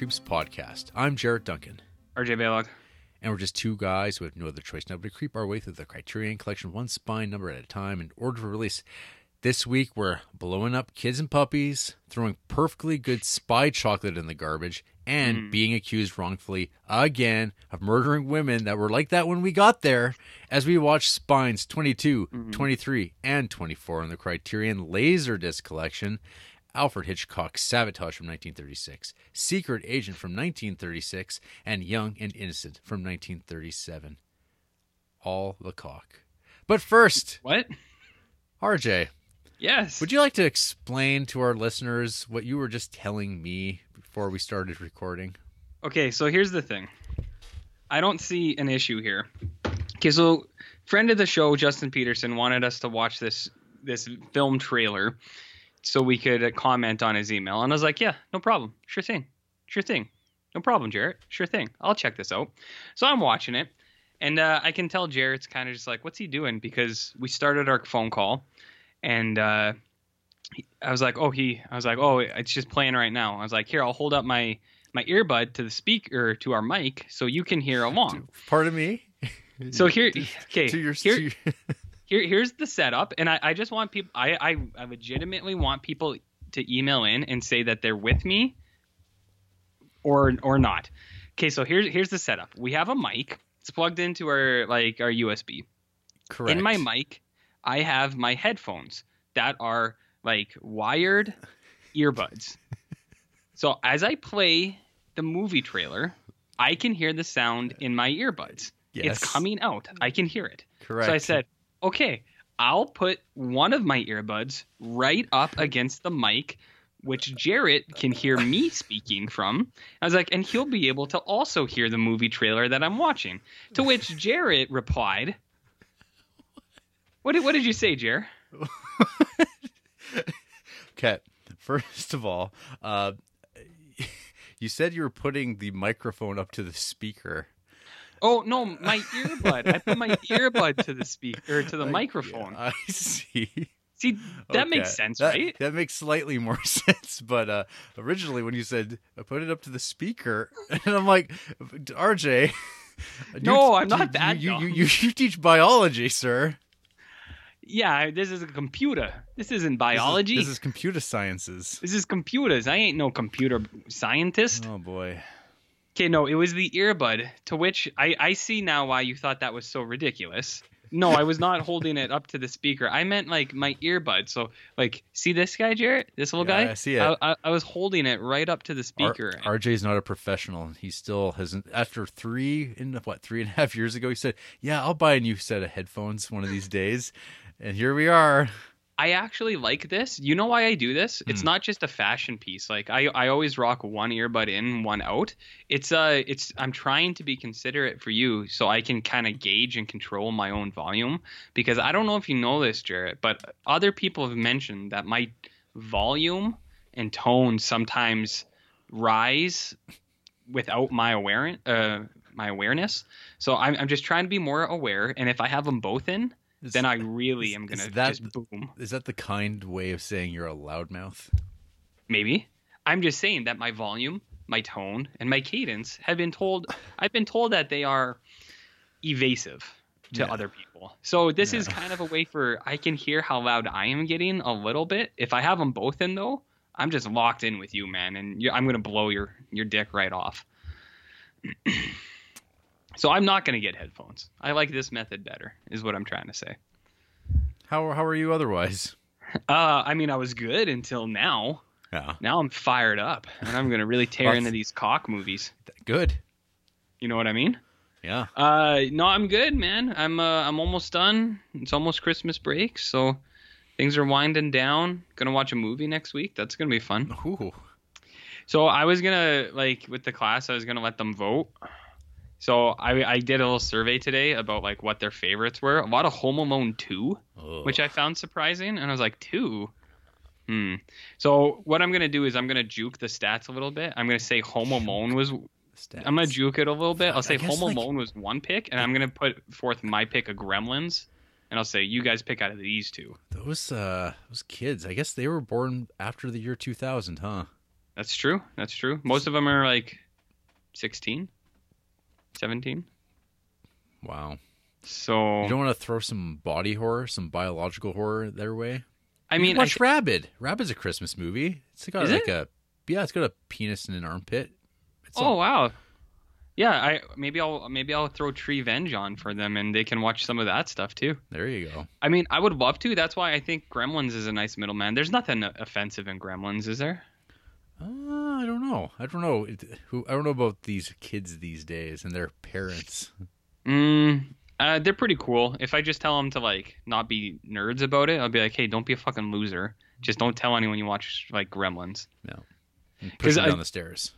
Creeps podcast. I'm Jarrett Duncan, RJ Balog. and we're just two guys who have no other choice now but to creep our way through the Criterion collection one spine number at a time in order for release. This week, we're blowing up kids and puppies, throwing perfectly good spy chocolate in the garbage, and hmm. being accused wrongfully again of murdering women that were like that when we got there as we watch Spines 22, mm-hmm. 23, and 24 in the Criterion Laserdisc collection. Alfred Hitchcock's Sabotage from 1936, Secret Agent from 1936, and Young and Innocent from 1937. All the cock. But first, What? RJ, Yes. would you like to explain to our listeners what you were just telling me before we started recording? Okay, so here's the thing. I don't see an issue here. Okay, so friend of the show Justin Peterson wanted us to watch this this film trailer so we could uh, comment on his email, and I was like, yeah, no problem, sure thing, sure thing, no problem, Jarrett, sure thing, I'll check this out. So I'm watching it, and uh, I can tell Jarrett's kind of just like, what's he doing? Because we started our phone call, and uh, he- I was like, oh, he, I was like, oh, it's just playing right now. I was like, here, I'll hold up my my earbud to the speaker to our mic so you can hear along. Pardon me? So here, okay, to your, here, to your- here, here's the setup, and I, I just want people, I, I, I legitimately want people to email in and say that they're with me, or or not. Okay, so here's here's the setup. We have a mic. It's plugged into our like our USB. correct. In my mic, I have my headphones that are like wired earbuds. so as I play the movie trailer, I can hear the sound in my earbuds. Yes. It's coming out. I can hear it. Correct. So I said, okay, I'll put one of my earbuds right up against the mic, which Jarrett can hear me speaking from. I was like, and he'll be able to also hear the movie trailer that I'm watching. To which Jarrett replied, what did, what did you say, Jer? Okay. First of all, uh, you said you were putting the microphone up to the speaker. Oh no, my earbud. I put my earbud to the speaker to the microphone. I see. See, that makes sense, That- right? That makes slightly more sense. But uh, originally, when you said I put it up to the speaker, and I'm like, RJ. No, I'm not that You, you, you, you teach biology, sir. Yeah, this is a computer. This isn't This is- biology. This is, computer sciences. This is computers. I ain't no computer scientist. Oh boy. Okay, no, it was the earbud. To which I, I see now why you thought that was so ridiculous. No, I was not holding it up to the speaker. I meant like my earbud. So, like, see this guy, Jarrett? This little Yeah, guy? I see it. I, I, I was holding it right up to the R- speaker. RJ's not a professional. He still hasn't. After three, in what three and a half years ago, he said, "Yeah, I'll buy a new set of headphones one of these days." And here we are. I actually like this. You know why I do this? It's Hmm. not just a fashion piece. Like I, I always rock one earbud in, one out. It's uh it's I'm trying to be considerate for you so I can kind of gauge and control my own volume because I don't know if you know this, Jarrett, but other people have mentioned that my volume and tone sometimes rise without my aware uh my awareness. So I'm I'm just trying to be more aware and if I have them both in, Is, then I really is- am gonna that- just boom. is that the kind way of saying you're a loudmouth? Maybe. I'm just saying that my volume, my tone, and my cadence have been told. I've been told that they are evasive to Yeah. other people. So this is kind of a way for I can hear how loud I am getting a little bit. If I have them both in though, I'm just locked in with you, man, and you I'm gonna blow your your dick right off. so I'm not gonna get headphones. I like this method better, is what I'm trying to say. How how are you otherwise? Uh, I mean, I was good until now. Yeah, Now I'm fired up, and I'm gonna really tear Well, into these cock movies. good. You know what I mean? Yeah, Uh, no, I'm good, man. I'm uh, I'm almost done. It's almost Christmas break, so things are winding down. Gonna watch a movie next week. That's gonna be fun. Ooh. So I was gonna like with the class, I was gonna let them vote. So I I did a little survey today about like what their favorites were. A lot of Home Alone 2, Ugh. which I found surprising, and I was like two. Hmm. So what I'm gonna do is I'm gonna juke the stats a little bit. I'm gonna say Home Alone was Stats. I'm gonna juke it a little bit. I'll say Home like- Alone was one pick, and I'm gonna put forth my pick of Gremlins, and I'll say you guys pick out of these two. Those uh those kids, I guess they were born after the year 2000, huh? That's true. That's true. Most of them are like 16, 17. Wow. So You don't want to throw some body horror, some biological horror their way? I You mean, I watch th- Rabid. Rabid's a Christmas movie. It's got like it? a yeah, it's got a penis in an armpit. It's oh all- wow. Yeah, I maybe I'll maybe I'll throw Treevenge on for them and they can watch some of that stuff too. there you go. I mean, I would love to. That's why I think Gremlins is a nice middleman. There's nothing offensive in Gremlins, is there? Uh, I don't know. I don't know. It- Who I don't know about these kids these days and their parents. Mm, uh, they're pretty cool. If I just tell them to like not be nerds about it, I'll be like, hey, don't be a fucking loser. Just don't tell anyone you watch like Gremlins. 'Cause push them I- down the stairs.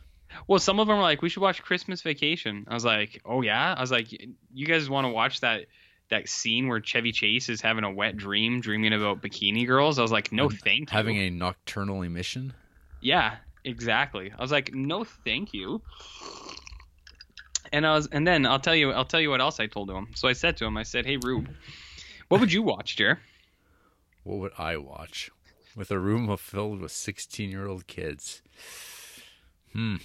Well, some of them are like, we should watch Christmas Vacation. I was like, oh yeah. I was like, you guys want to watch that that scene where Chevy Chase is having a wet dream, dreaming about bikini girls? I was like, no, thank you. Having a nocturnal emission. Yeah, exactly. I was like, no, thank you. And I was, and then I'll tell you, I'll tell you what else I told him. So I said to him, I said, hey Rube, what would you watch, Jer? What would I watch? With a room filled with 16 year old kids. Hmm.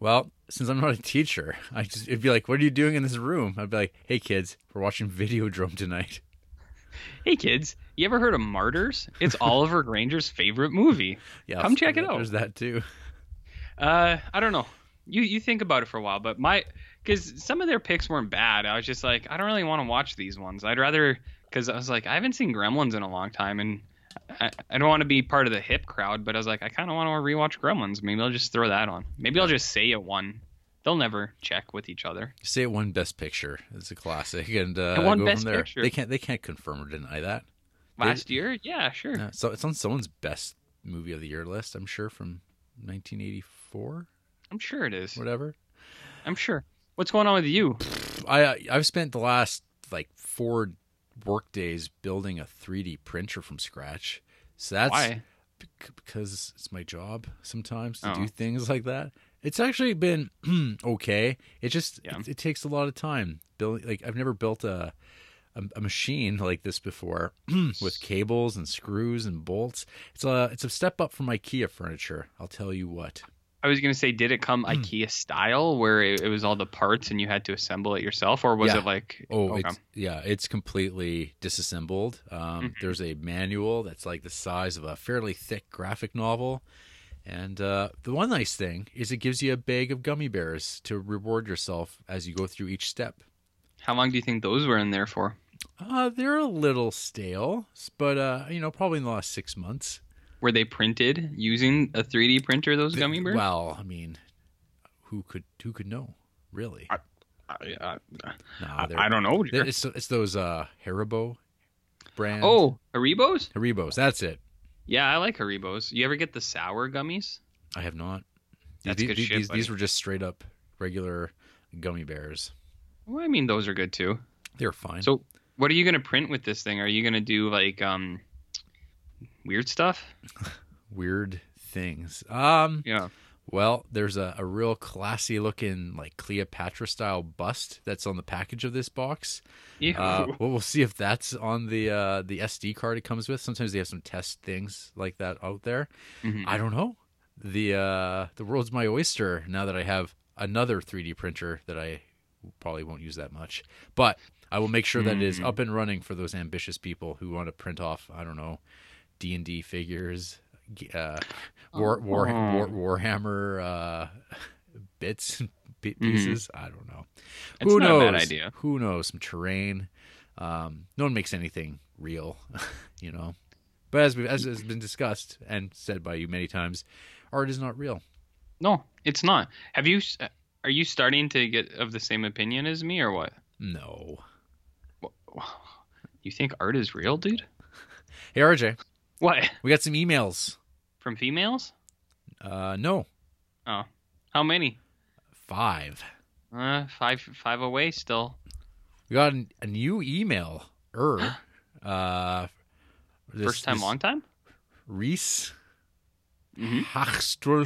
Well, since I'm not a teacher, I just it'd be like, "What are you doing in this room?" I'd be like, "Hey kids, we're watching video Videodrome tonight." Hey kids, you ever heard of Martyrs? It's Oliver Granger's favorite movie. Yeah, Come check it out. There's that too. Uh, I don't know. You you think about it for a while, but my because some of their picks weren't bad. I was just like, I don't really want to watch these ones. I'd rather because I was like, I haven't seen Gremlins in a long time, and I, I don't want to be part of the hip crowd. But I was like, I kind of want to rewatch Gremlins. Maybe I'll just throw that on. Maybe I'll just say it one. They'll never check with each other. Say it one best picture. It's a classic, and uh, It won go Best from there. Picture. They can't they can't confirm or deny that. Last year, yeah, sure. So it's on someone's best movie of the year list. I'm sure from 1984, I'm sure it is. whatever. I'm sure. What's going on with you? I I've spent the last like four work days building a 3D printer from scratch. So that's Why? Bec- because it's my job sometimes to Oh. do things like that. It's actually been okay. It just Yeah. it, it takes a lot of time building. Like I've never built a a, a machine like this before with cables and screws and bolts. It's a it's a step up from IKEA furniture. I'll tell you what. I was gonna say, did it come Hmm. IKEA style, where it, it was all the parts and you had to assemble it yourself, or was Yeah. it like? Oh, okay. it's yeah, it's completely disassembled. Um, Mhm. There's a manual that's like the size of a fairly thick graphic novel, and uh, the one nice thing is it gives you a bag of gummy bears to reward yourself as you go through each step. How long do you think those were in there for? Uh, they're a little stale, but uh, you know, probably in the last six months. Were they printed using a 3D printer? Those gummy bears? Well, I mean, who could who could know? Really? I, I, I, I don't know. it's it's those uh Haribo brand. Oh, Haribos? Haribos. That's it. Yeah, I like Haribos. You ever get the sour gummies? I have not. That's these, good these, shit, these, these were just straight up regular gummy bears. Well, I mean, those are good too. They're fine. So, what are you gonna print with this thing? Are you gonna do like um weird stuff? weird things. Um. Yeah. Well, there's a, a real classy looking like Cleopatra style bust that's on the package of this box. Ew. Uh, well, we'll see if that's on the uh, the SD card it comes with. Sometimes they have some test things like that out there. Mhm. I don't know. The uh, the world's my oyster now that I have another 3D printer that I probably won't use that much. But I will make sure that it is Mm. up and running for those ambitious people who want to print off I don't know D and D figures, uh, War, War, Oh. War Warhammer uh, bits and pi- Mhm. pieces. I don't know. It's Who not knows? a bad idea. Who knows? Some terrain. Um, no one makes anything real, you know. But as we, as has been discussed and said by you many times, art is not real. No, it's not. Have you? Are you starting to get of the same opinion as me, or what? No. You think art is real, dude? Hey RJ, What? we got some emails. From females? Uh, no, Oh. How many? five. Uh, five, five away still. We got an, a new email. Er, uh, this- First time, this long time. Reese Mhm. Hachstrul.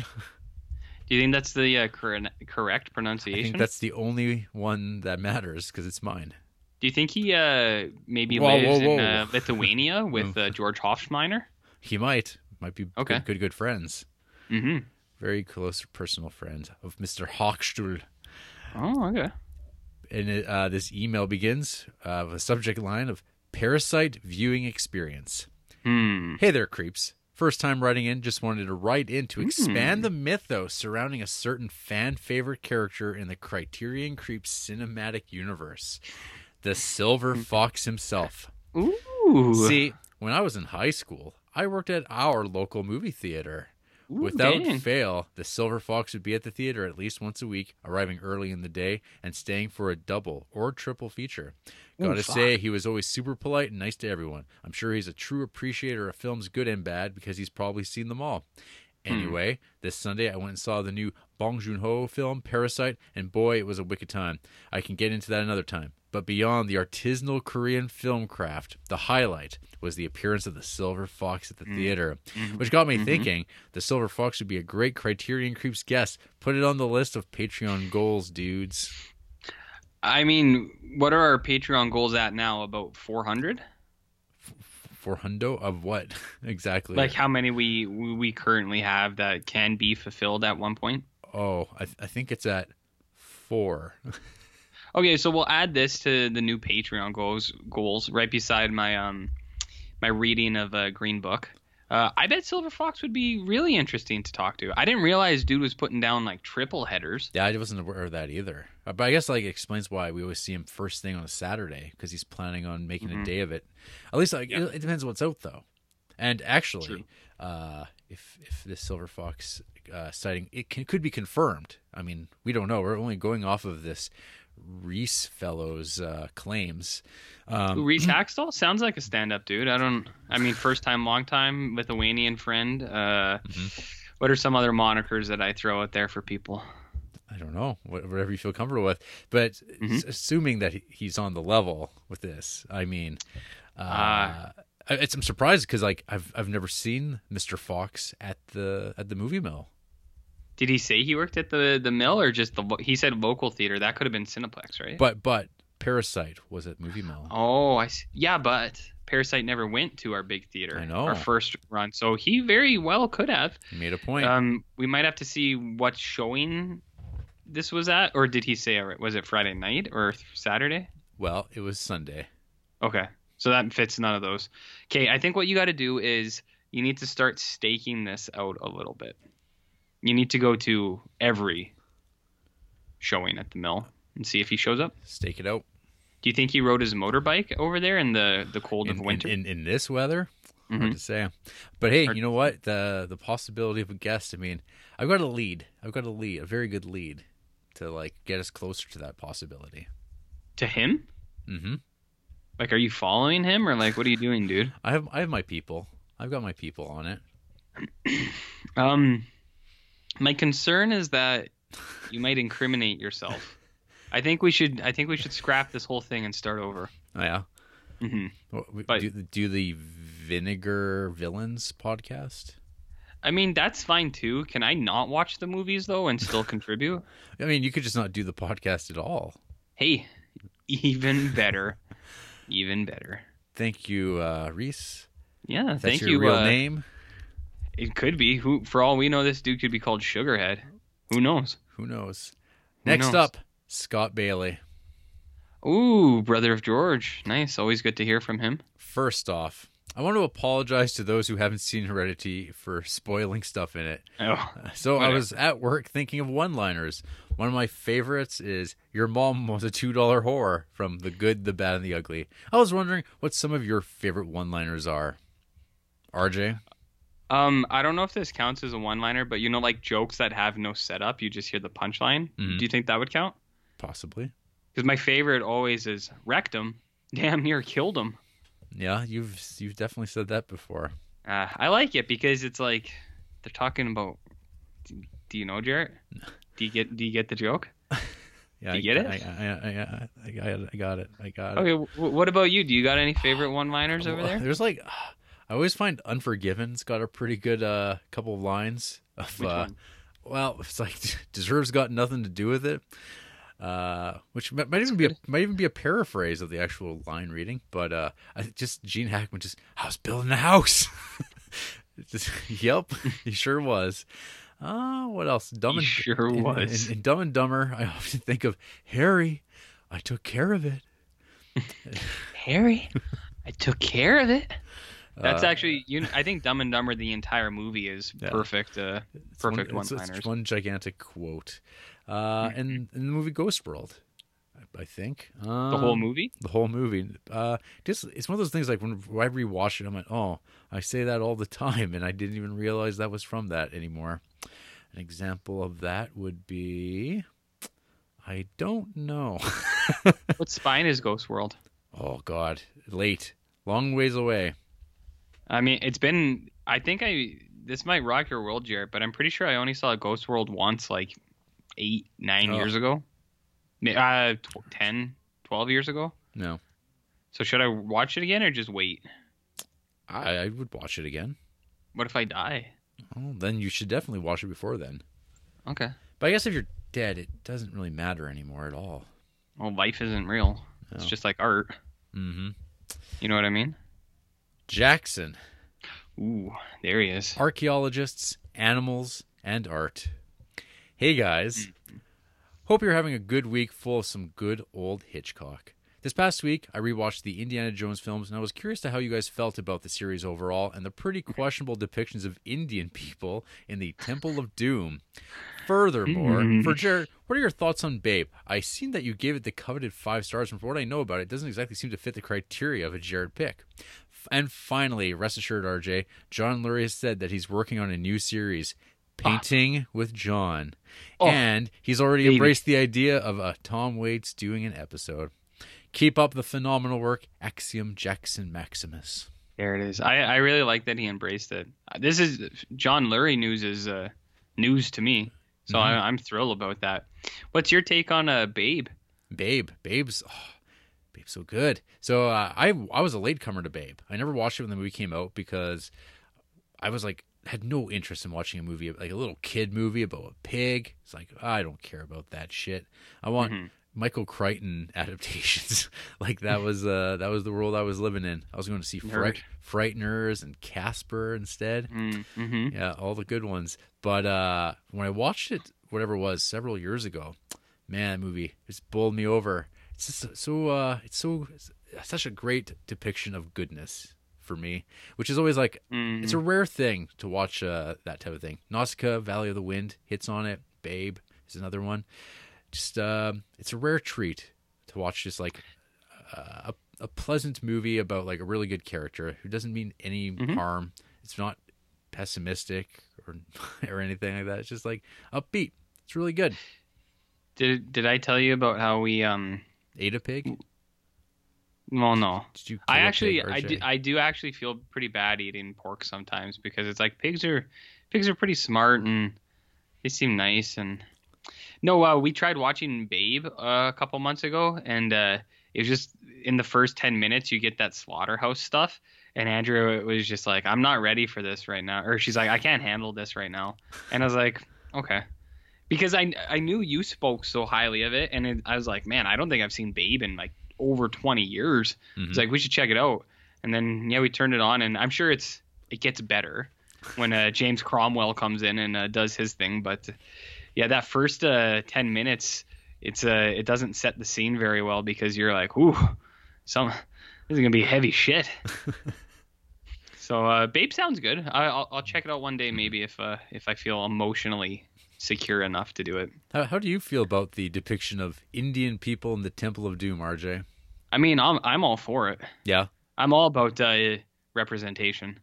Do you think that's the uh, cor- correct pronunciation? I think that's the only one that matters because it's mine. Do you think he uh, maybe Whoa, lives whoa, in uh, Lithuania with uh, George Hofschmeiner? He might. Might be Okay. good, good, good friends. Mm-hmm. Very close personal friend of Mr. Hochstuhl. Oh, okay. And it, uh, this email begins uh, with a subject line of Parasite Viewing Experience. Hmm. Hey there, creeps. First time writing in, just wanted to write in to expand the mythos surrounding a certain fan favorite character in the Criterion Creeps cinematic universe the Silver Fox himself. Ooh. See, when I was in high school, I worked at our local movie theater. Ooh, Without dang. fail, the Silver Fox would be at the theater at least once a week, arriving early in the day and staying for a double or triple feature. Gotta say, he was always super polite and nice to everyone. I'm sure he's a true appreciator of films good and bad because he's probably seen them all. Hmm. Anyway, this Sunday I went and saw the new Bong Joon Ho film Parasite, and boy, it was a wicked time. I can get into that another time. But beyond the artisanal Korean film craft, the highlight was the appearance of the Silver Fox at the mm. theater, mm-hmm. which got me mm-hmm. thinking the Silver Fox would be a great Criterion Creeps guest. Put it on the list of Patreon goals, dudes. I mean, what are our Patreon goals at now? About 400? For hundo of what exactly? Like how many we we currently have that can be fulfilled at one point? oh, I, I think it's at four. Okay, so we'll add this to the new Patreon goals goals right beside my um my reading of a Green Book. Uh, I bet Silver Fox would be really interesting to talk to. I didn't realize dude was putting down like triple headers. Yeah, I wasn't aware of that either. Uh, But I guess like it explains why we always see him first thing on a Saturday because he's planning on making a day of it. At least like Mm-hmm. Yeah. it, it depends what's out though. And actually, uh, if if this silver fox uh, sighting it can, could be confirmed. I mean, we don't know. We're only going off of this Reese fellows uh, claims. Um, Reese Hackstall sounds like a stand-up dude. I don't. I mean, first time, long time, Lithuanian friend. Uh, What are some other monikers that I throw out there for people? I don't know, whatever you feel comfortable with. But Mm-hmm. s- assuming that he's on the level with this, I mean, uh, Ah. I- it's, I'm surprised because like I've I've never seen Mr. Fox at the at the movie mill. Did he say he worked at the the mill or just the? He said local theater. That could have been Cineplex, right? But but Parasite was at movie mill. Oh, I see. Yeah, but Parasite never went to our big theater. I know. Our first run. So he very well could have. He made a point. Um, we might have to see what showing this was at, or did he say? Was it Friday night or Saturday? well, it was Sunday. Okay, so that fits none of those. Okay, I think what you got to do is you need to start staking this out a little bit. You need to go to every showing at the mill and see if he shows up. Stake it out Do you think he rode his motorbike over there in the the cold in, of winter? in, in, in this weather. Hard Mhm. to say. But hey, Hard- you know what? The the possibility of a guest. I mean, I've got a lead. I've got a lead, a very good lead, to like get us closer to that possibility. to him? Mm-hmm. Like, are you following him or like what are you doing, dude? I have I have my people. I've got my people on it. Um, my concern is that you might incriminate yourself. I think we should. I think we should scrap this whole thing and start over. Oh, yeah. hmm But- do, do the Vinegar Villains podcast? I mean, that's fine too. Can I not watch the movies though and still contribute? I mean, you could just not do the podcast at all. Hey, even better, even better. Thank you, uh, Reese. Yeah, That's thank your you. real uh, name. It could be. Who, for all we know, this dude could be called Sugarhead. Who knows? Who knows? Who Next knows? up, Scott Bailey. Ooh, brother of George. Nice. Always good to hear from him. First off, I want to apologize to those who haven't seen Heredity for spoiling stuff in it. Oh, uh, So I was at work thinking of one-liners. One of my favorites is "Your mom was a two-dollar whore" from The Good, the Bad, and the Ugly. I was wondering what some of your favorite one-liners are. RJ, Um, I don't know if this counts as a one-liner, but you know, like jokes that have no setup, you just hear the punchline. Mhm. Do you think that would count? possibly. Because my favorite always is wrecked him, damn near killed him. Yeah, you've you've definitely said that before. Uh, I like it because it's like they're talking about. Do, do you know Jarrett? Do you get Do you get the joke? Yeah, Do you get I, it? I, I, I, I, got it. I got it. I got it. Okay, w- what about you? Do you got any favorite one-liners over there? There's like, I always find Unforgiven's got a pretty good uh, couple of lines. Of, Which uh, one? Well, it's like deserves got nothing to do with it. Uh, which might, might even be a, might even be a paraphrase of the actual line reading, but uh, I just Gene Hackman just I was building a house, yep, he sure was. Uh, what else? Dumb He and sure in- was. In, in Dumb and Dumber, I often think of Harry. I took care of it. Harry, I took care of it. That's Uh, actually you. I think Dumb and Dumber, the entire movie is Yeah. perfect. Uh, it's one- perfect one-liners. It's one gigantic quote. Uh, and in the movie Ghost World, I, I think the whole Um, movie. the whole movie. Uh, just it's one of those things like when I rewatch it, I'm like, oh, I say that all the time, and I didn't even realize that was from that anymore. An example of that would be, I don't know. What spine is Ghost World? oh God, late, long ways away. I mean, it's been. I think I. This might rock your world, Jared, but I'm pretty sure I only saw Ghost World once, like eight, nine Oh. years ago. Uh, tw- 10, 12 years ago. No, So should I watch it again or just wait? I, I would watch it again. What if I die? Oh, then you should definitely watch it before then. Okay. But I guess if you're dead, it doesn't really matter anymore at all. Well, life isn't real. It's just like art. Mm-hmm. You know what I mean? Jackson. Ooh, there he is. archaeologists, animals, and art. Hey guys. Hope you're having a good week full of some good old Hitchcock. This past week, I rewatched the Indiana Jones films, and I was curious to how you guys felt about the series overall and the pretty questionable depictions of Indian people in the Temple of Doom. Furthermore, Hmm. for Jared, what are your thoughts on Babe? I seen that you gave it the coveted five stars, and from what I know about it, it doesn't exactly seem to fit the criteria of a Jared pick. And finally, rest assured, RJ, John Lurie has said that he's working on a new series, Painting with John. Oh, and he's already baby. embraced the idea of uh, Tom Waits doing an episode. Keep up the phenomenal work, Axiom Jackson Maximus. There it is. I, I really like that he embraced it. This is John Lurie news is uh, news to me, so Mhm. I, I'm thrilled about that. What's your take on uh, Babe? Babe, Babe's, oh, Babe's so good. So uh, I I was a latecomer to Babe. I never watched it when the movie came out because I was like had no interest in watching a movie like a little kid movie about a pig. It's like I don't care about that shit. I want Mhm. Michael Crichton adaptations. like that was uh that was the world I was living in. I was going to see Fright, Frighteners and Casper instead. Mm-hmm. Yeah, all the good ones. But uh when I watched it, whatever it was, several years ago, man, that movie just bowled me over. It's just so uh it's so it's such a great depiction of goodness for me, which is always like Mm-hmm. it's a rare thing to watch uh, that type of thing. Nausicaa, Valley of the Wind hits on it. Babe is another one. Just uh, it's a rare treat to watch just like uh, a, a pleasant movie about like a really good character who doesn't mean any Mhm. harm. It's not pessimistic or or anything like that. It's just like upbeat. It's really good. Did Did I tell you about how we um? Ate a pig? Well, no. Did you? Kill actually, I do, I do actually feel pretty bad eating pork sometimes because it's like pigs are, pigs are pretty smart and they seem nice and. No, uh, we tried watching Babe uh, a couple months ago, and uh, it was just in the first ten minutes you get that slaughterhouse stuff, and Andrea was just like, "I'm not ready for this right now," or she's like, "I can't handle this right now," and I was like, "Okay." Because I I knew you spoke so highly of it, and it, I was like, man, I don't think I've seen Babe in like over 20 years. Mhm. It's like we should check it out. And then yeah, we turned it on, and I'm sure it's it gets better when uh, James Cromwell comes in and uh, does his thing. But yeah, that first uh, 10 minutes, it's uh, it doesn't set the scene very well because you're like, ooh, some this is gonna be heavy shit. so uh, Babe sounds good. I, I'll I'll check it out one day maybe if uh, if I feel emotionally secure enough to do it. How, how do you feel about the depiction of Indian people in the Temple of Doom, RJ? I mean, I'm I'm all for it. Yeah, I'm all about uh, representation,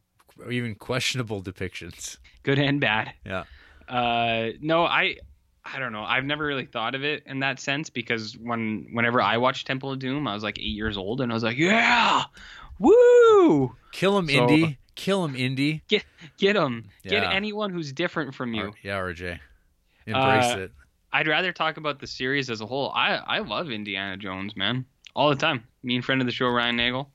even questionable depictions. good and bad. Yeah. Uh, no, I I don't know. I've never really thought of it in that sense because when whenever I watched Temple of Doom, I was like eight years old and I was like, yeah, woo, Kill him, So- Indy. Kill him, Indy. get him, get anyone who's different from you. Yeah, RJ. Embrace Uh, it. I'd rather talk about the series as a whole. I I love Indiana Jones, man, all the time. Me and friend of the show Ryan Nagel,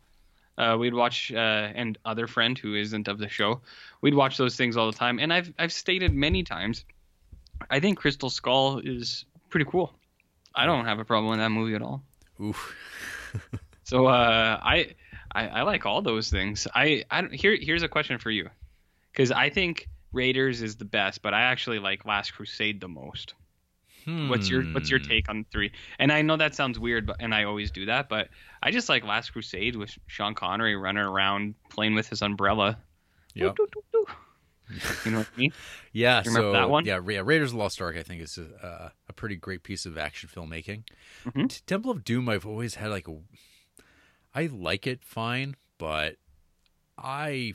uh, we'd watch, uh, and other friend who isn't of the show, we'd watch those things all the time. And I've I've stated many times, I think Crystal Skull is pretty cool. I don't have a problem with that movie at all. Oof. So uh, I, I I like all those things. I I don't, here here's a question for you. because I think Raiders is the best, but I actually like Last Crusade the most. What's your What's your Hmm. take on three? And I know that sounds weird, but and I always do that, but I just like Last Crusade with Sean Connery running around playing with his umbrella. Yep. Doo, doo, doo, doo. You know what I mean? Yeah, You remember so that one? yeah, yeah, Raiders of the Lost Ark. I think is a, a pretty great piece of action filmmaking. Mhm. T- Temple of Doom. I've always had like a, I like it fine, but I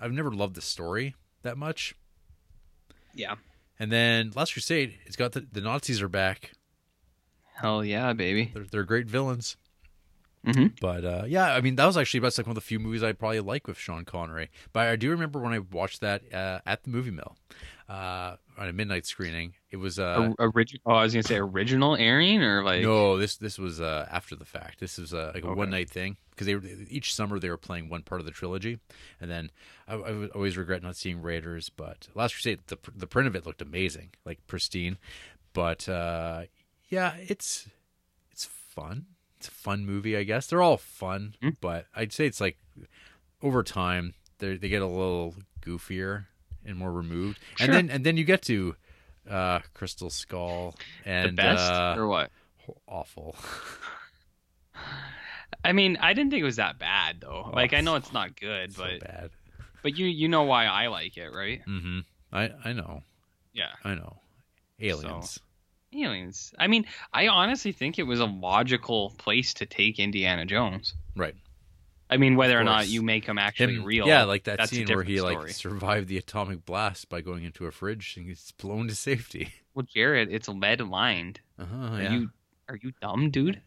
I've never loved the story that much. Yeah. And then Last Crusade, it's got the, the Nazis are back. Hell yeah, baby. They're they're great villains. hmm But uh, yeah, I mean that was actually about like one of the few movies I probably like with Sean Connery. But I do remember when I watched that uh, at the movie mill uh, on a midnight screening. It was uh, original. Oh, I was gonna say original airing or like. no, this this was uh, after the fact. This was uh, like a Okay. one night thing because they were, each summer they were playing one part of the trilogy, and then I, I would always regret not seeing Raiders. But Last Crusade, the the print of it looked amazing, like pristine. But uh, yeah, it's it's fun. It's a fun movie, I guess. They're all fun, Hmm. but I'd say it's like over time they they get a little goofier and more removed, Sure. and then and then you get to uh, Crystal Skull and the best uh, or what? awful. I mean, I didn't think it was that bad though. Oh, like I know it's not good, so but bad. but you you know why I like it, right? Mm-hmm. I I know. Yeah. I know. Aliens. Aliens. I mean, I honestly think it was a logical place to take Indiana Jones. Right. I mean, whether or not you make him actually Him- real. Yeah, like that scene where he different like story. survived the atomic blast by going into a fridge and gets blown to safety. Well, Jared, it's lead lined. Uh-huh, Are yeah. you are you dumb, dude?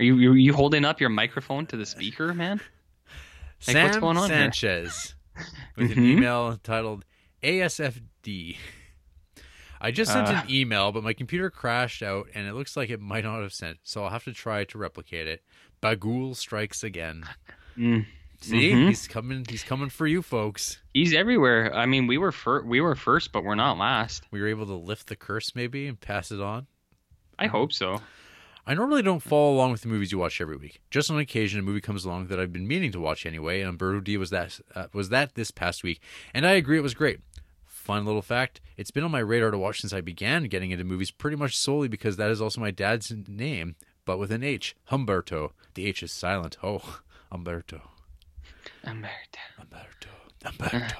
Are you you, you holding up your microphone to the speaker, man? Like, Sam what's going on here? Sanchez with an Mhm. email titled ASFD. I just sent Uh. an email, but my computer crashed out and it looks like it might not have sent, so I'll have to try to replicate it. Bughuul strikes again. Mm. See, Mhm. he's coming. He's coming for you, folks. He's everywhere. I mean, we were fir- we were first, but we're not last. We were able to lift the curse, maybe, and pass it on. I hope so. I normally don't follow along with the movies you watch every week. Just on occasion, a movie comes along that I've been meaning to watch anyway, and Umberto D was that uh, was that this past week, and I agree it was great. Fun little fact: it's been on my radar to watch since I began getting into movies, pretty much solely because that is also my dad's name, but with an H, Humberto. The H is silent. Oh, Humberto. America. Umberto. Umberto.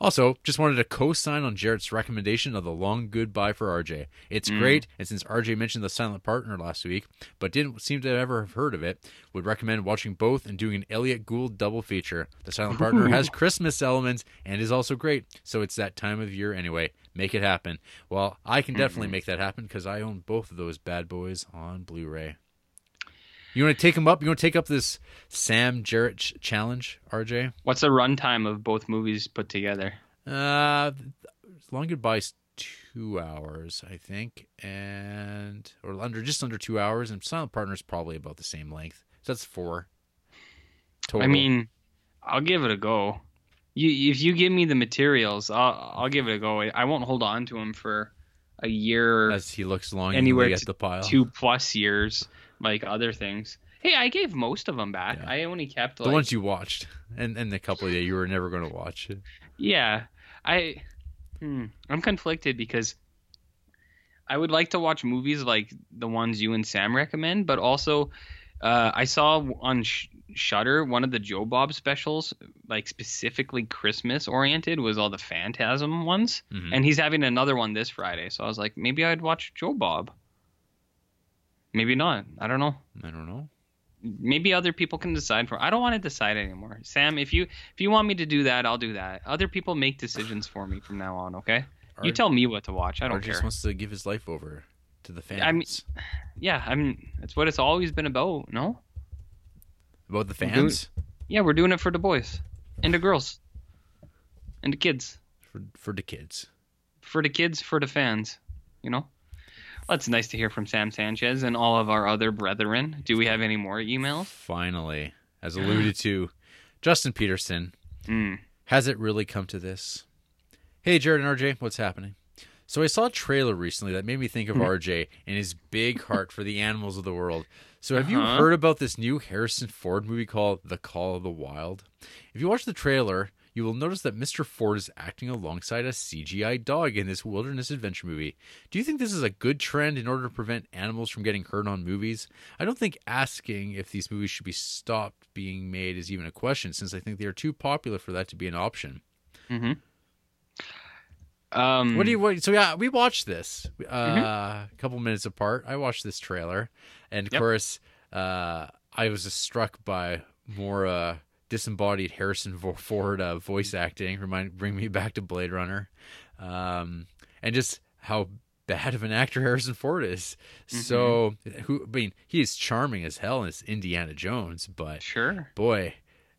Also, just wanted to co-sign on Jarrett's recommendation of the long goodbye for RJ. It's Mm. great, and since RJ mentioned the Silent Partner last week, but didn't seem to ever have heard of it, would recommend watching both and doing an Elliott Gould double feature. The Silent Partner has Christmas elements and is also great, so it's that time of year anyway. Make it happen. Well, I can definitely make that happen because I own both of those bad boys on Blu-ray. You want to take them up? You want to take up this Sam Jarrett challenge, RJ? What's the runtime of both movies put together? Uh, Long Goodbye's two hours, I think, and or under just under two hours, and Silent Partner's probably about the same length. So that's four. Total. I mean, I'll give it a go. You, if you give me the materials, I'll, I'll give it a go. I won't hold on to them for a year, as he looks long anywhere at the pile. two plus years, like other things. Hey, I gave most of them back. Yeah. I only kept the like, ones you watched, and and the couple that you were never going to watch. Yeah, I, hmm, I'm conflicted because I would like to watch movies like the ones you and Sam recommend, but also uh, I saw on Sh- Shudder one of the Joe Bob specials, like specifically Christmas oriented, was all the Phantasm ones, Mhm. and he's having another one this Friday. So I was like, maybe I'd watch Joe Bob. Maybe not. I don't know. I don't know. Maybe other people can decide for. I don't want to decide anymore. Sam, if you if you want me to do that, I'll do that. Other people make decisions for me from now on. Okay. You tell me what to watch. I don't Ar care. just wants to give his life over to the fans. I mean- Yeah, I mean that's what it's always been about. No. About the doing- fans Yeah, we're doing it for the boys and the girls and the kids. for for the kids. For the kids, for the fans. You know. Well, it's nice to hear from Sam Sanchez and all of our other brethren. Do we have any more emails? Finally, as alluded to, Justin Peterson Mm. Has it really come to this? Hey, Jared and RJ, what's happening? So I saw a trailer recently that made me think of Hmm. RJ and his big heart for the animals of the world. So have you Uh-huh. heard about this new Harrison Ford movie called The Call of the Wild? If you watch the trailer, you will notice that Mr. Ford is acting alongside a CGI dog in this wilderness adventure movie. Do you think this is a good trend in order to prevent animals from getting hurt on movies? I don't think asking if these movies should be stopped being made is even a question, since I think they are too popular for that to be an option. Mm-hmm. Um, What do you? What, so yeah, we watched this uh, Mm-hmm. a couple minutes apart. I watched this trailer, and of Yep. course, uh, I was just struck by more uh, disembodied Harrison Ford uh, voice acting. Remind bring me back to Blade Runner, um, and just how bad of an actor Harrison Ford is. So, who? I mean, he is charming as hell as Indiana Jones, but Sure. boy,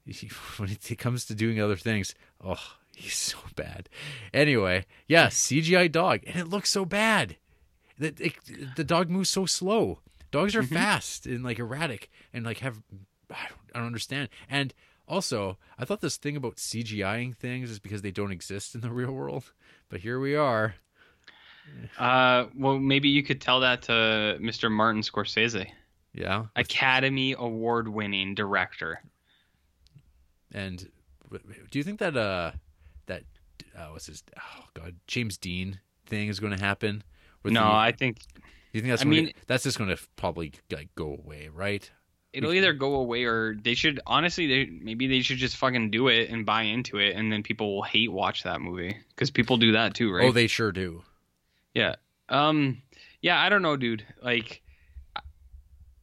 he- when it comes to doing other things, oh, he's so bad. Anyway, yeah, CGI dog, and it looks so bad. The, it, the dog moves so slow. Dogs are fast and like erratic and like have I don't, I don't understand. And also, I thought this thing about CGIing things is because they don't exist in the real world, but here we are. Uh, well, maybe you could tell that to Mr. Martin Scorsese, Yeah, Academy Award-winning director. and do you think that uh that uh, what's his oh god James Dean thing is going to happen? No, the- I think Do you think that's I mean- that's just going to probably like go away, right? it'll either go away or they should honestly they maybe they should just fucking do it and buy into it and then people will hate watch that movie because people do that too right Oh, they sure do. yeah um yeah i don't know dude like I-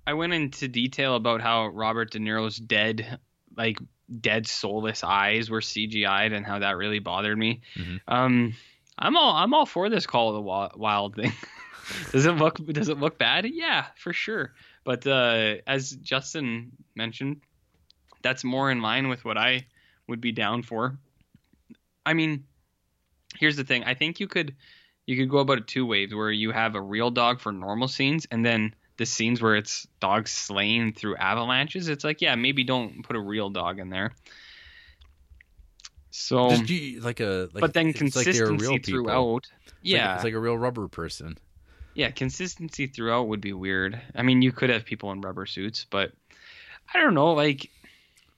i went into detail about how robert de niro's dead like dead soulless eyes were cgi'd and how that really bothered me. Mhm. um i'm all i'm all for this call of the wild thing. Does it look does it look bad? Yeah for sure. But uh as justin mentioned that's more in line with what i would be down for. I mean here's the thing. I think you could you could go about it two ways where you have a real dog for normal scenes and then the scenes where it's dogs slain through avalanches it's like yeah maybe don't put a real dog in there so Just you- like a like, but then it's like consistency real people. throughout It's like- yeah it's like a real rubber person. yeah, consistency throughout would be weird. I mean, you could have people in rubber suits, but I don't know. Like,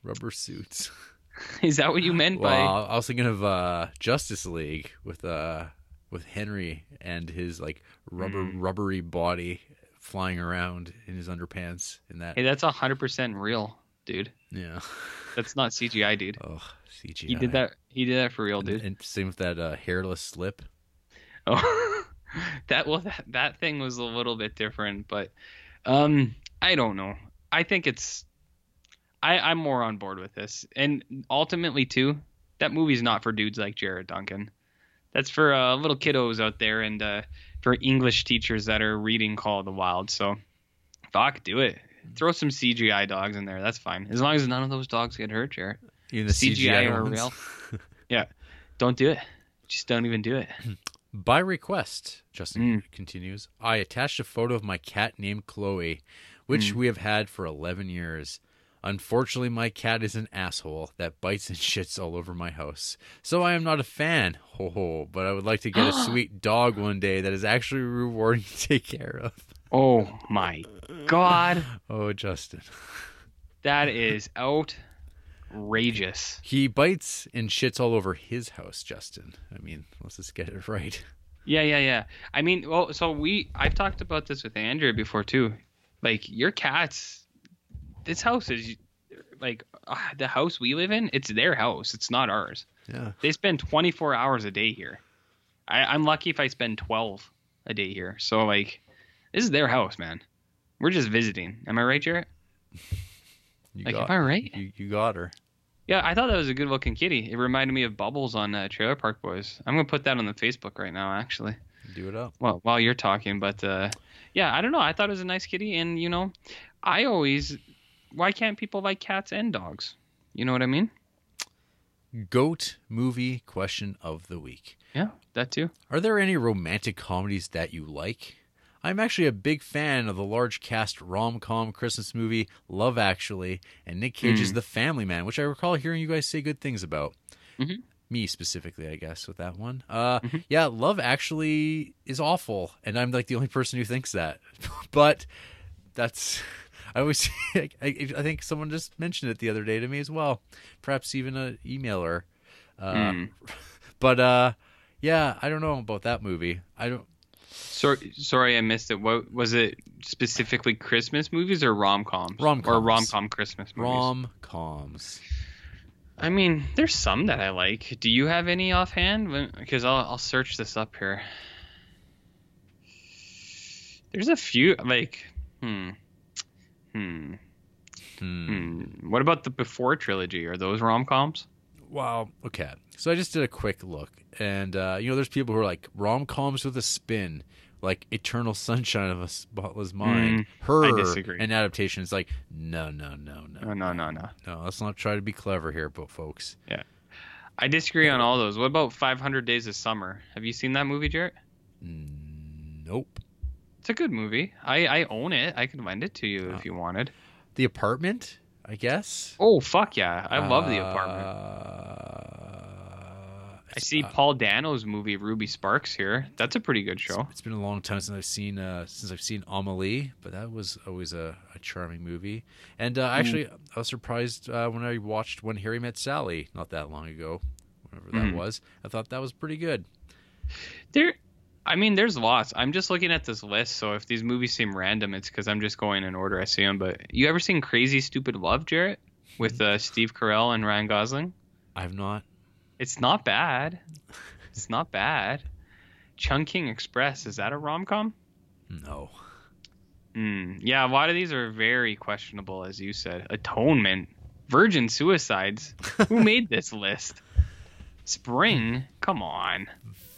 Rubber suits. is that what you meant Well, by? I was thinking of uh, Justice League with uh with Henry and his like rubber Mm. rubbery body flying around in his underpants in that. Hey, that's hundred percent real, dude. yeah. That's not CGI, dude. Oh, CGI. He did that. He did that for real, And, dude. and same with that uh, hairless slip. Oh, that well, that, that thing was a little bit different, but um, I don't know. I think it's. I I'm more on board with this, and ultimately too, that movie's not for dudes like Jared Duncan. That's for uh, little kiddos out there and uh, for English teachers that are reading Call of the Wild. So, fuck, do it. Throw some CGI dogs in there. That's fine, as long as none of those dogs get hurt, Jared. Even the CGI, CGI, or real. yeah, don't do it. Just don't even do it. By request, Justin Mm. continues, I attached a photo of my cat named Chloe, which Mm. we have had for 11 years. Unfortunately, my cat is an asshole that bites and shits all over my house. So I am not a fan, ho ho, but I would like to get a sweet dog one day that is actually rewarding to take care of. Oh my god. Oh, Justin. That is outrageous. He bites and shits all over his house, Justin. I mean, let's just get it right. Yeah, yeah, yeah. I mean, well, so we I've talked about this with Andrea before too. Like your cats, this house is like uh, the house we live in. It's their house. It's not ours. Yeah. They spend 24 hours a day here. I, I'm lucky if I spend 12 a day here. So like, this is their house, man. We're just visiting. Am I right, Jarrett? You Like, got, am I right? you, you got her. Yeah, I thought that was a good looking kitty. It reminded me of Bubbles on uh, Trailer Park Boys. I'm gonna put that on the Facebook right now, actually. Do it up. Well, while you're talking, but uh, yeah, I don't know. I thought it was a nice kitty, and you know, I always. Why can't people like cats and dogs? You know what I mean? Goat movie question of the week. Yeah, that too. Are there any romantic comedies that you like? I'm actually a big fan of the large cast rom com Christmas movie Love Actually and Nick Cage's Mm. The Family Man, which I recall hearing you guys say good things about. Mhm. Me specifically, I guess, with that one. Uh, Mhm. Yeah, Love Actually is awful, and I'm like the only person who thinks that. but that's. I always, I, I think someone just mentioned it the other day to me as well. Perhaps even an emailer. Uh, Mm. But uh, yeah, I don't know about that movie. I don't. Sorry, sorry, I missed it. What was it specifically? Christmas movies or rom coms? Rom-coms. or rom com Christmas movies. Rom coms. I mean, there's some that I like. Do you have any offhand? Because I'll I'll search this up here. There's a few like, hmm, hmm, Hmm. hmm. What about the Before trilogy? Are those rom coms? Wow. Okay. So I just did a quick look, and uh, you know, there's people who are like rom coms with a spin, like Eternal Sunshine of a Spotless Mind. Her Mm, I disagree. an adaptation is like, no, no, no, no, No, no, no, no. no. Let's not try to be clever here, but folks. Yeah, I disagree on all those. What about 500 Days of Summer? Have you seen that movie, Jarrett? Nope. It's a good movie. I I own it. I can lend it to you Oh. if you wanted. The apartment, I guess. Oh fuck yeah! I love the apartment. Uh, I see uh, Paul Dano's movie Ruby Sparks here. That's a pretty good show. It's been a long time since I've seen uh, since I've seen Amelie, but that was always a, a charming movie. And uh, actually, I was surprised uh, when I watched When Harry Met Sally not that long ago, whenever that Mhm. was. I thought that was pretty good. There, I mean, there's lots. I'm just looking at this list, so if these movies seem random, it's because I'm just going in order I see them. But you ever seen Crazy Stupid Love, Jarrett, with uh, Steve Carell and Ryan Gosling? I've not. It's not bad. It's not bad. Chungking Express is that a rom com? No. Mm, yeah, a lot of these are very questionable, as you said. Atonement, Virgin Suicides. Who made this list? Spring, come on.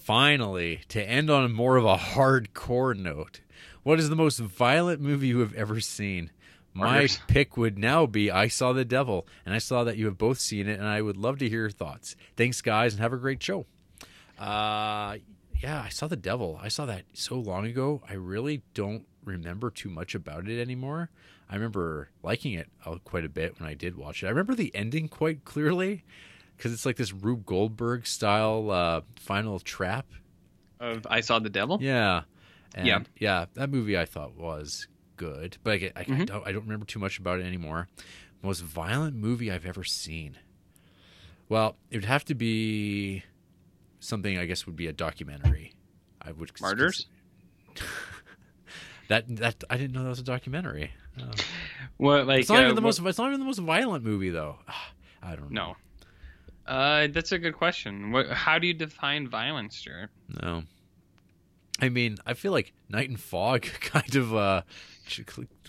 Finally, to end on more of a hardcore note, what is the most violent movie you have ever seen? My Martyrs. pick would now be I Saw the Devil, and I saw that you have both seen it, and I would love to hear your thoughts. Thanks, guys, and have a great show. Uh, yeah, I saw the Devil. I saw that so long ago. I really don't remember too much about it anymore. I remember liking it uh, quite a bit when I did watch it. I remember the ending quite clearly because it's like this Rube Goldberg style uh, final trap Of I Saw the Devil? yeah, and Yeah. yeah, that movie I thought was good, but I, get- I, Mhm. don't, I don't remember too much about it anymore. Most violent movie I've ever seen. Well, it would have to be something. I guess would be a documentary. I would Martyrs? That that I didn't know that was a documentary. Oh. What, like, it's not uh, even the what- most. It's not even the most violent movie though. I don't know. No. Uh, that's a good question. What? How do you define violence, Stuart? No. I mean, I feel like Night and Fog kind of uh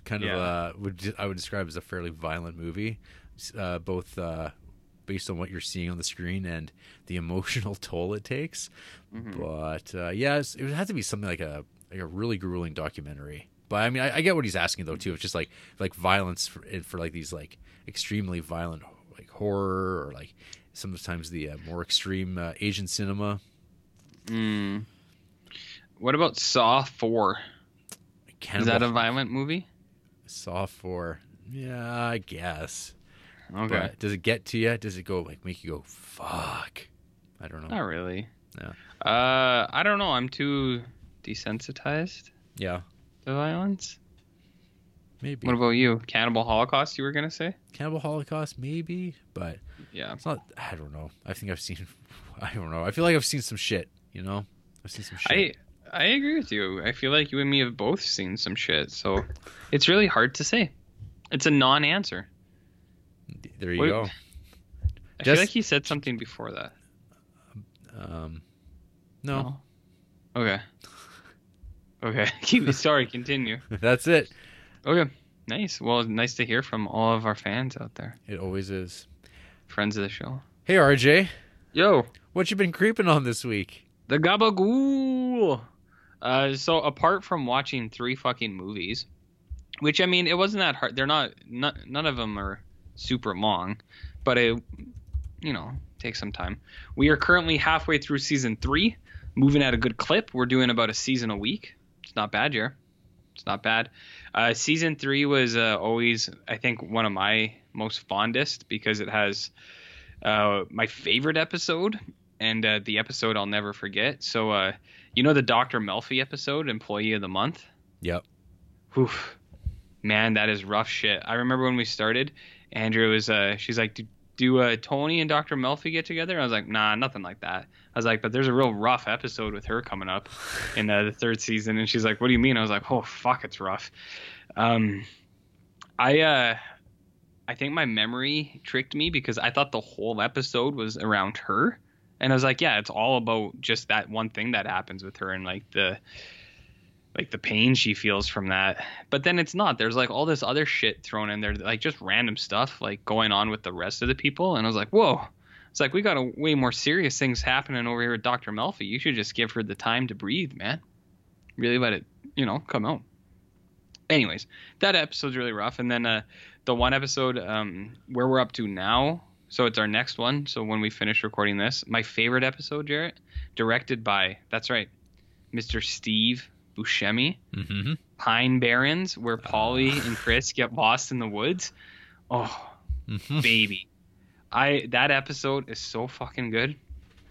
kind of uh would I would describe as a fairly violent movie, uh, both uh based on what you're seeing on the screen and the emotional toll it takes. Mhm. But uh yeah, it would have to be something like a like a really grueling documentary. But I mean, I, I get what he's asking though too. It's just like like violence for, for like these like extremely violent like horror or like sometimes the uh, more extreme uh, Asian cinema. Mm. What about Saw Four? Is that a violent movie? Saw four. Yeah, I guess. Okay. But does it get to you? Does it go like make you go fuck? I don't know. Not really. Yeah. Uh, I don't know. I'm too desensitized Yeah, to violence. maybe. What about you? Cannibal Holocaust? You were gonna say? Cannibal Holocaust? Maybe, but Yeah. it's not. I don't know. I think I've seen. I don't know. I feel like I've seen some shit. You know, I've seen some shit. I I agree with you. I feel like you and me have both seen some shit, so it's really hard to say. It's a non-answer. there you go. I Just- feel like he said something before that. Um, no, Oh. Okay. Okay. Keep sorry. Continue. that's it. Okay. Nice. Well, nice to hear from all of our fans out there, It always is. Friends of the show. Hey, RJ, Yo, what you been creeping on this week? the Gabagool. Uh, so apart from watching three fucking movies, which I mean, it wasn't that hard. They're not. None, none of them are super long, but it, you know, takes some time. We are currently halfway through season three, moving at a good clip. We're doing about a season a week. It's not bad, Jer. It's not bad. Uh, season three was uh, always, I think, one of my most fondest because it has uh, my favorite episode and uh, the episode I'll never forget. So, uh, you know the Dr. Melfi episode, Employee of the Month? Yep. Whew. Man, that is rough shit. I remember when we started, Andrea was, uh, she's like, do, uh, Tony and Dr. Melfi get together? I was like, nah, nothing like that. I was like, but there's a real rough episode with her coming up in uh, the third season, and she's like, what do you mean? I was like, oh fuck, it's rough. Um, I uh, I think my memory tricked me because I thought the whole episode was around her, and I was like, yeah, it's all about just that one thing that happens with her and like the like the pain she feels from that. But then it's not. There's like all this other shit thrown in there, like just random stuff like going on with the rest of the people. And I was like, whoa. It's like we got a way more serious things happening over here with Dr. Melfi. You should just give her the time to breathe, man. Really let it, you know, come out. Anyways, that episode's really rough. And then uh, the one episode um, where we're up to now, so it's our next one. So when we finish recording this, my favorite episode, Jarrett, directed by that's right, Mr. Steve Buscemi, Mm-hmm. Pine Barrens, where Polly and Chris get lost in the woods. Oh, Mm-hmm. baby, I that episode is so fucking good.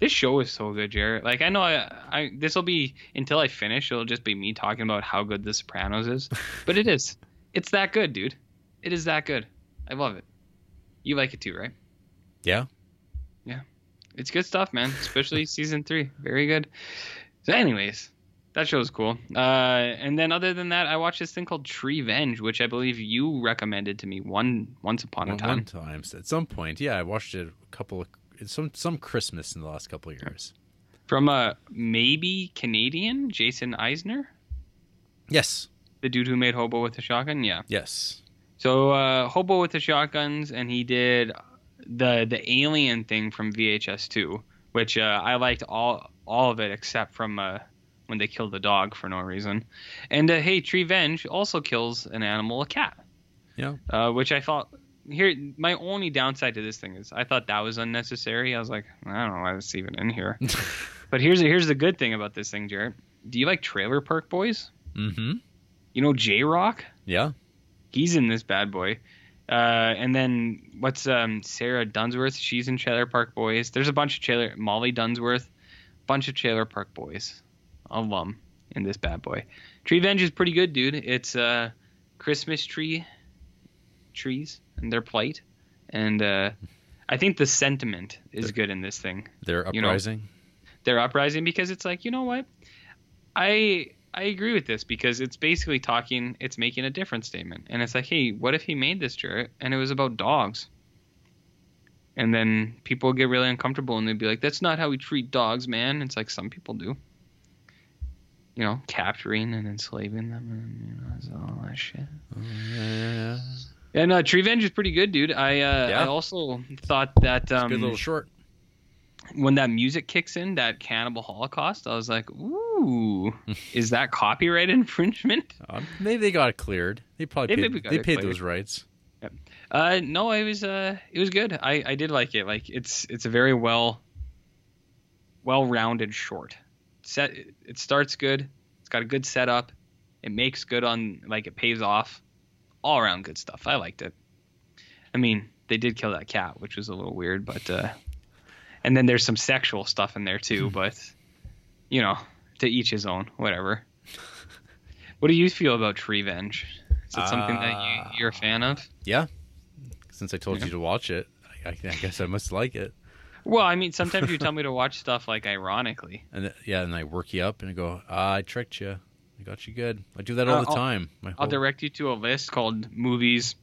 This show is so good, Jared. Like I know I, I this will be until I finish. It'll just be me talking about how good The Sopranos is, but it is. It's that good, dude. It is that good. I love it. You like it too, right? Yeah. Yeah. It's good stuff, man. Especially season three, very good. So, anyways, that show's cool. Uh, and then other than that, I watched this thing called Treevenge, which I believe you recommended to me one once upon a time. one times at some point, yeah, I watched it a couple of some some Christmas in the last couple of years. From a maybe Canadian Jason Eisener, Yes. the dude who made Hobo with the Shotgun. Yeah. Yes. So uh, Hobo with the Shotguns, and he did the the Alien thing from VHS two, which uh, I liked all all of it except from uh, when they kill the dog for no reason. And uh, hey, Treevenge also kills an animal, a cat, Yeah. uh, which I thought. Here, my only downside to this thing is I thought that was unnecessary. I was like, I don't know why this even in here. but here's here's the good thing about this thing, Jared. Do you like Trailer Park Boys? Mm-hmm. You know J-Roc? Yeah. he's in this bad boy. Uh, and then what's um, Sarah Dunsworth? She's in Trailer Park Boys. There's a bunch of Trailer Molly Dunsworth, bunch of Trailer Park Boys, alum in this bad boy. Treevenge is pretty good, dude. It's uh, Christmas tree trees and their plight, and uh, I think the sentiment is good in this thing. They're You know, uprising. They're uprising because it's like you know what, I I agree with this because it's basically talking, it's making a different statement, and it's like, hey, what if he made this Jarrett and it was about dogs? And then people get really uncomfortable and they'd be like, that's not how we treat dogs, man. It's like some people do. You know, capturing and enslaving them and you know, all that shit. yeah. Yeah, no, Treevenge is pretty good, dude. I uh, Yeah. I also thought that um, Good little short. when that music kicks in, that Cannibal Holocaust, I was like, ooh, is that copyright infringement? Um, maybe they got it cleared. They probably They paid, maybe they paid cleared. those rights. Uh, no, it was uh, it was good. I, I did like it. Like it's it's a very well well rounded short. Set it starts good. It's got a good setup. It makes good on like it pays off. All around good stuff. I liked it. I mean, they did kill that cat, which was a little weird, but uh, and then there's some sexual stuff in there too. But you know, to each his own. Whatever. What do you feel about Treevenge? Is it something that you, you're a fan of? Yeah. Since I told Yeah. you to watch it, I, I guess I must like it. Well, I mean, sometimes you tell me to watch stuff like ironically. And th- yeah, and I work you up and I go, ah, I tricked you. I got you good. I do that all Uh, the I'll- time. My I'll direct you to a list called movies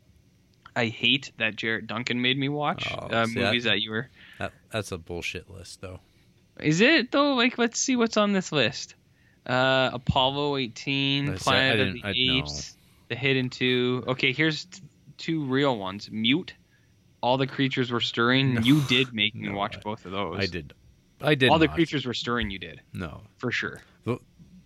I hate that Jarrett Duncan made me watch. Oh, uh, see, movies that you were. that, that's a bullshit list, though. Is it though? Like, let's see what's on this list. Uh, Apollo 18, I said- Planet I of the I- no. Apes, The Hidden Two. Okay, here's t- two real ones. Mute. All the creatures were stirring. No. You did make me No, watch both of those. I did. I did. All the not. creatures were stirring. You did No, for sure.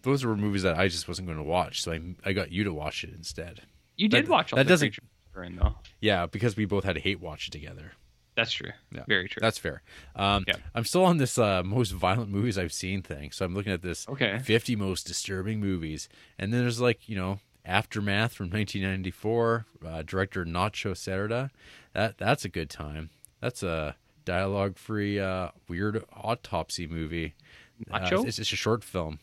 those were movies that I just wasn't going to watch, so I I got you to watch it instead. You did That- watch all that the doesn't- stirring though. Yeah, because we both had to hate watch it together. That's true. Yeah. Very true. That's fair. Um, Yeah. I'm still on this uh, most violent movies I've seen thing, so I'm looking at this Okay. 50 most disturbing movies, and then there's like you know Aftermath from 1994, uh, director Nacho Cerda. That that's a good time. That's a dialogue-free, uh, weird autopsy movie. Uh, Nacho it's, it's a short film.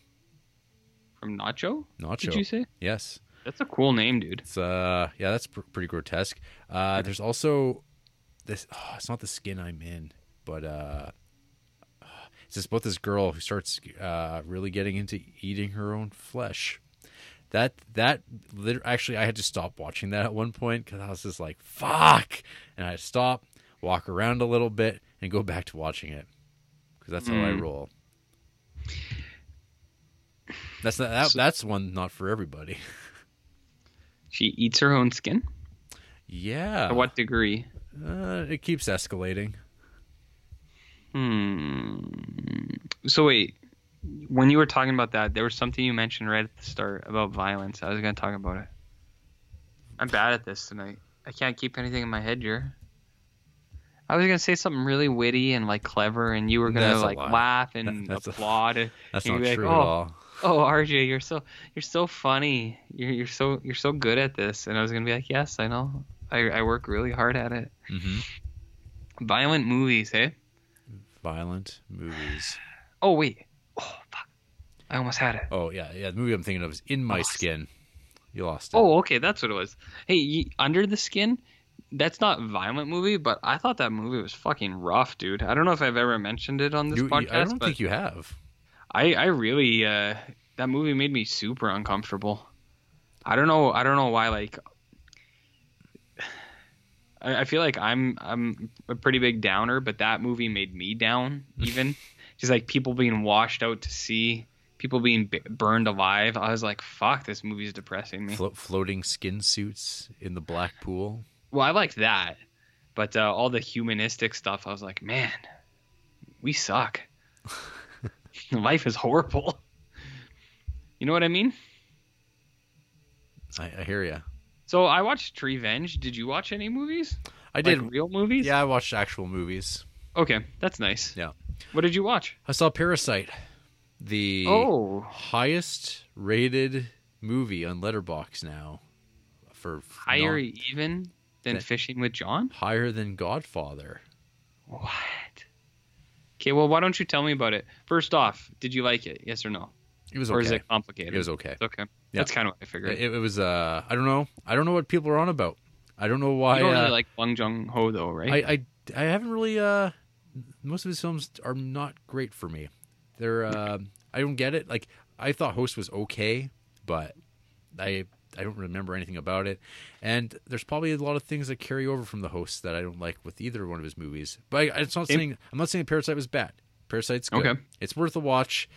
from Nacho. Nacho. Did you say? Yes. That's a cool name, dude. It's uh yeah, that's pr- pretty grotesque. Uh, there's also this. Oh, it's not the skin I'm in, but uh, it's just about this girl who starts uh, really getting into eating her own flesh. That that actually, I had to stop watching that at one point because I was just like, "Fuck!" and I stop, walk around a little bit, and go back to watching it because that's how I Mm. roll. That's not, that, So- that's one not for everybody. She eats her own skin. Yeah. To what degree? Uh, it keeps escalating. Hmm. So wait, when you were talking about that, there was something you mentioned right at the start about violence. I was gonna talk about it. I'm bad at this tonight. I can't keep anything in my head, Jer. I was gonna say something really witty and like clever, and you were gonna That's like laugh and That's applaud. and That's you'd not be like, true "Oh, at all. oh RJ, you're so you're so funny. You're you're so you're so good at this. And I was gonna be like, yes, I know. I I work really hard at it. hmm Violent movies, hey? Violent movies. Oh wait. Oh fuck. I almost had it. Oh yeah, yeah. The movie I'm thinking of is In My. Skin. You lost it. Oh, okay, that's what it was. Hey, Under the Skin. That's not a violent movie, but I thought that movie was fucking rough, dude. I don't know if I've ever mentioned it on this You- podcast, I don't think you have. I, I really uh, that movie made me super uncomfortable. I don't know. I don't know why. Like, I, I feel like I'm I'm a pretty big downer, but that movie made me down. Even just like people being washed out to sea, people being b- burned alive. I was like, fuck, this movie's depressing me. Flo- floating skin suits in the black pool. Well, I liked that, but uh, all the humanistic stuff, I was like, man, we suck. Life is horrible. You know what I mean? I, I hear you. So I watched Revenge. Did you watch any movies? I did. Like real movies? yeah, I watched actual movies. Okay, that's nice. Yeah. What did you watch? I saw Parasite, the Oh, highest rated movie on Letterboxd now, for higher non- even than That- Fishing with John? higher than Godfather. What? Okay, well, why don't you tell me about it? First off, did you like it? Yes or no? It was Or okay. is it complicated? It was okay. It's okay. Yeah. That's kind of what I figured. It, it was. Uh, I don't know. I don't know what people are on about. I don't know why. you don't uh, really like Bong Joon Ho though, right? I, I I haven't really. Uh, most of his films are not great for me. They're. Uh, I don't get it. Like I thought Host was okay, but I I don't remember anything about it. And there's probably a lot of things that carry over from the Host that I don't like with either one of his movies. But I, it's not saying I'm not saying Parasite was bad. Parasite's good. Okay. It's worth a watch,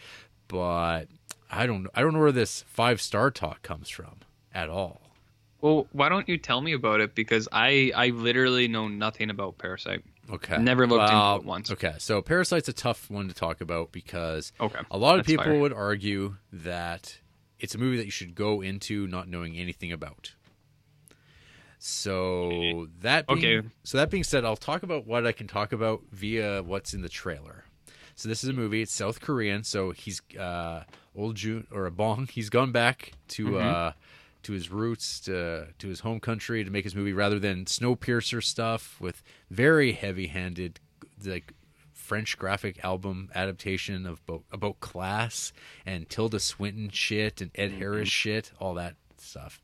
but I don't I don't know where this five star talk comes from at all. Well, why don't you tell me about it? Because I I literally know nothing about Parasite. Okay. Never looked into Well, it once. Okay, so Parasite's a tough one to talk about because Okay. a lot of That's people fair. would argue that it's a movie that you should go into not knowing anything about. So that being, Okay. So that being said, I'll talk about what I can talk about via what's in the trailer. So this is a movie. It's South Korean. So he's uh, old June or a Bong. He's gone back to Mm-hmm. uh, to his roots, to to his home country to make his movie, rather than Snowpiercer stuff with very heavy-handed, like French graphic album adaptation of about, about class and Tilda Swinton shit and Ed mm-hmm. Harris shit, all that stuff.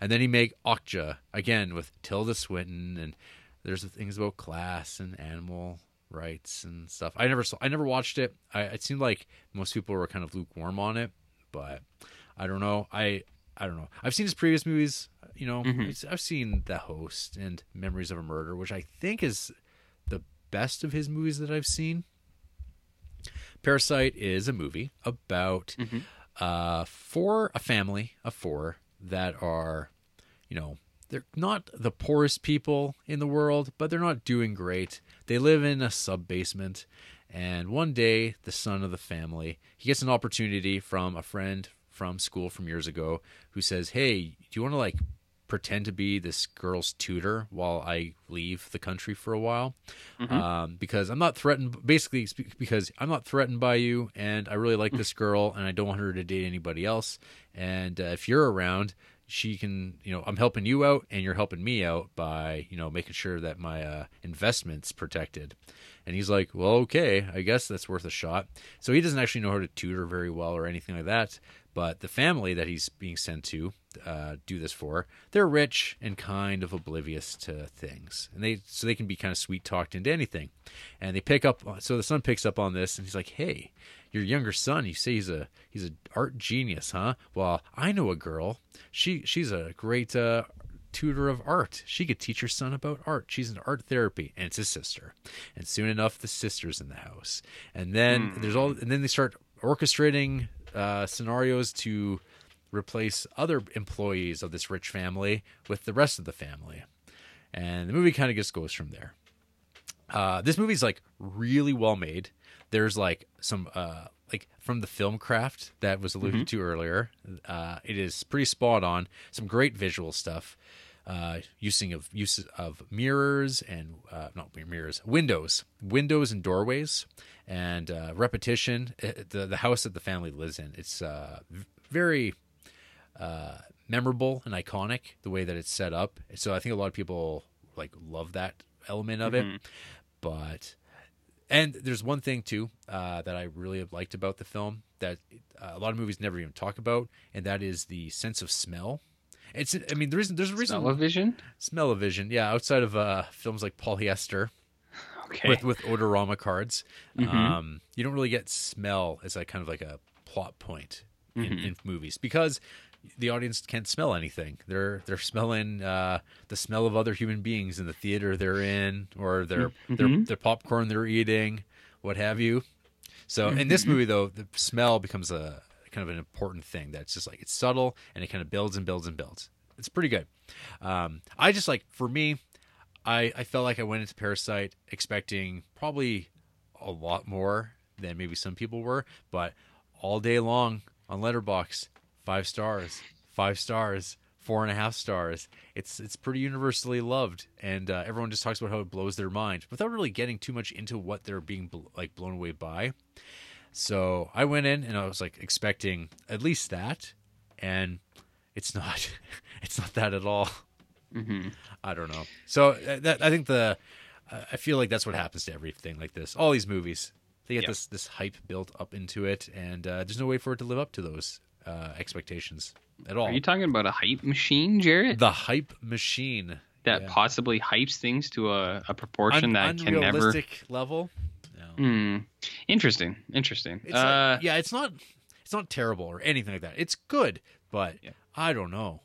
And then he make Okja again with Tilda Swinton and there's the things about class and animal rights and stuff. I never saw I never watched it. I it seemed like most people were kind of lukewarm on it, but I don't know. I I don't know. I've seen his previous movies, you know. Mhm. I've seen The Host and Memories of a Murder, which I think is the best of his movies that I've seen. Parasite is a movie about Mhm. uh, four a family of four that are, you know, they're not the poorest people in the world, but they're not doing great. They live in a sub basement, and one day the son of the family he gets an opportunity from a friend from school from years ago who says, "Hey, do you want to like pretend to be this girl's tutor while I leave the country for a while?" um, because I'm not threatened. Basically, because I'm not threatened by you, and I really like this girl, and I don't want her to date anybody else. And uh, if you're around, she can, you know, I'm helping you out, and you're helping me out by, you know, making sure that my uh, investments protected. And he's like, well, okay, I guess that's worth a shot. So he doesn't actually know how to tutor very well or anything like that. But the family that he's being sent to uh, do this for, they're rich and kind of oblivious to things, and they so they can be kind of sweet talked into anything. And they pick up. So the son picks up on this, and he's like, "Hey, your younger son. You say he's a he's an art genius, huh? Well, I know a girl. She she's a great uh, tutor of art. She could teach your son about art. She's an art therapy, and it's his sister. And soon enough, the sister's in the house. And then Hmm. there's all, and then they start orchestrating uh, scenarios to replace other employees of this rich family with the rest of the family. And the movie kind of just goes from there. Uh, this movie's like really well made. There's like some uh, like from the film craft that was alluded to earlier. Uh, it is pretty spot on. Some great visual stuff. Uh, using of use of mirrors and uh, not mirrors, windows, windows and doorways, and uh, repetition. Uh, The the house that the family lives in. It's uh, very uh, memorable and iconic the way that it's set up. So I think a lot of people like love that element of it. But and there's one thing too uh, that I really have liked about the film that uh, a lot of movies never even talk about, and that is the sense of smell. It's I mean there isn't there's a reason Television. smell of vision yeah outside of uh, films like Polyester Okay. with with odorama cards. Mhm. Um, you don't really get smell as a kind of like a plot point in, Mhm. in movies because the audience can't smell anything. They're they're smelling uh, the smell of other human beings in the theater they're in, or their their Mhm. their popcorn they're eating, what have you. So in this movie though, the smell becomes a kind of an important thing. That's just like it's subtle and it kind of builds and builds and builds. It's pretty good. Um, I just like for me, I, I felt like I went into Parasite expecting probably a lot more than maybe some people were, but all day long on Letterboxd, five stars, five stars, four and a half stars. It's it's pretty universally loved, and uh, everyone just talks about how it blows their mind without really getting too much into what they're being bl- like blown away by. So I went in and I was like expecting at least that, and it's not. It's not that at all. hmm I don't know. So uh, that I think the uh, I feel like that's what happens to everything like this. All these movies, they get Yeah. this this hype built up into it, and uh, there's no way for it to live up to those uh, expectations at all. Are you talking about a hype machine, Jared? the hype machine that yeah. possibly hypes things to a, a proportion Un- that can never. level. Hmm. Interesting. Interesting. It's uh, like, yeah, it's not it's not terrible or anything like that. It's good, but Yeah. I don't know.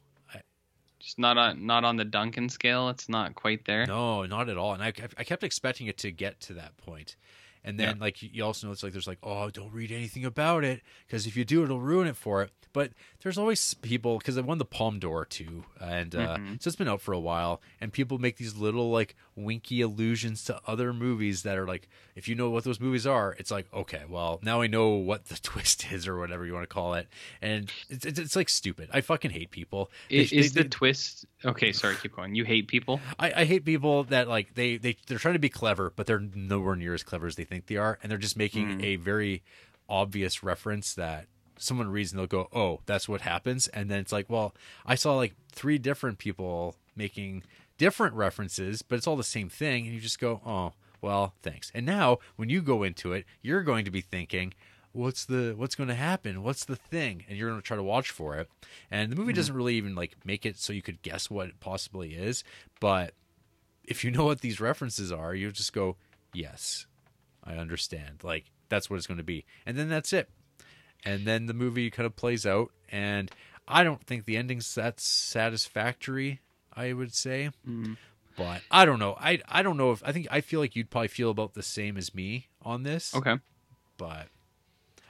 just not on not on the Duncan scale. It's not quite there. No, not at all. And I, I kept expecting it to get to that point. And then, Yeah. like, you also know it's like there's like, oh, don't read anything about it because if you do, it'll ruin it for it. But there's always people because I won the Palme d'Or too, and uh, Mhm. so it's been out for a while. And people make these little like winky allusions to other movies that are like, if you know what those movies are, it's like, okay, well, now I know what the twist is or whatever you want to call it. And it's it's, it's like stupid. I fucking hate people. They- Is, is they- the twist? Okay, sorry. Keep going. You hate people. I, I hate people that like they they they're trying to be clever, but they're nowhere near as clever as they think they are, and they're just making Mm. a very obvious reference that someone reads and they'll go, "Oh, that's what happens," and then it's like, well, I saw like three different people making different references, but it's all the same thing, and you just go, "Oh, well, thanks." And now when you go into it, you're going to be thinking. What's the what's going to happen? What's the thing? And you're going to try to watch for it. And the movie doesn't really even like make it so you could guess what it possibly is, but if you know what these references are, you just go, "Yes, I understand." Like that's what it's going to be, and then that's it. And then the movie kind of plays out, and I don't think the ending's that satisfactory. I would say, Mm. but I don't know. I I don't know if I think I feel like you'd probably feel about the same as me on this. Okay. but.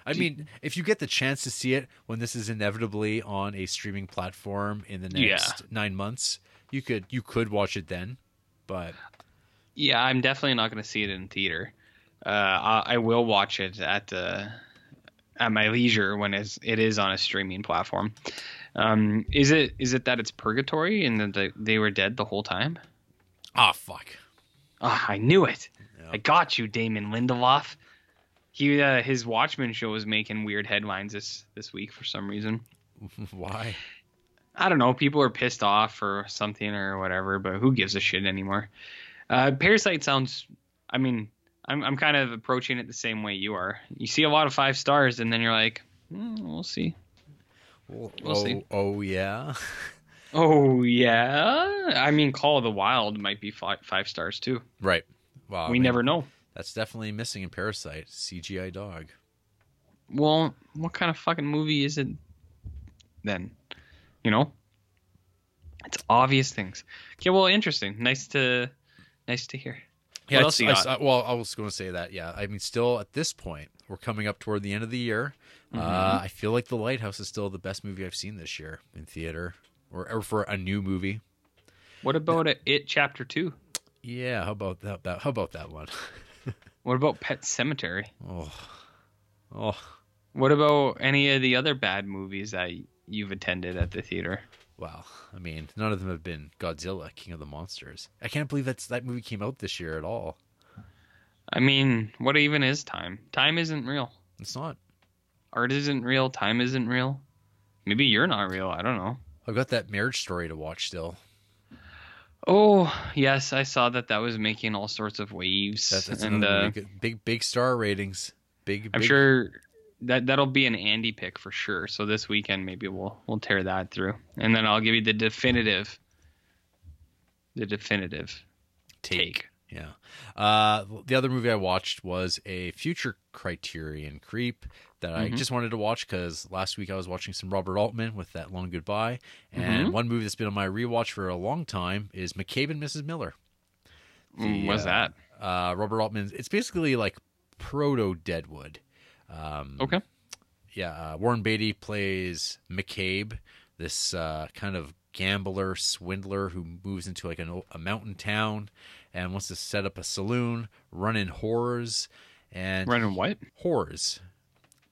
I mean, if you get the chance to see it when this is inevitably on a streaming platform in the Yeah. next nine months, you could you could watch it then. But Yeah, I'm definitely not going to see it in theater. Uh, I, I will watch it at the at my leisure when it's, it is on a streaming platform. Um, is it is it that it's purgatory and that they, they were dead the whole time? ah, fuck. Ah, I knew it. Yeah. I got you, Damon Lindelof. He uh, his Watchmen show was making weird headlines this this week for some reason. Why? I don't know. People are pissed off or something or whatever, but who gives a shit anymore? Uh, Parasite sounds. I mean, I'm I'm kind of approaching it the same way you are. You see a lot of five stars, and then you're like, hmm, we'll see. We'll oh, see. Oh yeah. Oh yeah. I mean, Call of the Wild might be five, five stars too. right. Wow. I we mean, never know. That's definitely missing in Parasite. CGI dog. Well, what kind of fucking movie is it then? You know? It's obvious things. Okay, well, interesting. Nice to nice to hear. Yeah, What else it's- you got? I- well, I was going to say that. Yeah, I mean, still at this point, we're coming up toward the end of the year. Mm-hmm. Uh, I feel like The Lighthouse is still the best movie I've seen this year in theater, or, or for a new movie. What about it, it Chapter 2? Yeah, how about that? that how about that one? What about Pet Sematary? Oh, oh, What about any of the other bad movies that you've attended at the theater? Wow. I mean, none of them have been Godzilla, King of the Monsters. I can't believe that's that movie came out this year at all. I mean, what even is time? Time isn't real. It's not. Art isn't real. Time isn't real. Maybe you're not real. I don't know. I've got that Marriage Story to watch still. Oh, yes, I saw that that was making all sorts of waves. That, that's and uh. Good- big big star ratings. Big. I'm big- sure that that'll be an Andy pick for sure. So this weekend maybe we'll we'll tear that through, and then I'll give you the definitive, the definitive take. Yeah. Uh, the other movie I watched was a future Criterion Creep that I Mhm. just wanted to watch because last week I was watching some Robert Altman with that Long Goodbye, and Mhm. one movie that's been on my rewatch for a long time is McCabe and Mrs. Miller. Mm, The, What's uh, that? Uh, Robert Altman. It's basically like proto Deadwood. Um, Okay. yeah, uh, Warren Beatty plays McCabe, this uh, kind of gambler, swindler who moves into like an, a mountain town and wants to set up a saloon, run in horrors and Running what? horrors.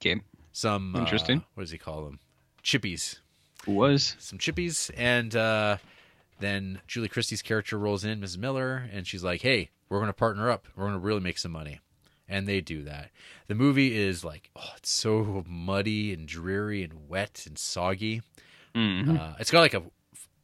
Okay. Some uh, Interesting. what does he call them? Chippies. Who was? Some chippies, and uh, then Julie Christie's character rolls in, Mrs. Miller, and she's like, "Hey, we're going to partner up. We're going to really make some money." And they do that. The movie is like, oh, it's so muddy and dreary and wet and soggy. Mhm. Uh, it's got like a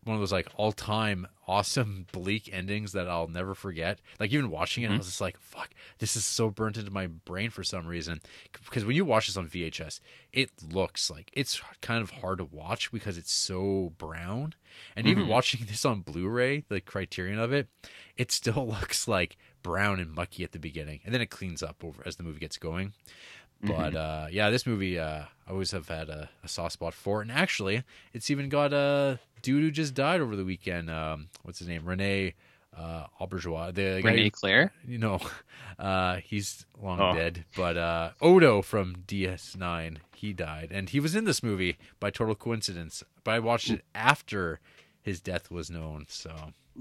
one of those like all time awesome bleak endings that I'll never forget. Like even watching it, I was just like, "Fuck, this is so burnt into my brain for some reason." Because when you watch this on VHS, it looks like it's kind of hard to watch because it's so brown. And even Mhm. watching this on Blu-ray, the Criterion of it, it still looks like brown and mucky at the beginning, and then it cleans up over as the movie gets going. But uh, yeah, this movie uh, I always have had a, a soft spot for, and actually, it's even got a dude who just died over the weekend. Um, what's his name? Rene uh, Auberjois. The guy, Renee Claire. you know, uh, he's long Oh. dead. But uh, Odo from DS9, he died, and he was in this movie by total coincidence. But I watched it after his death was known. So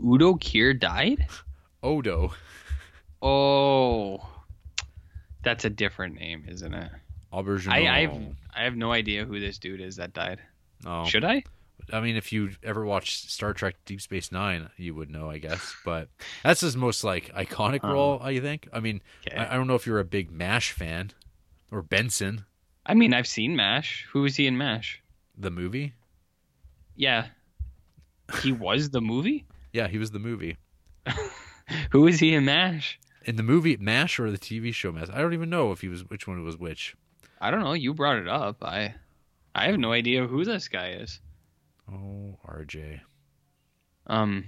Udo Kier died. Odo Oh, that's a different name, isn't it? Auberjois. I I've, I have no idea who this dude is that died. oh. Should I? I mean, if you ever watched Star Trek Deep Space Nine, you would know, I guess. But that's his most like iconic Oh. role, I think. I mean, Okay. I, I don't know if you're a big Mash fan or Benson, I mean, I've seen Mash. Who was he in Mash? the movie. Yeah, he was the movie. Yeah, he was the movie. Who was he in Mash? In the movie Mash or the TV show Mash, I don't even know if he was which one was which. I don't know. You brought it up. I I have no idea who this guy is. Oh, RJ. Um,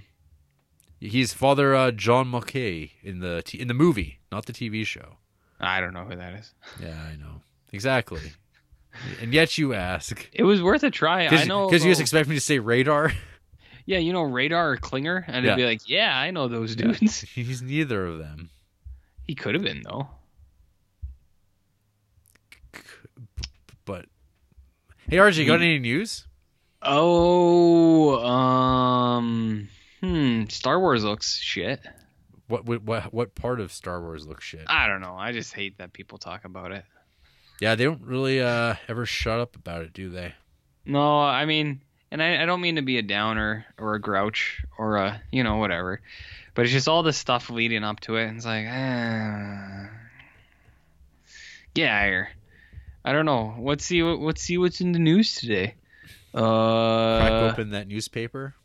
He's Father uh, John Mulcahy in the t- in the movie, not the TV show. I don't know who that is. Yeah, I know exactly. and yet you ask, It was worth a try. I know because you just expect me to say Radar. yeah, you know Radar or Klinger, and Yeah. it'd be like, yeah, I know those dudes. He's neither of them. He could have been though. But hey, RJ, got any news? Oh, um, hmm. Star Wars looks shit. What what what, what part of Star Wars looks shit? I don't know. I just hate that people talk about it. Yeah, they don't really uh, ever shut up about it, do they? No, I mean, and I, I don't mean to be a downer or a grouch or a you know whatever, but it's just all the stuff leading up to it. And it's like, ah, get out of here. I don't know. Let's see what let's see what's in the news today. Crack Uh, open that newspaper.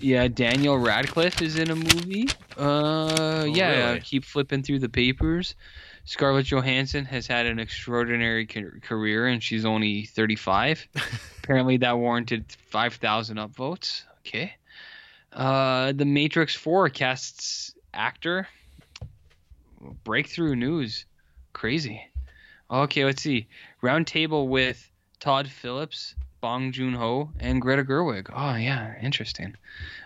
yeah, Daniel Radcliffe is in a movie. Uh, yeah, really? keep flipping through the papers. Scarlett Johansson has had an extraordinary career and she's only 35. Apparently, that warranted 5,000 upvotes. Okay. Uh, the Matrix 4 casts actor. Breakthrough news. Crazy. Okay, let's see. Roundtable with Todd Phillips, Bong Joon Ho, and Greta Gerwig. Oh yeah, interesting.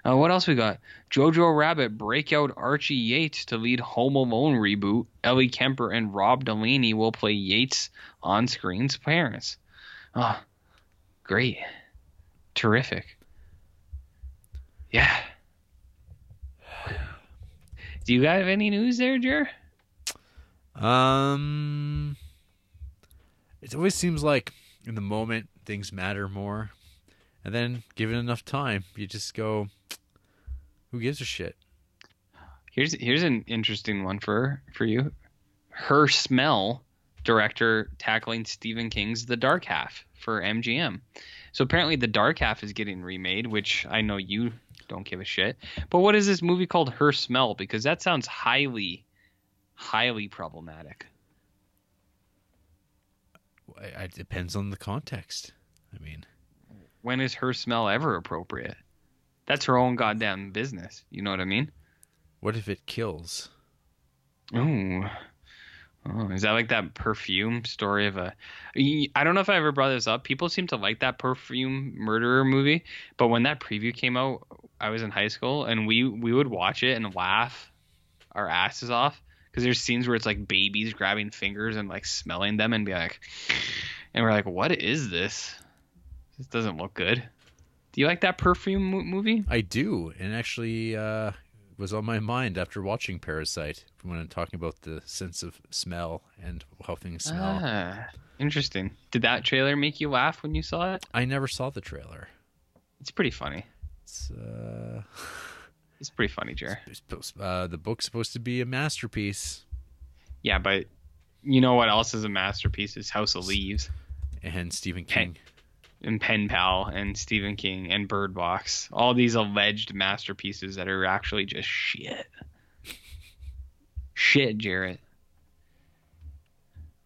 Uh, what else we got? Jojo Rabbit breakout Archie Yates to lead Home Alone reboot. Ellie Kemper and Rob Delaney will play Yates on screen's parents. Oh, great, terrific. Yeah. Do you guys have any news there, Jer? Um, it always seems like in the moment things matter more, and then given enough time, you just go, "Who gives a shit?" Here's here's an interesting one for for you. Her smell director tackling Stephen King's The Dark Half for MGM. So apparently The Dark Half is getting remade, which I know you don't give a shit. But what is this movie called Her Smell? Because that sounds highly, highly problematic. It depends on the context. I mean, when is her smell ever appropriate? That's her own goddamn business. You know what I mean? What if it kills? Ooh. Oh, is that like that perfume story of a? I don't know if I ever brought this up. People seem to like that perfume murderer movie, but when that preview came out, I was in high school and we we would watch it and laugh our asses off because there's scenes where it's like babies grabbing fingers and like smelling them and be like, and we're like, what is this? This doesn't look good. Do you like that perfume movie? I do, and actually uh, was on my mind after watching Parasite when I'm talking about the sense of smell and how things smell. Ah, interesting. Did that trailer make you laugh when you saw it? I never saw the trailer. It's pretty funny. It's uh, it's pretty funny, Jer. Uh, the book's supposed to be a masterpiece. Yeah, but you know what else is a masterpiece? Is House of Leaves and Stephen King. Pen, and Pen Pal and Stephen King and Bird Box. All these alleged masterpieces that are actually just shit. shit, Jarrett.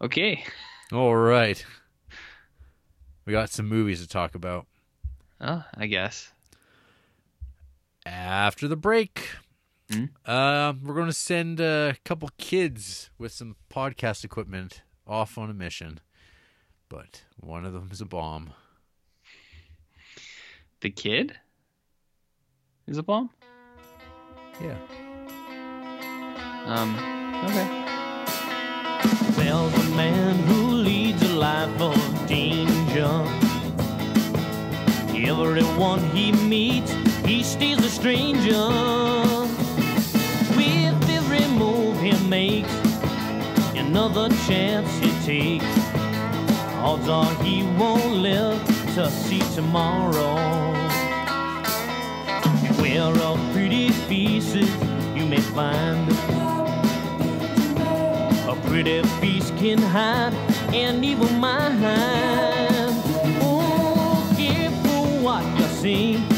Okay. All right. We got some movies to talk about. Oh, I guess. After the break, Hmm? uh, we're going to send a couple kids with some podcast equipment off on a mission. But one of them is a bomb. The kid is a bomb? Yeah. Um, okay. Well, the man who leads a life of danger. Everyone he meets, he steals a stranger. With every move he makes, another chance he takes. Odds are he won't live to see tomorrow. Beware of pretty faces you may find. A pretty face can hide an evil mind. Oh, careful what you see.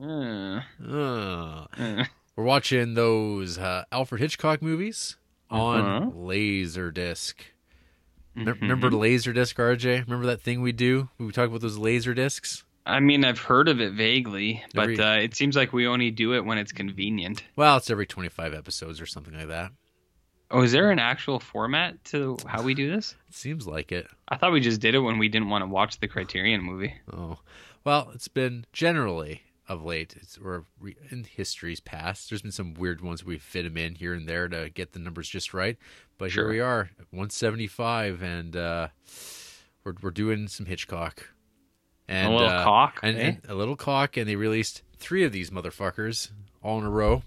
Uh, uh, we're watching those uh, Alfred Hitchcock movies on Uh-huh. Laserdisc. Me- Mm-hmm. Remember Laserdisc, RJ? Remember that thing we do? We talk about those laser discs? I mean, I've heard of it vaguely, but Every- uh, it seems like we only do it when it's convenient. Well, it's every 25 episodes or something like that. Oh, is there an actual format to how we do this? It seems like it. I thought we just did it when we didn't want to watch the Criterion movie. Oh, well, it's been generally of late, it's, or in history's past, there's been some weird ones we fit them in here and there to get the numbers just right. But Sure. here we are, 175, and uh, we're we're doing some Hitchcock. And, a little uh, cock. and, eh? and a little cock, and they released three of these motherfuckers all in a row.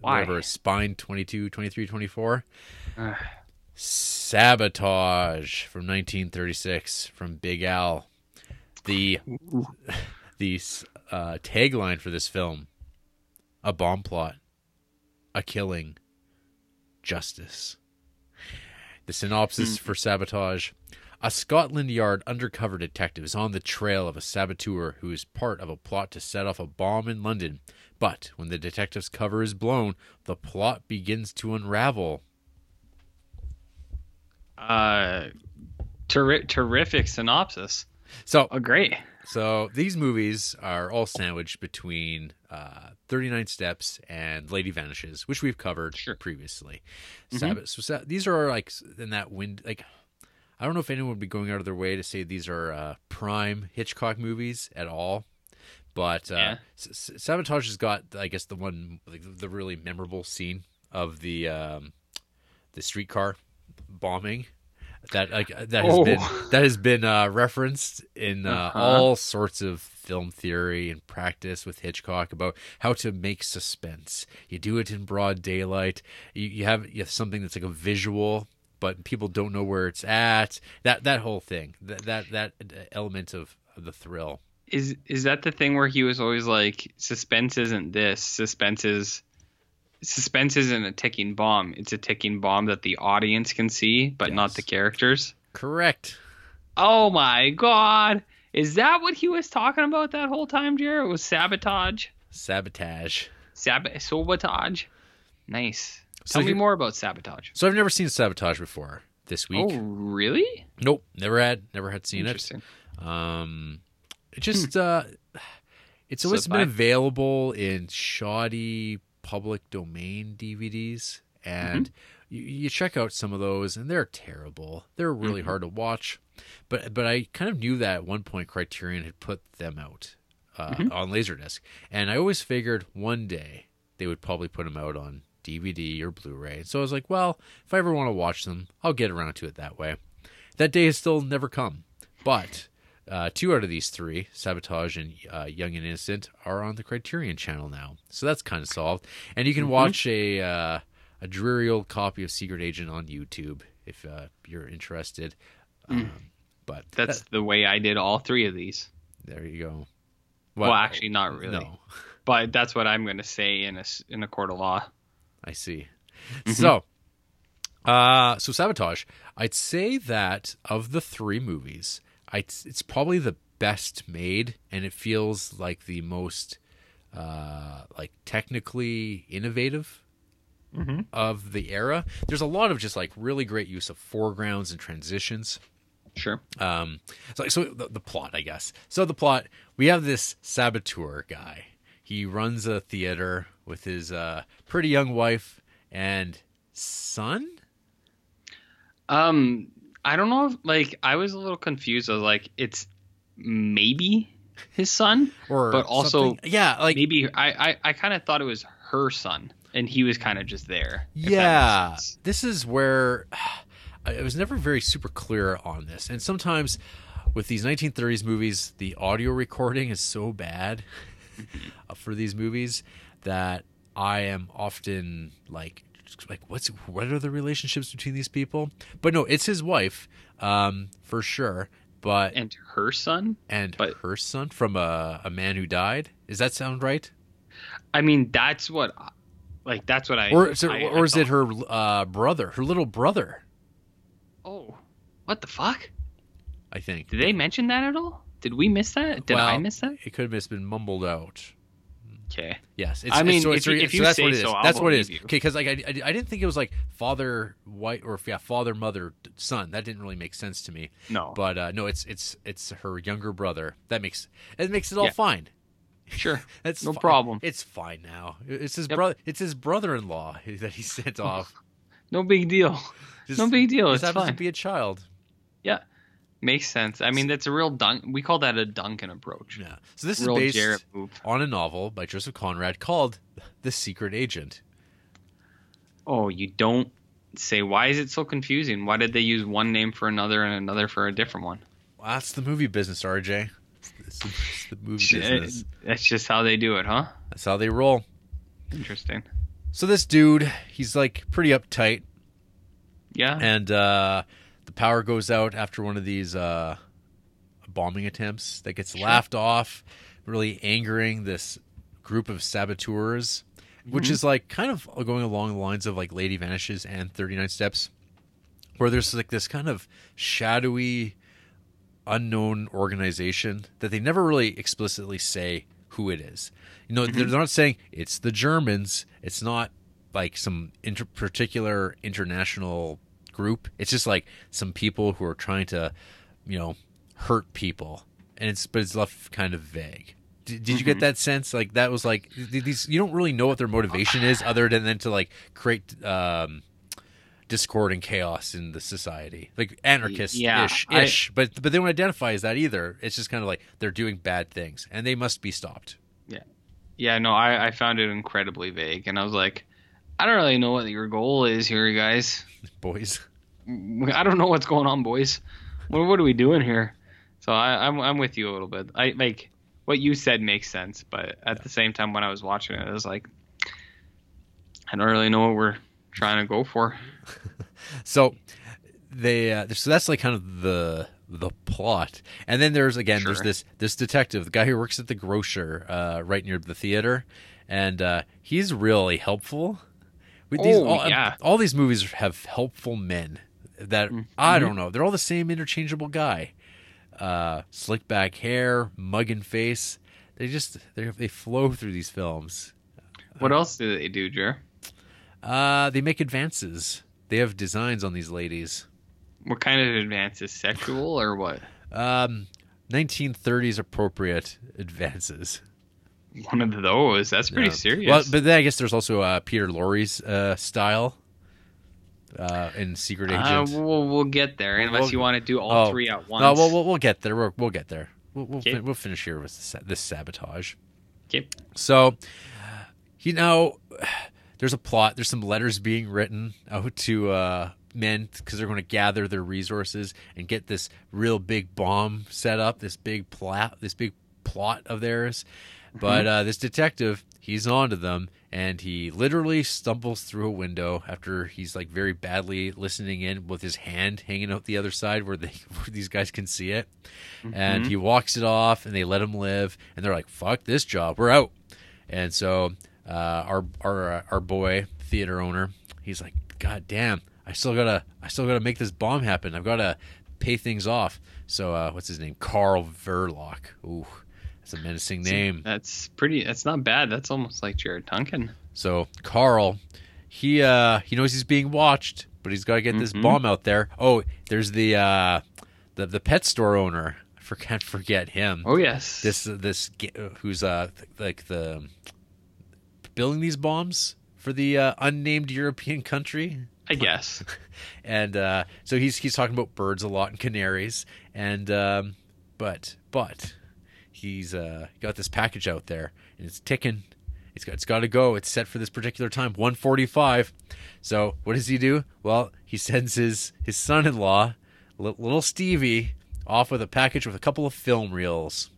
Why? Whatever, Spine 22, 23, 24. Ugh. Sabotage from 1936 from Big Al. The the uh, tagline for this film: a bomb plot, a killing, justice. The synopsis for Sabotage: A Scotland Yard undercover detective is on the trail of a saboteur who is part of a plot to set off a bomb in London. But when the detective's cover is blown, the plot begins to unravel. Uh, terri- terrific synopsis. So, Oh, great. So these movies are all sandwiched between uh, 39 Steps and Lady Vanishes, which we've covered Sure. previously. Sabbath, so sa- these are like in that wind. Like, I don't know if anyone would be going out of their way to say these are uh, prime Hitchcock movies at all. But uh, Yeah. S- Sabotage has got, I guess, the one like the really memorable scene of the um, the streetcar bombing that like that has Oh. been that has been uh, referenced in uh, Uh-huh. all sorts of film theory and practice with Hitchcock about how to make suspense. You do it in broad daylight. You, you have you have something that's like a visual, but people don't know where it's at. That that whole thing, that that that element of, of the thrill. Is is that the thing where he was always like, suspense isn't this, suspense is suspense isn't a ticking bomb. It's a ticking bomb that the audience can see, but not the characters. Correct. Oh my god. Is that what he was talking about that whole time, Jared? It was sabotage? Sabotage. Sab- sabotage? Nice. So Tell me more about sabotage. So I've never seen Sabotage before. This week, Oh, really? nope, never had, never had seen it. Interesting. Um, it just uh, it's always Slipped been available in shoddy public domain DVDs, mm-hmm. and you, you check out some of those, and they're terrible. They're really mm-hmm. hard to watch. But but I kind of knew that at one point Criterion had put them out uh, mm-hmm. on Laserdisc, and I always figured one day they would probably put them out on DVD or Blu-ray. So I was like, well, if I ever want to watch them, I'll get around to it that way. That day has still never come, but uh, two out of these three, Sabotage and uh, Young and Innocent, are on the Criterion channel now. So that's kind of solved. And you can watch a uh, a dreary old copy of Secret Agent on YouTube if uh, you're interested. Um, but That's that- the way I did all three of these. there you go. Well, actually, not really. No, But that's what I'm going to say in a in a court of law. I see. So, uh, so Sabotage, I'd say that of the three movies, I it's probably the best made, and it feels like the most uh, like technically innovative of the era. There's a lot of just like really great use of foregrounds and transitions. Sure. Um, so, so the, the plot, I guess. So the plot, we have this saboteur guy. He runs a theater with his uh, pretty young wife and son. Um, I don't know. If, like, I was a little confused. I was like, it's maybe his son, Or but also something. yeah, like maybe I I, I kind of thought it was her son, and he was kind of just there. if that makes yeah. This is where I was never very super clear on this, and sometimes with these 1930s movies, the audio recording is so bad uh, for these movies that I am often like, like what's what are the relationships between these people? But no, it's his wife, um, for sure. But and her son. and but- her son from a, a man who died. Does that sound right? I mean, that's what, like, that's what I. Or is it, I- I or is it her uh, brother, her little brother? Oh, what the fuck? I think. Did they mention that at all? Did we miss that? Did I miss that? It could have been mumbled out. Okay. Yes, it's, I mean, so if it's, you- re- if you that's say what it is. so, that's what it is. you. Okay, because like I, I, I didn't think it was like father white or yeah father mother son. That didn't really make sense to me. No. But uh, no, it's it's it's her younger brother. That makes it makes it all Yeah. fine. Sure. That's No fi- problem. It's fine now. It's his Yep. brother. It's his brother-in-law that he sent off. No big deal. Just, no big deal. It's happens fine. to be a child. Yeah. Makes sense. I mean, that's a real dunk. We call that a Duncan approach. Yeah. So this is based on a novel by Joseph Conrad called The Secret Agent. Oh, you don't say. Why is it so confusing? Why did they use one name for another and another for a different one? Well, that's the movie business, RJ. It's, the, it's the movie business. That's just how they do it, huh? That's how they roll. Interesting. So this dude, he's like pretty uptight. Yeah. and uh, power goes out after one of these uh, bombing attempts that gets laughed off, really angering this group of saboteurs, which is like kind of going along the lines of like Lady Vanishes and Thirty Nine Steps, where there's like this kind of shadowy, unknown organization that they never really explicitly say who it is. You know, they're not saying it's the Germans. It's not like some inter- particular international group. It's just like some people who are trying to, you know, hurt people, and it's but it's left kind of vague. Did, did you get that sense? Like that was like these. You don't really know what their motivation is, other than then to like create um, discord and chaos in the society, like anarchist Yeah, ish I- ish. But but they don't identify as that either. It's just kind of like they're doing bad things, and they must be stopped. Yeah, yeah, no, I, I found it incredibly vague, and I was like, I don't really know what your goal is here, guys. Boys, I don't know what's going on, boys. What, what are we doing here? So I, I'm I'm with you a little bit. I like what you said makes sense, but at the same time, when I was watching it, I was like, I don't really know what we're trying to go for. So they uh, so that's like kind of the the plot, and then there's again there's this this detective, the guy who works at the grocer uh, right near the theater, and uh, he's really helpful. These, Oh, all, yeah. all these movies have helpful men that Mm-hmm. I don't know. They're all the same interchangeable guy, uh, slick back hair, mugging face. They just they they flow through these films. What else do they do, Jer? Uh, they make advances. They have designs on these ladies. What kind of advances? Sexual or what? Um, 1930s appropriate advances. One of those. That's pretty Yeah. serious. Well, but then I guess there's also uh, Peter Lorre's uh, style uh, in Secret Uh, Agent. we'll, we'll get there, unless We'll- you want to do all Oh, three at once. No, we'll, we'll, we'll get there. We'll, we'll get there. We'll, we'll, fin- we'll finish here with this, this sabotage. Okay. So, you know, there's a plot. There's some letters being written out to uh, men because they're going to gather their resources and get this real big bomb set up. This big plot. This big plot of theirs. But uh, this detective, he's onto them, and he literally stumbles through a window after he's like very badly listening in with his hand hanging out the other side where, they, where these guys can see it. And he walks it off, and they let him live. And they're like, "Fuck this job, we're out." And so uh, our our uh, our boy theater owner, he's like, "God damn, I still gotta I still gotta make this bomb happen. I've gotta pay things off." So uh, what's his name? Carl Verloc. Ooh, that's a menacing name. That's pretty. That's not bad. That's almost like Jared Duncan. So Carl, he uh he knows he's being watched, but he's got to get this Mhm. bomb out there. Oh, there's the uh the the pet store owner. I for- can't forget him. Oh yes. This this who's uh like the building these bombs for the uh, unnamed European country. I guess. And uh, so he's he's talking about birds a lot and canaries, and um, but but he's uh, got this package out there and it's ticking. It's got it's got to go. It's set for this particular time, one forty five. So what does he do? Well, he sends his his son in law, little Stevie, off with a package with a couple of film reels.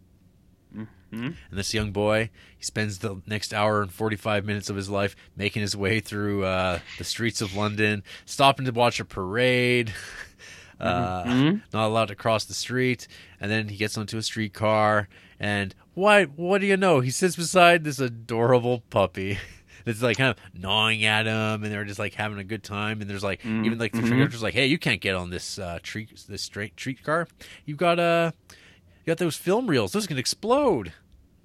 Mhm. And this young boy, he spends the next hour and 45 minutes of his life making his way through uh, the streets of London, stopping to watch a parade, uh, Mhm. not allowed to cross the street. And then he gets onto a streetcar, and why? What do you know? He sits beside this adorable puppy. That's like kind of gnawing at him, and they're just like having a good time. And there's like Mhm. even like the Mhm. conductor's like, "Hey, you can't get on this uh, treat this straight treat car. You've got uh, you got those film reels. Those can explode."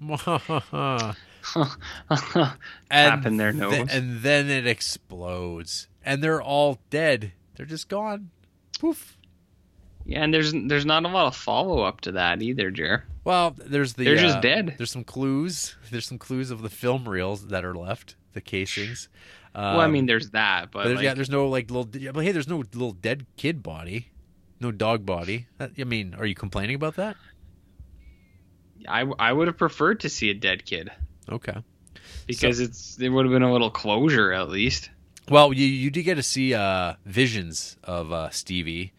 and their th- and then it explodes, and they're all dead. They're just gone. Poof. Yeah, and there's there's not a lot of follow up to that either, Jer. Well, there's the They're just uh, dead. There's some clues. There's some clues of the film reels that are left, the casings. Um, well, I mean, there's that, but but there's, like, yeah, there's no like little. But hey, there's no little dead kid body, no dog body. That, I mean, are you complaining about that? I I would have preferred to see a dead kid Okay. because it's it would have been a little closure at least. Well, you you did get to see uh, visions of uh, Stevie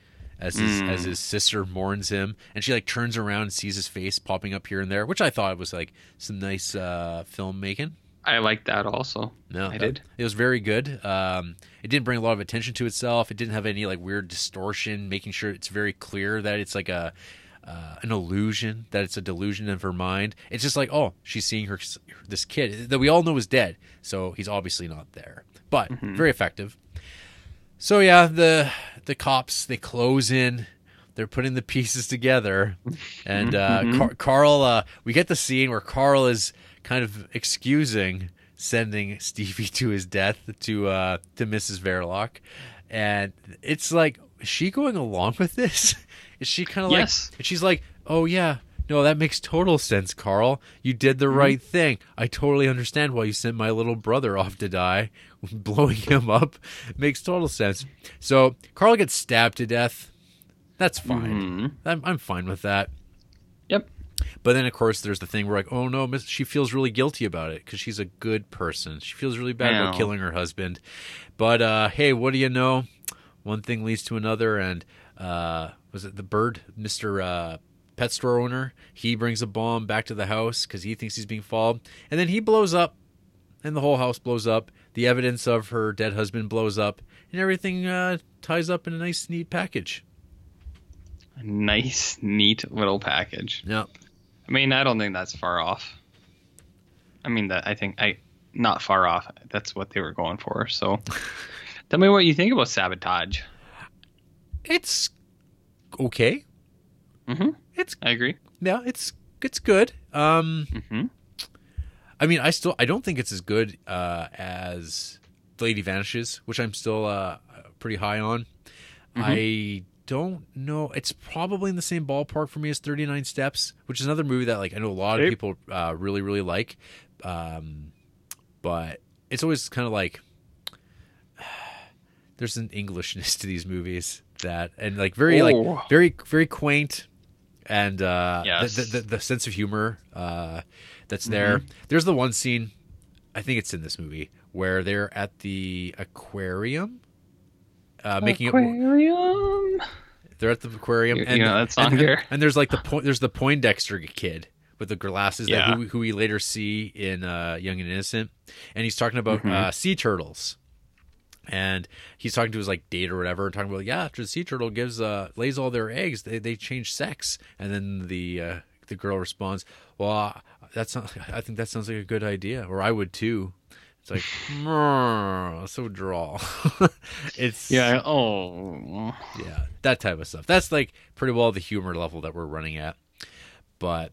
as his Mm. as his sister mourns him, and she like turns around and sees his face popping up here and there, which I thought was like some nice uh, filmmaking. I liked that also. No, I that- did. It was very good. Um, it didn't bring a lot of attention to itself. It didn't have any like weird distortion, making sure it's very clear that it's like a uh, an illusion, that it's a delusion of her mind. It's just like, oh, she's seeing her this kid that we all know is dead, so he's obviously not there. But very effective. So yeah, the the cops they close in. They're putting the pieces together, and uh, Car- Carl. Uh, we get the scene where Carl is kind of excusing sending Stevie to his death to uh, to Mrs. Verloc, and it's like, is she going along with this? Is she kind of Yes. like? And she's like, oh yeah. No, that makes total sense, Carl. You did the right thing. I totally understand why you sent my little brother off to die. Blowing him up makes total sense. So Carl gets stabbed to death. That's fine. I'm, I'm fine with that. Yep. But then, of course, there's the thing where like, oh no, miss, she feels really guilty about it because she's a good person. She feels really bad about killing her husband. But uh, hey, what do you know? One thing leads to another, and uh, was it the bird, Mister uh, Pet Store owner? He brings a bomb back to the house because he thinks he's being followed, and then he blows up, and the whole house blows up. The evidence of her dead husband blows up, and everything uh, ties up in a nice, neat package. A nice, neat little package. Yeah. I mean, I don't think that's far off. I mean, that I think I not far off. That's what they were going for. So, tell me what you think about sabotage. It's okay. Mm-hmm. It's I agree. yeah, it's it's good. Um, Mm-hmm. I mean, I still I don't think it's as good uh, as the Lady Vanishes, which I'm still uh, pretty high on. I don't know. It's probably in the same ballpark for me as 39 Steps, which is another movie that like I know a lot of people uh, really really like. Um, but it's always kind of like there's an Englishness to these movies that and like very Oh. like very very quaint and uh Yes. the, the, the, the sense of humor uh that's there there's the one scene i think it's in this movie where they're at the aquarium uh making up Aquarium. they're at the aquarium You- and, you know that song and, there? and there's like the point there's the poindexter kid with the glasses that who, who we later see in uh young and innocent and he's talking about Mm-hmm. uh sea turtles and he's talking to his like date or whatever, talking about yeah, after the sea turtle gives uh lays all their eggs, they they change sex, and then the uh, the girl responds, well, that's not, I think that sounds like a good idea, or I would too. It's like so draw. it's Yeah. Oh. yeah that type of stuff. That's like pretty well the humor level that we're running at, but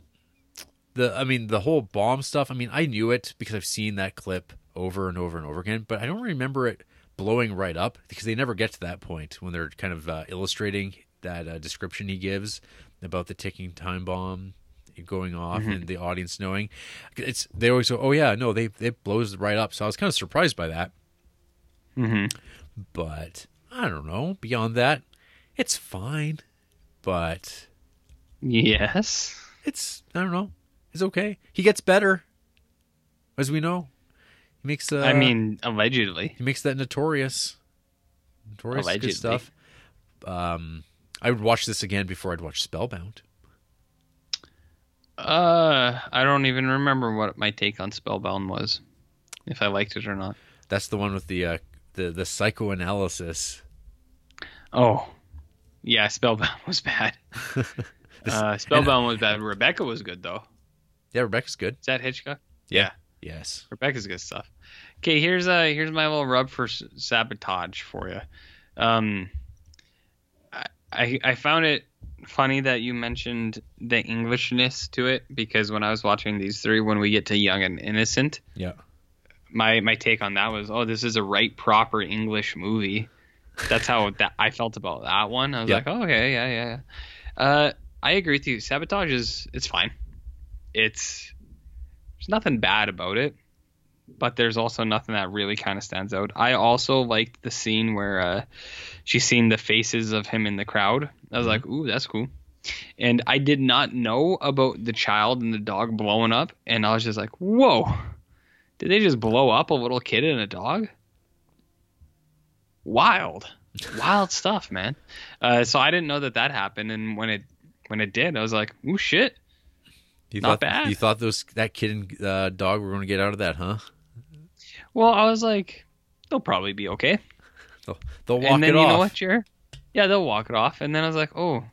the I mean the whole bomb stuff. I mean I knew it because I've seen that clip over and over and over again, but I don't remember it blowing right up because they never get to that point when they're kind of uh, illustrating that uh, description he gives about the ticking time bomb going off and the audience knowing. It's they always go, oh yeah, no, they it blows right up. So I was kind of surprised by that, Mm-hmm. but I don't know. Beyond that, it's fine, but Yes. it's I don't know. It's okay. He gets better, as we know. He makes. Uh, I mean, allegedly. he makes that notorious. Notorious Allegedly. good stuff. Um, I would watch this again before I'd watch Spellbound. Uh, I don't even remember what my take on Spellbound was, if I liked it or not. That's the one with the uh, the the psychoanalysis. Oh, yeah, Spellbound was bad. uh, Spellbound was bad. Rebecca was good though. Yeah, Rebecca's good. Is that Hitchcock? Yeah. Yes. Rebecca's good stuff. Okay, here's uh here's my little rub for s- sabotage for you. Um, I, I I found it funny that you mentioned the Englishness to it because when I was watching these three, when we get to Young and Innocent, Yeah. my my take on that was, oh, this is a right proper English movie. That's how that I felt about that one. I was Yeah. like, oh, okay, yeah, yeah. yeah. Uh, I agree with you. Sabotage is it's fine. It's nothing bad about it, but there's also nothing that really kind of stands out. I also liked the scene where uh, she's seen the faces of him in the crowd. I was like, ooh, that's cool. And I did not know about the child and the dog blowing up, and I was just like, whoa. Did they just blow up a little kid and a dog? Wild, wild stuff, man. Uh, so I didn't know that that happened, and when it when it did, I was like, "Ooh, shit!" You Not thought bad. you thought those that kid and uh, dog were going to get out of that, huh? Well, I was like, they'll probably be okay. They'll walk and then it you off. know what, Jared? Yeah, they'll walk it off. And then I was like, oh,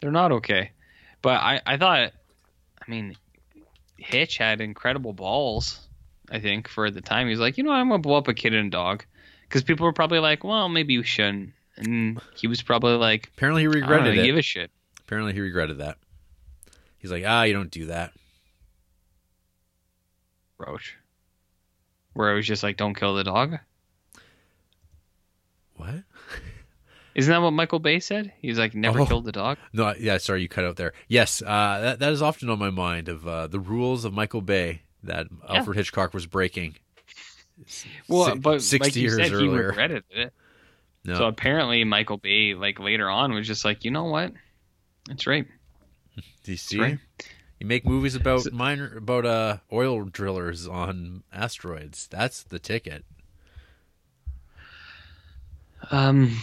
they're not okay. But I, I thought, I mean, Hitch had incredible balls. I think for the time, he was like, you know, what, I'm gonna blow up a kid and a dog, because people were probably like, well, maybe you shouldn't. And he was probably like, Apparently he I don't regretted know, it. give a shit. Apparently he regretted that. He's like, ah, you don't do that. Roach. Where it was just like, don't kill the dog. What? Isn't that what Michael Bay said? He's like, never Oh. killed the dog. No, yeah, sorry, you cut out there. Yes, uh, that that is often on my mind of uh, the rules of Michael Bay that Alfred Hitchcock was breaking. Well, Si- but sixty like you years said, he regretted it. No, So apparently, Michael Bay, like later on, was just like, you know what? That's right. Do you see? right. You make movies about So- miner about uh, oil drillers on asteroids. That's the ticket. Um,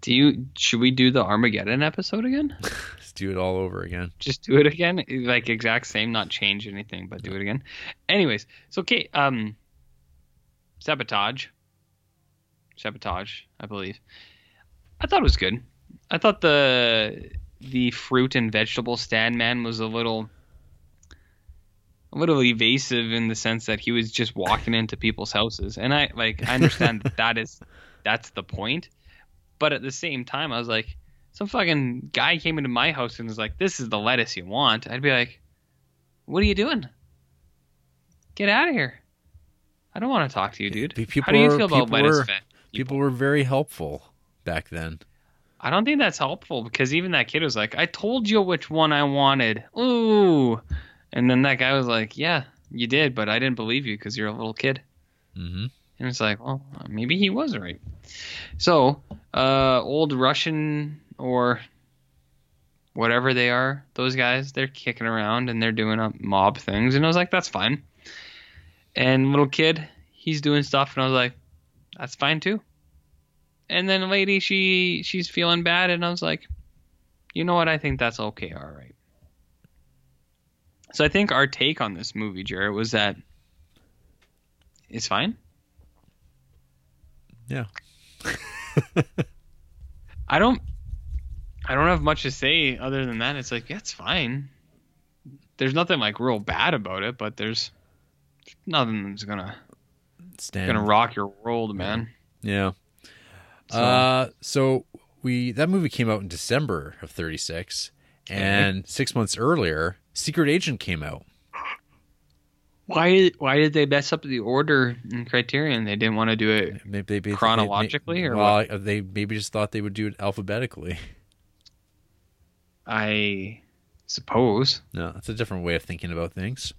do you should we do the Armageddon episode again? Let's do it all over again. Just do it again, like exact same, not change anything, but do it again. Anyways, so okay, um, sabotage, sabotage, I believe. I thought it was good. I thought the the fruit and vegetable stand man was a little a little evasive in the sense that he was just walking into people's houses. And i like i understand that that is that's the point. But at the same time i was like some fucking guy came into my house and was like this is the lettuce you want. I'd be like what are you doing? Get out of here. I don't want to talk to you dude. people how do you feel about people lettuce were- People were very helpful back then. I don't think that's helpful because even that kid was like, I told you which one I wanted. Ooh. And then that guy was like, Yeah, you did, but I didn't believe you because you're a little kid. hmm And it's like, Well, maybe he was right. So, uh, old Russian or whatever they are, those guys, they're kicking around and they're doing up mob things. And I was like, That's fine. And little kid, he's doing stuff. And I was like, That's fine too. And then a lady, she she's feeling bad, and I was like, you know what? I think that's okay. All right. So I think our take on this movie, Jared, was that it's fine. Yeah. I don't I don't have much to say other than that. It's like, yeah, it's fine. There's nothing like real bad about it, but there's nothing that's gonna Stand. gonna rock your world, man. Yeah. So- Uh, so we that movie came out in December of '36, and six months earlier, Secret Agent came out. Why why did they mess up the order and criterion? They didn't want to do it. Maybe they, they- Chronologically, they, or well, they maybe just thought they would do it alphabetically. I suppose. No, that's a different way of thinking about things.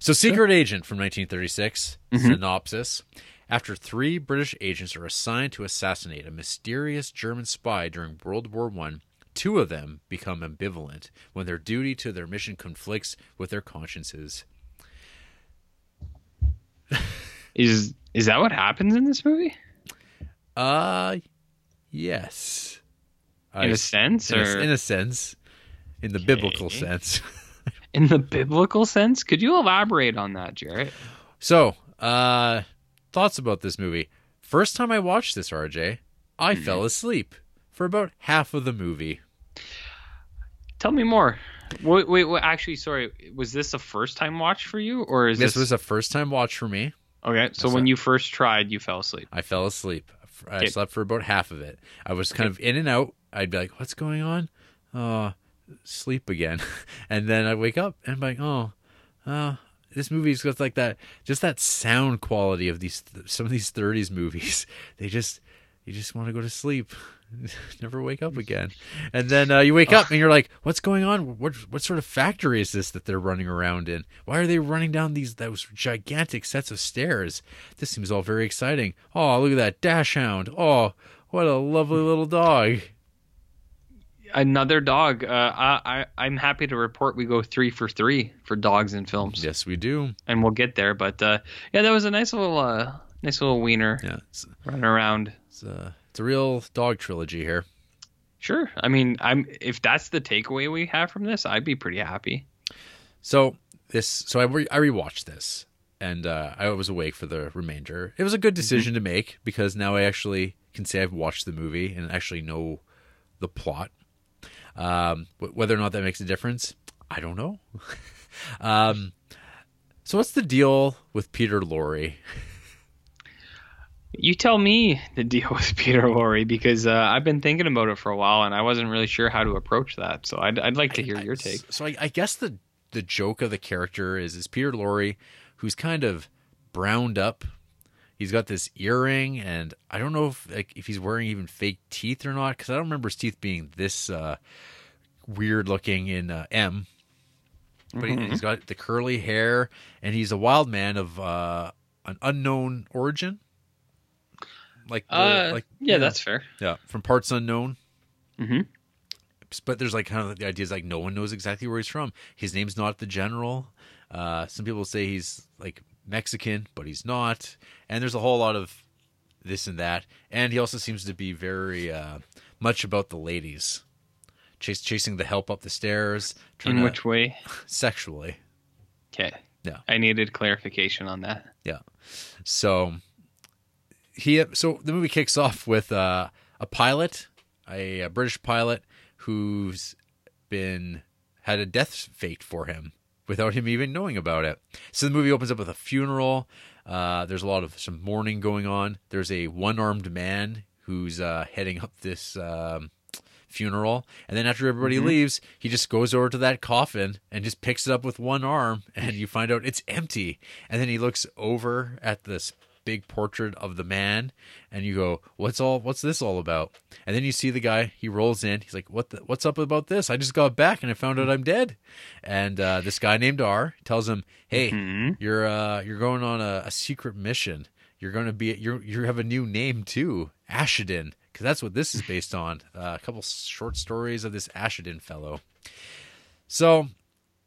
So, Secret Agent from 1936 Mhm. synopsis. After three British agents are assigned to assassinate a mysterious German spy during World War One, two of them become ambivalent when their duty to their mission conflicts with their consciences. Is is that what happens in this movie? Uh, yes. In I- a sense, in a, or in a sense, in the biblical sense. in the biblical sense? Could you elaborate on that, Jarrett? So, uh, thoughts about this movie. First time I watched this, RJ, I Mm-hmm. fell asleep for about half of the movie. Tell me more. Wait, wait, wait. Actually, sorry. Was this a first time watch for you, or is This this, was a first time watch for me. okay? So That's when you first tried, you fell asleep. I fell asleep. I Okay. slept for about half of it. I was kind of in and out. I'd be like, "What's going on?" Oh, sleep again, and then I wake up and I'm like, "Oh, uh, this movie's got like that, just that sound quality of these some of these '30s movies. They just you just want to go to sleep, never wake up again, and then uh, you wake up and you're like, "What's going on? What what sort of factory is this that they're running around in? Why are they running down these those gigantic sets of stairs? This seems all very exciting. Oh, look at that dachshund. Oh, what a lovely little dog." Another dog. Uh, I, I I'm happy to report we go three for three for dogs in films, Yes, we do. and we'll get there. But uh, yeah, that was a nice little uh, nice little wiener Yeah, running around. it's, a, it's a real dog trilogy here. Sure. I mean, I'm if that's the takeaway we have from this, I'd be pretty happy. So this, so I re, I rewatched this, and uh, I was awake for the remainder. It was a good decision to make because now I actually can say I've watched the movie and actually know the plot. Um, whether or not that makes a difference, I don't know. um, so what's the deal with Peter Lorre? You tell me the deal with Peter Lorre because uh, I've been thinking about it for a while and I wasn't really sure how to approach that. So I'd, I'd like to hear your take. So I, I guess the the joke of the character is is Peter Lorre, who's kind of browned up. He's got this earring, and I don't know if like if he's wearing even fake teeth or not because I don't remember his teeth being this uh, weird looking in uh, M. But he, he's got the curly hair, and he's a wild man of uh, an unknown origin. Like, the, Uh, like yeah, that's fair. yeah, from parts unknown Mm-hmm but there's like kind of the idea is like no one knows exactly where he's from. His name's not the general. Uh, some people say he's like Mexican, but he's not. And there's a whole lot of this and that. And he also seems to be very uh, much about the ladies, Chase, chasing the help up the stairs, In to- which way? sexually. Okay. Yeah. I needed clarification on that. Yeah. So he so the movie kicks off with uh, a pilot, a, a British pilot who's been had a death fate for him without him even knowing about it. So the movie opens up with a funeral. Uh, there's a lot of some mourning going on. There's a one-armed man who's uh, heading up this um, funeral, and then after everybody leaves, he just goes over to that coffin and just picks it up with one arm, and you find out it's empty. And then he looks over at this big portrait of the man, and you go, "What's all? What's this all about?" And then you see the guy. He rolls in. He's like, "What? The, what's up about this? I just got back and I found out I'm dead." And uh, this guy named R tells him, "Hey, Mhm. you're uh, you're going on a, a secret mission. You're going to be you you have a new name too, Ashenden, because that's what this is based on. Uh, a couple short stories of this Ashenden fellow. So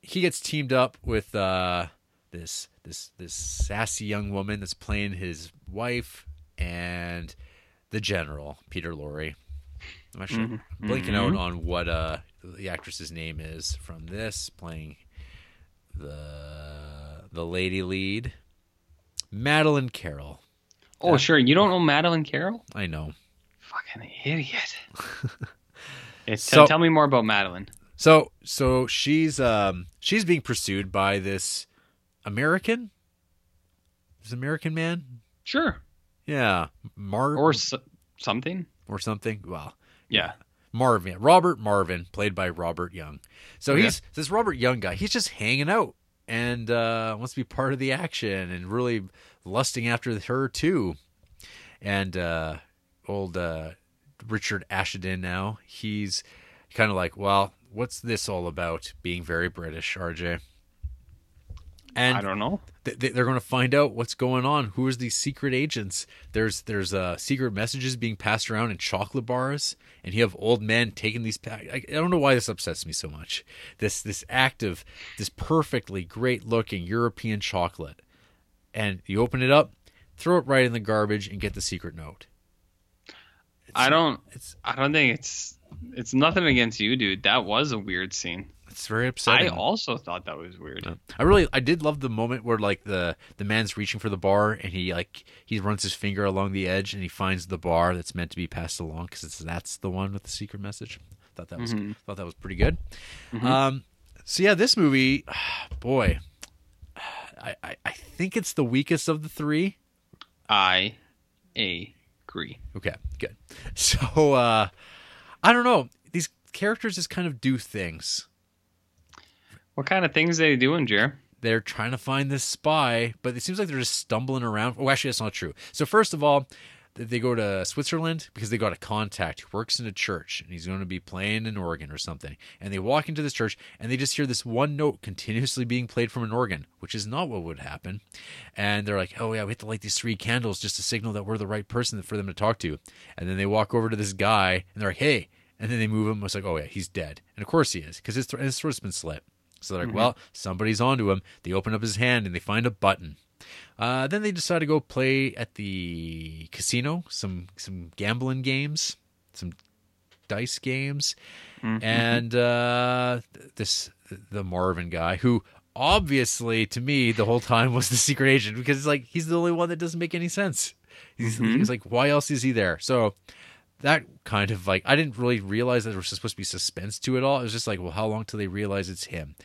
he gets teamed up with uh, this this this sassy young woman that's playing his wife and the general Peter Lorre. I'm actually Mhm. blanking out on what uh, the actress's name is from this playing the the lady lead, Madeleine Carroll. Oh, sure. You don't know Madeleine Carroll? I know. Fucking idiot. T- So- tell me more about Madeleine. So so she's um she's being pursued by this American, this American man. Sure. Yeah, Mar Or s- something. or something. Well, Yeah. Marvin, Robert Marvin, played by Robert Young. So Okay. he's this Robert Young guy. He's just hanging out and uh, wants to be part of the action and really lusting after her too. And uh, old uh, Richard Ashenden now he's kind of like, well, what's this all about? Being very British, RJ. And I don't know. th- th- they're going to find out what's going on. Who is these secret agents? There's there's uh, secret messages being passed around in chocolate bars, and you have old men taking these. Pa- I, I don't know why this upsets me so much. This this act of this perfectly great looking European chocolate, and you open it up, throw it right in the garbage, and get the secret note. I don't. It's I don't think it's. It's nothing against you, dude. That was a weird scene. It's very upsetting. I also thought that was weird. I really I did love the moment where like the the man's reaching for the bar and he like he runs his finger along the edge and he finds the bar that's meant to be passed along because that's the one with the secret message. Thought that was Mhm. thought that was pretty good. Um, so yeah, this movie, boy, I, I I think it's the weakest of the three. I agree. Okay, good. So uh, I don't know these characters just kind of do things. What kind of things they doing, Jer? they're trying to find this spy, but it seems like they're just stumbling around. Oh, actually, that's not true. So first of all, they go to Switzerland because they got a contact who works in a church, and he's going to be playing an organ or something. And they walk into this church, and they just hear this one note continuously being played from an organ, which is not what would happen. And they're like, "Oh yeah, we have to light these three candles just to signal that we're the right person for them to talk to." And then they walk over to this guy, and they're like, "Hey." And then they move him. It's like, oh yeah, he's dead. And of course he is, because his, his throat's been slit. So they're like, well, somebody's onto him. They open up his hand and they find a button. Uh, then they decide to go play at the casino, some some gambling games, some dice games, Mhm. and uh, this the Marvin guy who obviously to me the whole time was the secret agent because it's like he's the only one that doesn't make any sense. He's, Mhm. he's like, why else is he there? So that kind of like I didn't really realize that there was supposed to be suspense to it all. It was just like, well, how long till they realize it's him?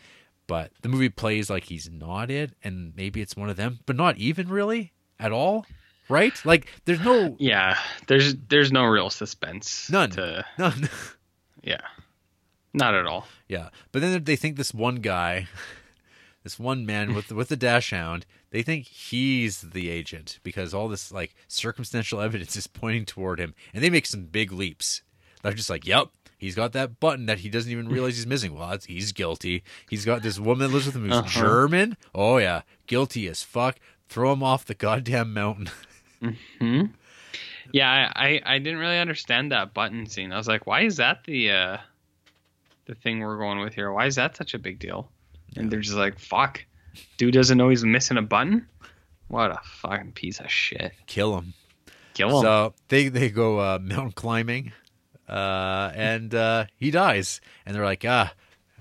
But the movie plays like he's not it, and maybe it's one of them, but not even really at all, right? Like there's no Yeah, there's there's no real suspense. None. To, none. yeah, not at all. Yeah, but then they think this one guy, this one man with with the dachshund, they think he's the agent because all this like circumstantial evidence is pointing toward him, and they make some big leaps. They're just like, "Yep, he's got that button that he doesn't even realize he's missing. Well, that's, he's guilty. He's got this woman that lives with him who's Uh-huh. German. Oh yeah, guilty as fuck. Throw him off the goddamn mountain." Hmm. Yeah, I, I I didn't really understand that button scene. I was like, why is that the uh the thing we're going with here? Why is that such a big deal? And they're just like, fuck, dude doesn't know he's missing a button. What a fucking piece of shit. Kill him. Kill him. So they they go uh, mountain climbing, uh, and uh, he dies. And they're like, ah,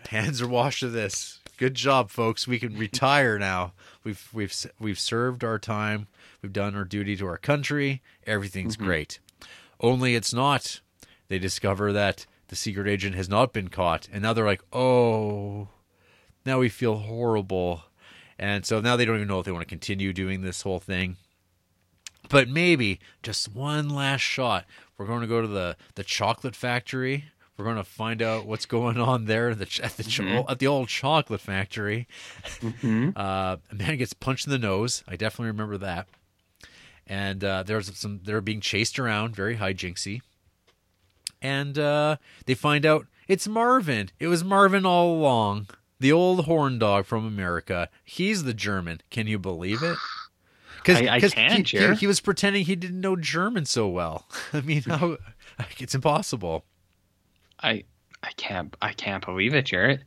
hands are washed of this. Good job, folks. We can retire now. We've we've we've served our time. We've done our duty to our country. Everything's great. Only it's not. They discover that the secret agent has not been caught, and now they're like, oh, now we feel horrible. And so now they don't even know if they want to continue doing this whole thing but maybe just one last shot. We're going to go to the the chocolate factory. We're going to find out what's going on there at the at the, cho- at the old chocolate factory. Mhm. Uh, a man gets punched in the nose. I definitely remember that. And uh, there's some they're being chased around, very hijinksy. And uh, they find out it's Marvin. It was Marvin all along. The old horn dog from America. He's the German. Can you believe it? Because I- I can, he, he, he was pretending he didn't know German so well. I mean, how it's impossible. I I can't I can't believe it, Jarrett.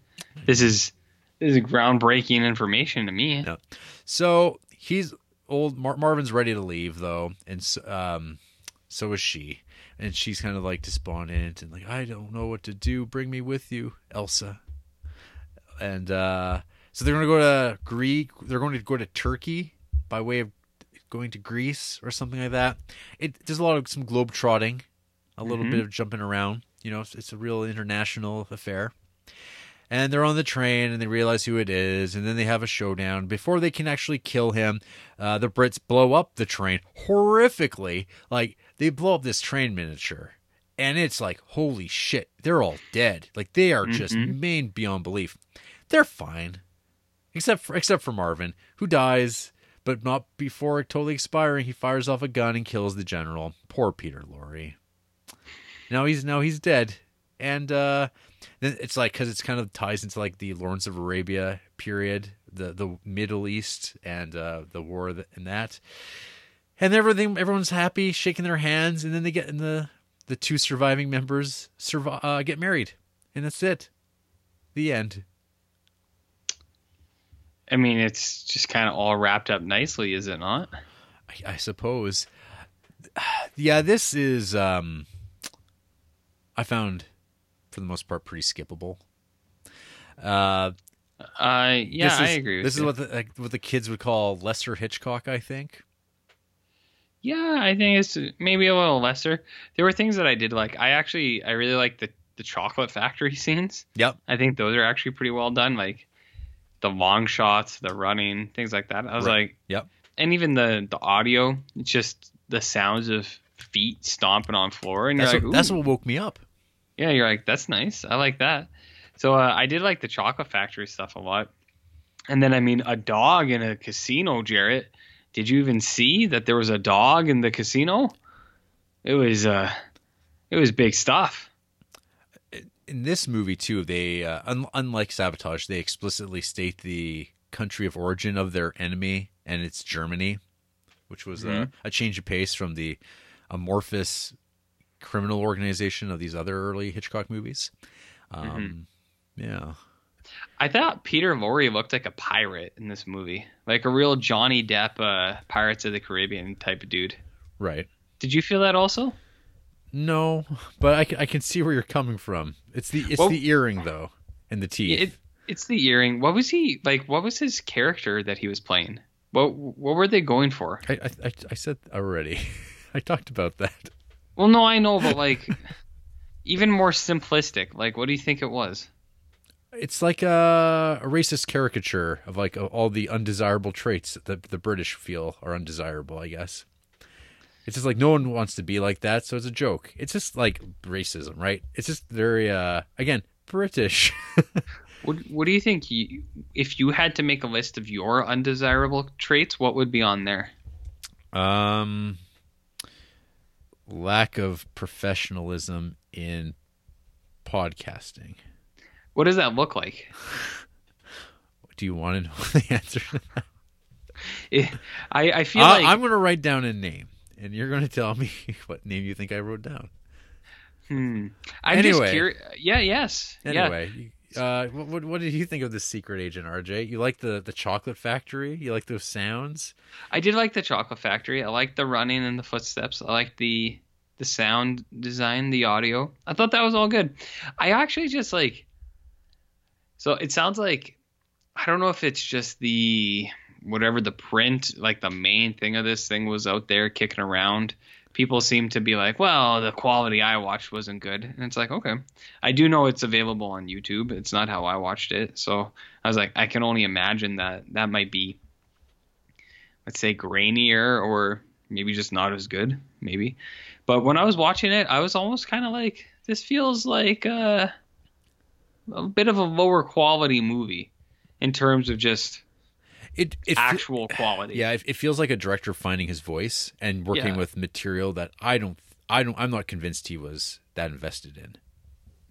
This is this is groundbreaking information to me. No. So he's old. Mar- Marvin's ready to leave though, and so, um, so is she. And she's kind of like despondent and like, I don't know what to do. Bring me with you, Elsa. And uh, so they're gonna go to Greek. They're going to go to Turkey by way of going to Greece or something like that. It there's a lot of some globe trotting, a little Mhm. bit of jumping around. You know, it's, it's a real international affair and they're on the train and they realize who it is and then they have a showdown before they can actually kill him uh, the brits blow up the train horrifically like they blow up this train miniature and it's like holy shit they're all dead like they are just Mhm. main beyond belief they're fine except for except for marvin who dies but not before totally expiring he fires off a gun and kills the general poor peter lorre now he's now he's dead and uh it's like because it's kind of ties into like the Lawrence of Arabia period, the the Middle East and uh, the war and that, and everything. Everyone's happy, shaking their hands, and then they get in the the two surviving members survive, uh, get married, and that's it. The end. I mean, it's just kind of all wrapped up nicely, is it not? I, I suppose. Yeah, this is. um I found, for the most part, pretty skippable. Uh, Uh, yeah, this I is- agree with This you. is what the, like, what the kids would call lesser Hitchcock, I think. Yeah, I think it's maybe a little lesser. There were things that I did like. I actually, I really like the the chocolate factory scenes. Yep. I think those are actually pretty well done. Like the long shots, the running, things like that. I was Right. like, Yep. And even the the audio, it's just the sounds of feet stomping on floor, and That's, you're what, like, that's what woke me up. Yeah, you're like, that's nice. I like that. So uh, I did like the chocolate factory stuff a lot. And then I mean, a dog in a casino, Jarrett. Did you even see that there was a dog in the casino? It was uh, it was big stuff. In this movie too, they uh, un- unlike Sabotage, they explicitly state the country of origin of their enemy, and it's Germany, which was a, Mhm. a change of pace from the amorphous criminal organization of these other early Hitchcock movies. Um, Yeah, I thought Peter Lorre looked like a pirate in this movie, like a real Johnny Depp, uh, Pirates of the Caribbean type of dude. right. Did you feel that also? No, but I, I can see where you're coming from. It's the it's Well- the earring though, and the teeth. It, It's the earring. What was he like? What was his character that he was playing? What what were they going for? I I, I, I said already. I talked about that. Well, no, I know, but like even more simplistic. Like, what do you think it was? It's like a, a racist caricature of like all the undesirable traits that the British feel are undesirable. I guess it's just like no one wants to be like that, so it's a joke. It's just like racism, right? It's just very uh again British. What What do you think? You, if you had to make a list of your undesirable traits, what would be on there? um, lack of professionalism in podcasting. What does that look like? Do you want to know the answer? to that? It, I I feel Uh, like I'm going to write down a name, and you're going to tell me what name you think I wrote down. hmm. I'm just Anyway. curious. Yeah. Yes. Yeah. Anyway, you- uh, what, what what did you think of the secret agent, RJ? You like the the chocolate factory? You like those sounds? I did like the chocolate factory. I liked the running and the footsteps. I liked the the sound design, the audio. I thought that was all good. I actually just like so it sounds like I don't know if it's just the whatever the print, like the main thing of this thing was out there kicking around. People seem to be like, well, the quality I watched wasn't good. And it's like, okay. I do know it's available on YouTube. It's not how I watched it. So I was like, I can only imagine that that might be let's say grainier or maybe just not as good maybe but when i was watching it i was almost kind of like this feels like uh, a bit of a lower quality movie in terms of just It it actual quality. yeah, it, it feels like a director finding his voice and working Yeah. with material that I don't I don't I'm not convinced he was that invested in.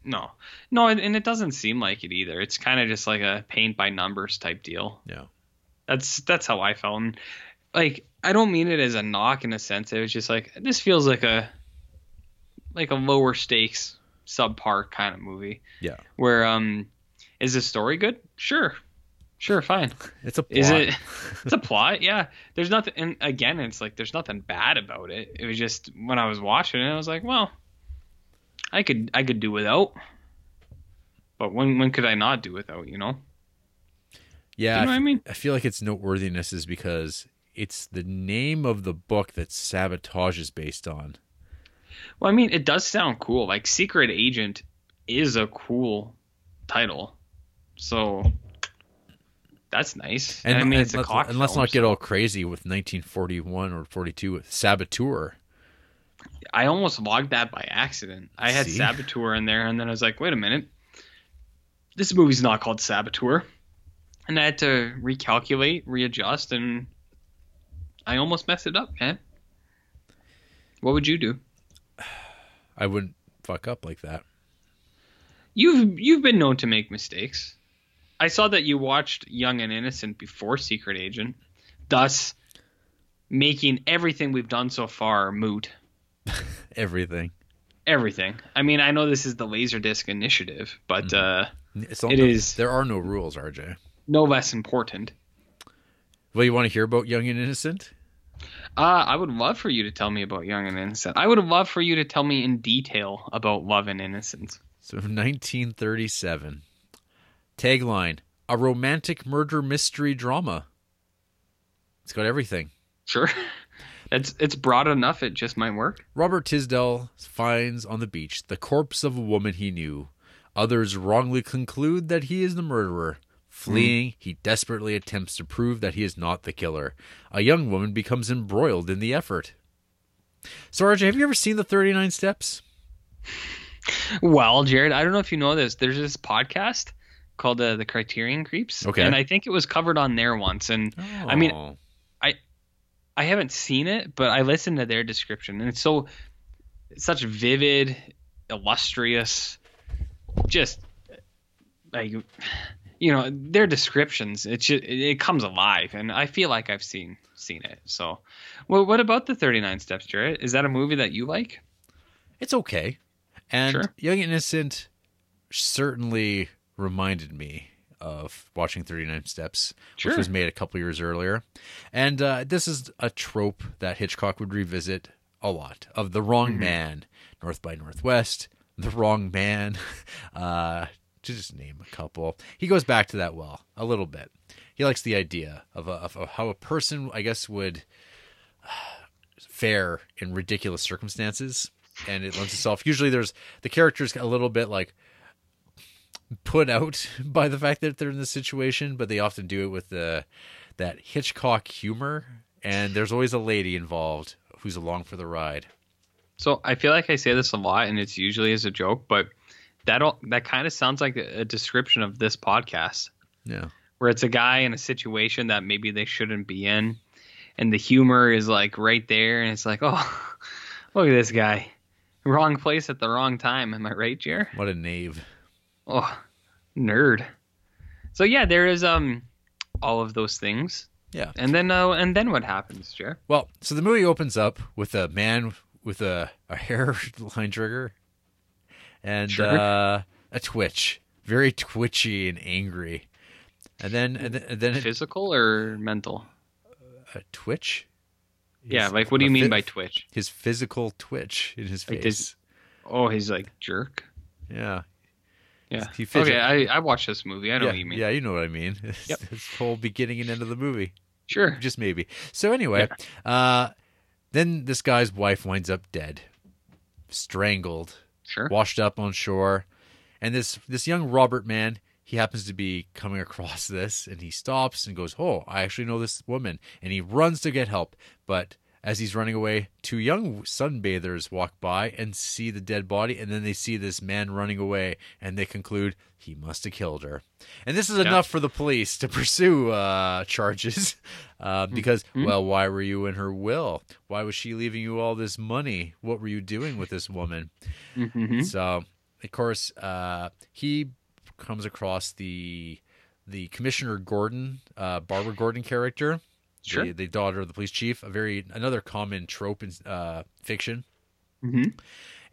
no. No and and it doesn't seem like it either. It's kind of just like a paint by numbers type deal. Yeah. that's that's how i felt. And like i don't mean it as a knock in a sense. It was just like this feels like a like a lower stakes subpar kind of movie. Yeah. where um is the story good? Sure sure fine. It's a plot. is it it's a plot? Yeah. There's nothing and again it's like there's nothing bad about it. It was just when i was watching it i was like well i could i could do without. But when when could i not do without you know? Yeah, you know I what I mean? I feel like its noteworthiness is because it's the name of the book that Sabotage is based on. well i mean it does sound cool. Like secret agent is a cool title. So that's nice and, i mean it's a let's, clock and let's film, not get all crazy with 1941 or 42 with Saboteur. I almost logged that by accident. I had See? Saboteur in there, and then I was like, wait a minute. This movie's not called Saboteur. And I had to recalculate, readjust, and I almost messed it up, man. What would you do? I wouldn't fuck up like that. You've you've been known to make mistakes. I saw that you watched Young and Innocent before Secret Agent, thus making everything we've done so far moot. Everything. Everything. I mean, I know this is the Laserdisc initiative, but uh, It's It is- There are no rules, RJ. no less important. Well, you want to hear about Young and Innocent? Uh, I would love for you to tell me about Young and Innocent. I would love for you to tell me in detail about Love and Innocence. So 1937. Tagline: A romantic murder mystery drama. It's got everything. Sure. It's it's broad enough it just might work. Robert Tisdall finds on the beach the corpse of a woman he knew. Others wrongly conclude that he is the murderer. Fleeing, hmm. he desperately attempts to prove that he is not the killer. A young woman becomes embroiled in the effort. So, RJ, have you ever seen the 39 Steps? Well, Jared, I don't know if you know this. There's this podcast called uh, the Criterion Creeps. Okay. And I think it was covered on there once. And I mean, Oh. I haven't seen it, but I listened to their description, and it's so it's such vivid, illustrious, just like you know their descriptions. It's just, it comes alive, and I feel like I've seen seen it. So, well, what about the Thirty Nine Steps, Jared? Is that a movie that you like? it's okay. And Sure. Young Innocent certainly reminded me of watching 39 Steps, Sure. which was made a couple years earlier. And uh, this is a trope that Hitchcock would revisit a lot of the wrong Mm-hmm. man, North by Northwest, the wrong man, uh, to just name a couple. He goes back to that well a little bit. He likes the idea of, a, of how a person, I guess, would fare in ridiculous circumstances, and it lends itself. Usually, there's the characters a little bit like put out by the fact that they're in this situation, but they often do it with the that Hitchcock humor, and there's always a lady involved who's along for the ride. So I feel like I say this a lot, and it's usually as a joke, but that all, that kind of sounds like a, a description of this podcast, Yeah. where it's a guy in a situation that maybe they shouldn't be in, and the humor is like right there, and it's like, oh, look at this guy, wrong place at the wrong time. Am I right, Jer? What a knave. Oh, nerd. So yeah, there is um all of those things, Yeah. and then uh, and then what happens, Jer? Well, so the movie opens up with a man with a, a hairline trigger and Sure. uh, a twitch, very twitchy and angry. And then and then, and then it, Physical or mental? a twitch. Yeah, like what do you mean phy- by twitch? his physical twitch in his Like face? does- Oh, he's like jerk. yeah, Yeah. He fidget- Okay, I, I watched this movie. I know yeah, what you mean. yeah, you know what I mean. Yep. this whole beginning and end of the movie. Sure. just maybe. So anyway, uh, then this guy's wife winds up dead, strangled, Sure. washed up on shore, and this this young Robert man, he happens to be coming across this, and he stops and goes, "Oh, I actually know this woman," and he runs to get help, but. As he's running away, two young sunbathers walk by and see the dead body, and then they see this man running away, and they conclude he must have killed her. And this is Yeah. enough for the police to pursue uh, charges uh, because, Mhm. well, why were you in her will? Why was she leaving you all this money? What were you doing with this woman? hmm So, of course, uh, he comes across the the Commissioner Gordon, uh, Barbara Gordon character, Sure. the, the daughter of the police chief, a very another common trope in uh, fiction hmm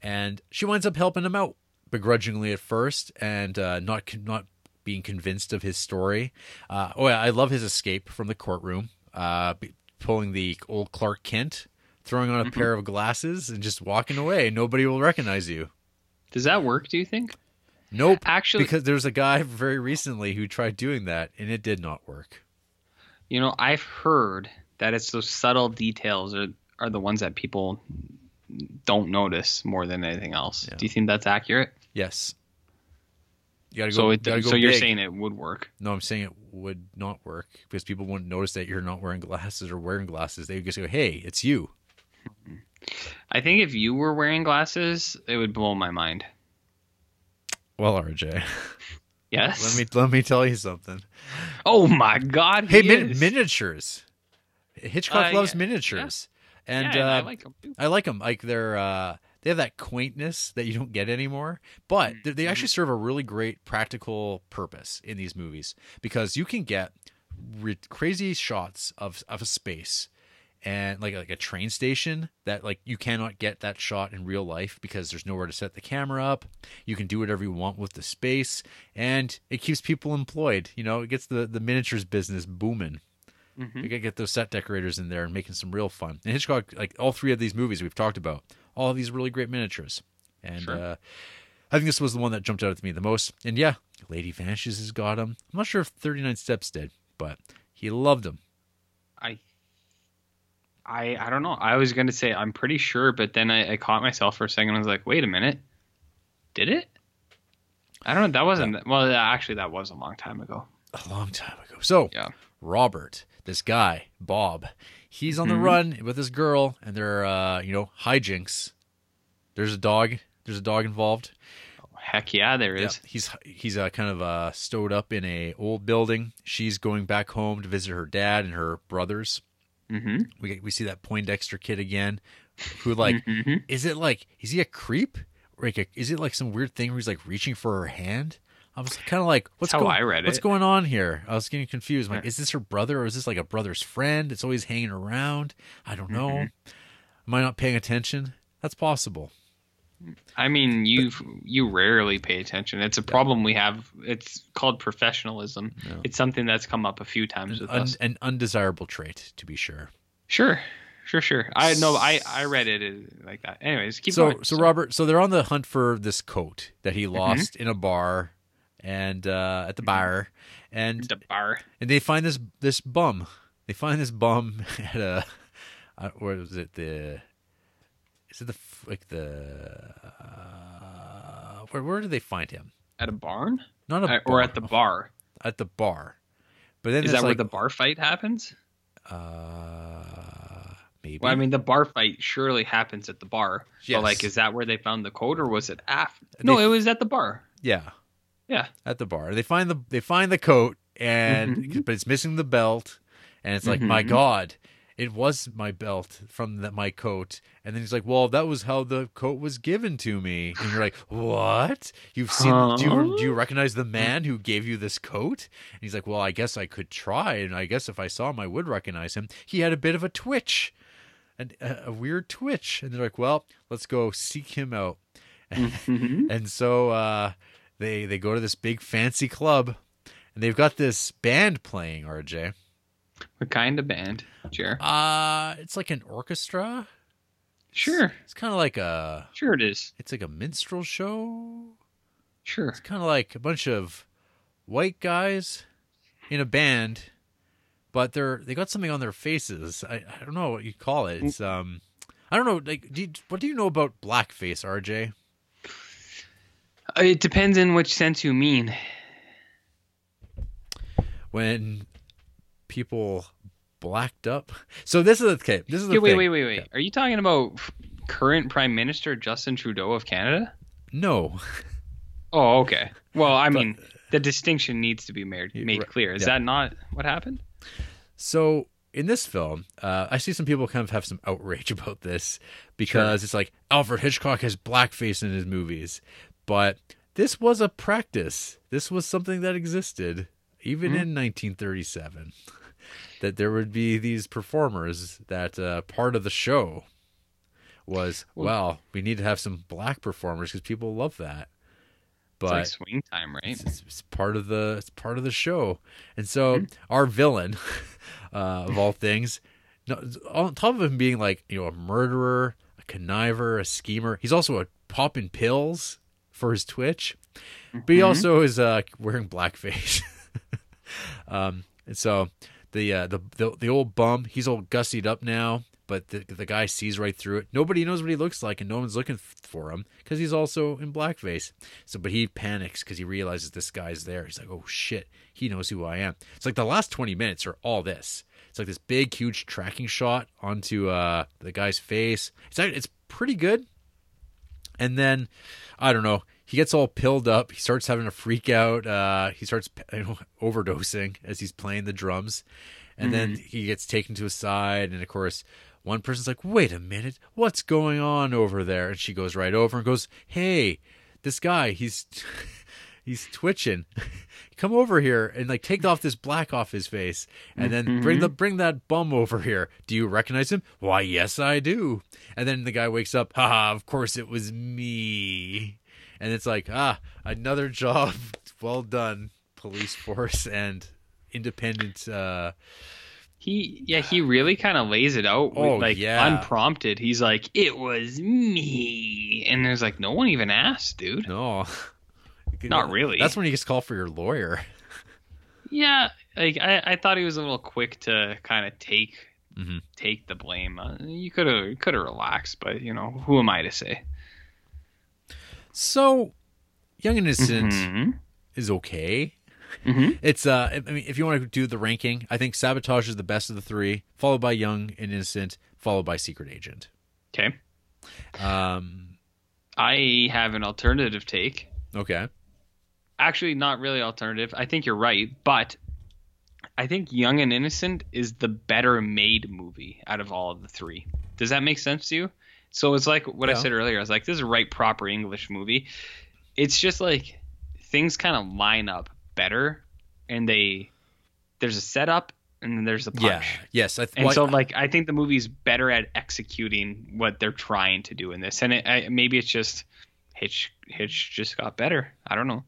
and she winds up helping him out begrudgingly at first and uh, not not being convinced of his story. Uh, oh, yeah, I love his escape from the courtroom, uh, pulling the old Clark Kent, throwing on a pair of glasses, and just walking away. Nobody will recognize you. Does that work? Do you think? Nope. Actually, because there's a guy very recently who tried doing that, and it did not work. You know, I've heard that it's those subtle details are are the ones that people don't notice more than anything else. Yeah. Do you think that's accurate? Yes. You gotta go. so it, gotta go so you're big. saying it would work. No, I'm saying it would not work because people wouldn't notice that you're not wearing glasses or wearing glasses. They would just go, "Hey, it's you." I think if you were wearing glasses, it would blow my mind. Well, RJ, Yes. let me let me tell you something. Oh my God. Hey, min- miniatures. Hitchcock Uh, loves yeah. miniatures, and, yeah, and I uh, like them too. I like them. Like they're uh, they have that quaintness that you don't get anymore, but they- they actually serve a really great practical purpose in these movies because you can get re- crazy shots of of a space and like like a train station that like you cannot get that shot in real life because there's nowhere to set the camera up. You can do whatever you want with the space, and it keeps people employed. You know, it gets the the miniatures business booming. Mhm. You gotta get those set decorators in there and making some real fun. And Hitchcock, like all three of these movies we've talked about, all these really great miniatures. And Sure. uh, I think this was the one that jumped out at me the most. And yeah, Lady Vanishes has got him. I'm not sure if 39 Steps did, but he loved him. I, I, I don't know. I was gonna say I'm pretty sure, but then I, I caught myself for a second. I was like, wait a minute, did it? I don't know. That wasn't well. Actually, that was a long time ago. A long time ago. So, Yeah. Robert, this guy, Bob, he's on the Mhm. run with this girl, and they're, uh, you know, hijinks. There's a dog. There's a dog involved. Heck yeah, there is. Yeah, he's he's uh, kind of uh, stowed up in a old building. She's going back home to visit her dad and her brothers. Mm-hmm. We we see that Poindexter kid again, who like hmm is it like is he a creep? Like a, is it like some weird thing where he's like reaching for her hand? I was kind of like, what's going? I read What's it. going on here? I was getting confused. I'm like, is this her brother or is this like a brother's friend? It's always hanging around. I don't know. Mm-hmm. Am I not paying attention? That's possible. I mean, you you rarely pay attention. It's a problem we have. It's called professionalism. Yeah. It's something that's come up a few times with us. an undesirable trait, to be sure. Sure, sure, sure. I know. I I read it uh, like that. Anyways, keep so going. so Robert, so they're on the hunt for this coat that he Mm-hmm. lost in a bar, and uh, at the bar, and The bar. and they find this this bum. They find this bum at a uh, what was it the is it the like the uh, where where did they find him? At a barn? Not a or at the bar. at the bar. But then Is that where the bar fight happens? uh maybe Well, I mean, the bar fight surely happens at the bar. Yes. But like, is that where they found the code, or was it after? No, They- it was at the bar. yeah Yeah. at the bar. They find the they find the coat and Mhm. but it's missing the belt and it's like my Mhm. god it was my belt from the, my coat. And then he's like well that was how the coat was given to me. And you're like what? You've seen do, you, do you recognize the man who gave you this coat? And he's like well i guess i could try and i guess if i saw him i would recognize him. He had a bit of a twitch and a, a weird twitch. And they're like well let's go seek him out. Mhm. and so uh, they they go to this big fancy club, and they've got this band playing. RJ, What kind of band? Sure. uh, it's like an orchestra. Sure. It's kind of like a Sure it is. it's like a minstrel show. Sure. It's kind of like a bunch of white guys in a band, but they're they got something on their faces. I, I don't know what you call it. It's um. I don't know. Like, do you, what do you know about blackface, RJ? Uh, It depends in which sense you mean. When people blacked up. So this is okay. This is the Okay, wait, thing. wait, wait, wait. Are you talking about current Prime Minister Justin Trudeau of Canada? No. Oh, okay. Well, I mean, the distinction needs to be made, made clear. Is yeah. that not what happened? So in this film, uh, I see some people kind of have some outrage about this because it's like Alfred Hitchcock has blackface in his movies, but this was a practice. This was something that existed even Hmm. in 1937. That there would be these performers that uh, part of the show was well, we need to have some black performers because people love that. But It's like swing time, right? it's, it's- part of the it's part of the show and so our villain uh, of all things no, on top of him being like you know a murderer a conniver a schemer he's also a popping pills for his twitch but he also is uh, wearing blackface um, and so the, uh, the the the old bum he's all gussied up now but the, the guy sees right through it. Nobody knows what he looks like and no one's looking for him because he's also in blackface. So but he panics because he realizes this guy's there. He's like oh shit. He knows who i am. It's like the last 20 minutes are all this. It's like this big huge tracking shot onto uh, the guy's face. It's it's pretty good. And then I don't know. He gets all pilled up. He starts having a freak out. Uh, he starts you know, overdosing as he's playing the drums, and then he gets taken to a side. And of course, one person's like, "Wait a minute, what's going on over there?" And she goes right over and goes, "Hey, this guy, he's he's twitching. Come over here and like take off this black off his face, and then bring the bring that bum over here. Do you recognize him? Why, yes, I do. And then the guy wakes up. Haha, of course it was me. And it's like ah, another job well done, police force and independent. uh He, yeah, he really kind of lays it out, Oh, like yeah. unprompted. He's like, "It was me," and there's like, no one even asked, dude. No, Not really. That's when you just call for your lawyer. Yeah, like I, I thought he was a little quick to kind of take Mhm. take the blame. Uh, you could have could have relaxed, but you know, who am I to say? So, Young and Innocent Mhm. is okay. Mhm. It's uh, I mean, if you want to do the ranking, I think Sabotage is the best of the three, followed by Young and Innocent, followed by Secret Agent. Okay, Um, I have an alternative take. okay, Actually, not really alternative. I think you're right, but I think Young and Innocent is the better made movie out of all of the three. Does that make sense to you? So it's like what I said earlier. I was like, this is a right proper English movie. It's just like things kind of line up better, and they there's a setup and then there's a punch. yeah, yes, I th- And well, so, like, I think the movie's better at executing what they're trying to do in this, and it, I, maybe it's just Hitch. Hitch just got better. I don't know,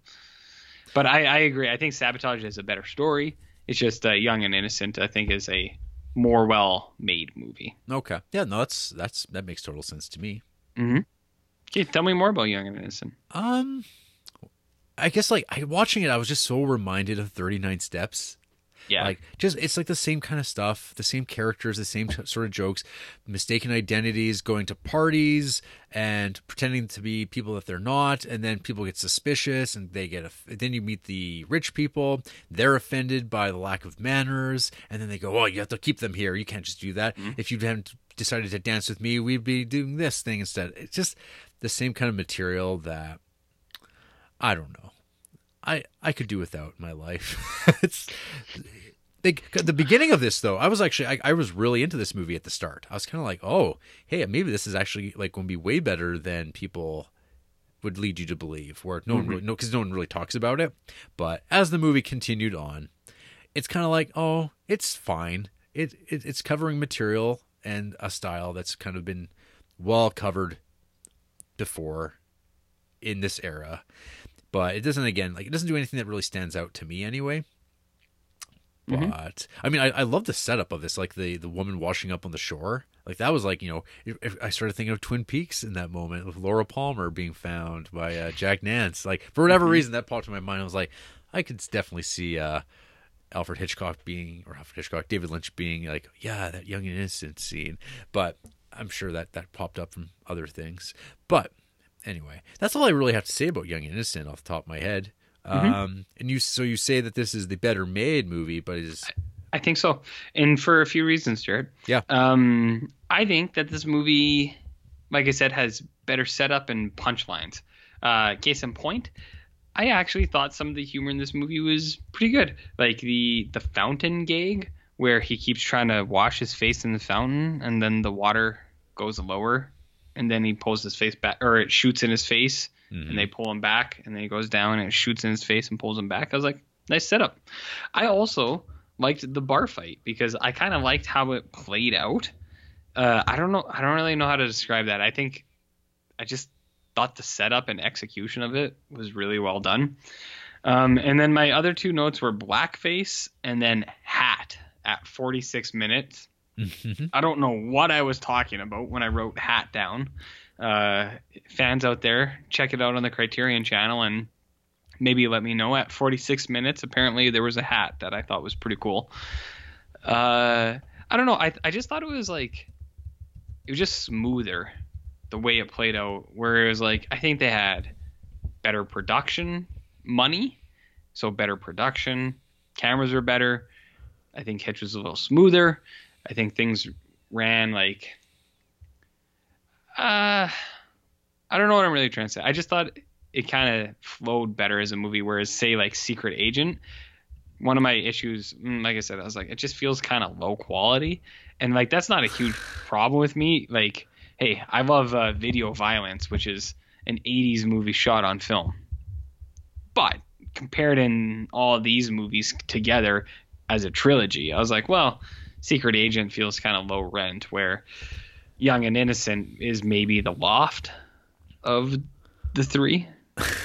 but I, I agree. I think Sabotage is a better story. It's just uh, Young and Innocent. I think is a more well-made movie. okay, yeah, no, that's that's that makes total sense to me. Mm-hmm. Okay, tell me more about Young and Innocent. Um, I guess like I watching it, I was just so reminded of Thirty Nine Steps. Yeah. Like just it's like the same kind of stuff, the same characters, the same t- sort of jokes, mistaken identities, going to parties and pretending to be people that they're not, and then people get suspicious and they get aff- then you meet the rich people, they're offended by the lack of manners, and then they go, "Oh, you have to keep them here. You can't just do that. Mm-hmm. If you hadn't decided to dance with me, we'd be doing this thing instead." It's just the same kind of material that I don't know. I I could do without my life. it's they, the beginning of this though. I was actually I, I was really into this movie at the start. I was kind of like, oh, hey, maybe this is actually like going to be way better than people would lead you to believe. Where no one mm-hmm. really, no because no one really talks about it. But as the movie continued on, it's kind of like, oh, it's fine. It, it it's covering material and a style that's kind of been well covered before in this era but it doesn't again like it doesn't do anything that really stands out to me anyway. But i mean I, I love the setup of this like the the woman washing up on the shore. Like that was like you know if- if i started thinking of twin peaks in that moment with laura palmer being found by uh, jack nance. Like for whatever reason that popped in my mind. I was like i could definitely see uh alfred hitchcock being or alfred hitchcock david lynch being like yeah that young and innocent scene. But i'm sure that that popped up from other things. But anyway, that's all I really have to say about Young and Innocent off the top of my head. Um, and you, so you say that this is the better made movie, but is I think so, and for a few reasons, Jared. Yeah. Um, I think that this movie, like I said, has better setup and punchlines. Uh, case in point, I actually thought some of the humor in this movie was pretty good. Like the the fountain gag, where he keeps trying to wash his face in the fountain, and then the water goes lower, and then he pulls his face back, or it shoots in his face, and they pull him back, and then he goes down and it shoots in his face and pulls him back. I was like, nice setup. I also liked the bar fight because I kind of liked how it played out. Uh, I don't know. I don't really know how to describe that. I think I just thought the setup and execution of it was really well done. Um, and then my other two notes were blackface and then hat at 46 minutes. I don't know what I was talking about when I wrote hat down. Uh, fans out there, check it out on the Criterion channel and maybe let me know at 46 minutes. Apparently, there was a hat that I thought was pretty cool. Uh, I don't know. I I just thought it was like it was just smoother the way it played out. Where it was like I think they had better production money, so better production. Cameras were better. I think Hitch was a little smoother. I think things ran like uh I don't know what I'm really trying to say. I just thought it kind of flowed better as a movie whereas say like Secret Agent one of my issues mm, like I said I was like it just feels kind of low quality. And like that's not a huge problem with me. Like hey I love uh, Video Violence which is an 80s movie shot on film. But compared in all these movies together as a trilogy I was like well Secret Agent feels kind of low rent, where Young and Innocent is maybe the loft of the three.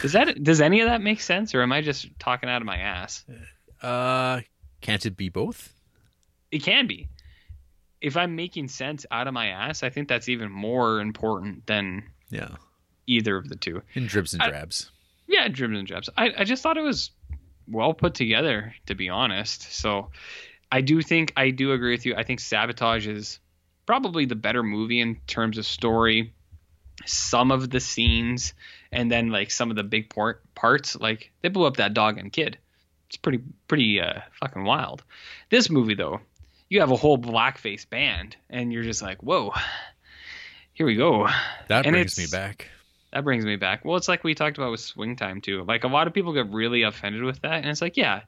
Does that does any of that make sense, or am I just talking out of my ass? uh, can't it be both? It can be. If I'm making sense out of my ass, I think that's even more important than Yeah, either of the two. in dribs and I- drabs. Yeah, dribs and drabs. I, I just thought it was well put together, to be honest. So I do think I do agree with you. I think Sabotage is probably the better movie in terms of story, some of the scenes, and then like some of the big part parts. Like they blew up that dog and kid. It's pretty pretty uh, fucking wild. This movie though, you have a whole blackface band, and you're just like, whoa. Here we go. That and brings me back. That brings me back. Well, it's like we talked about with Swing Time too. Like a lot of people get really offended with that, and it's like, yeah,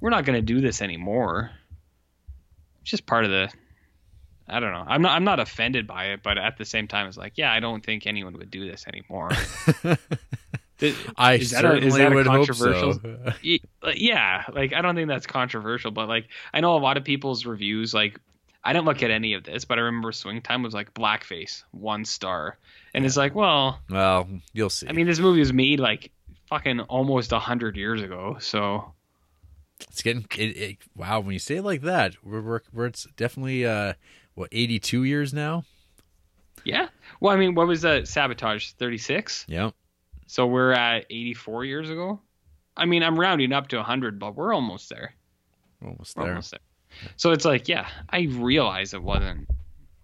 we're not gonna do this anymore. It's just part of the. I don't know. I'm not. I'm not offended by it, but at the same time, it's like, yeah, I don't think anyone would do this anymore. Th- I is that a- certainly is that would hope controversial- so. yeah, like I don't think that's controversial, but like I know a lot of people's reviews. Like I didn't look at any of this, but I remember Swing Time was like blackface, one star, and it's like, well, well, you'll see. I mean, this movie was made like fucking almost a hundred years ago, so it's getting it, it, wow. When you say it like that, we're, we're, we're it's definitely uh what eighty two years now. yeah. Well, I mean, what was that? Sabotage thirty six. Yeah, So we're at 84 years ago. I mean, I'm rounding up to 100, but we're almost there. Almost We're there. almost there. So it's like, yeah, I realize it wasn't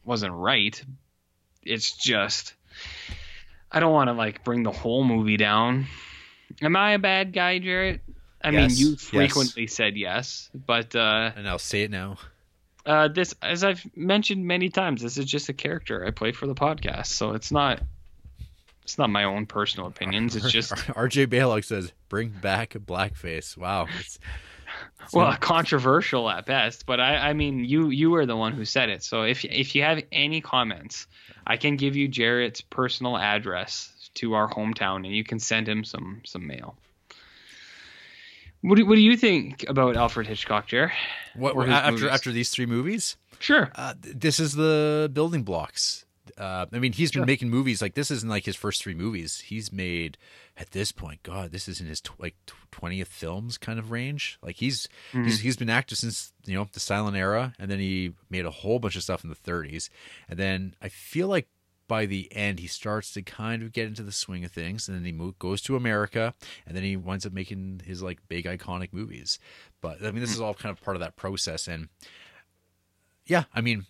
wasn't right. It's just I don't want to like bring the whole movie down. Am I a bad guy, Jarrett? I mean, Yes, you yes. frequently said yes, but uh, And I'll say it now. uh, this, as I've mentioned many times, this is just a character I play for the podcast, so it's not it's not my own personal opinions. It's just RJ Baylock says, "Bring back blackface." Wow. It's, it's well not- controversial at best but i i mean you you were the one who said it so if if you have any comments i can give you jarrett's personal address to our hometown and you can send him some some mail what do, what do you think about alfred hitchcock Jarrett? what after movies. after these three movies, sure uh, this is the building blocks. Uh, I mean, he's been making movies like this. Isn't like his first three movies. He's made at this point. God, this is in his tw- like twentieth films kind of range. Like he's he's he's been active since you know the silent era, and then he made a whole bunch of stuff in the thirties, and then I feel like by the end he starts to kind of get into the swing of things, and then he goes to America, and then he winds up making his like big iconic movies. But I mean, this is all kind of part of that process, and yeah, I mean,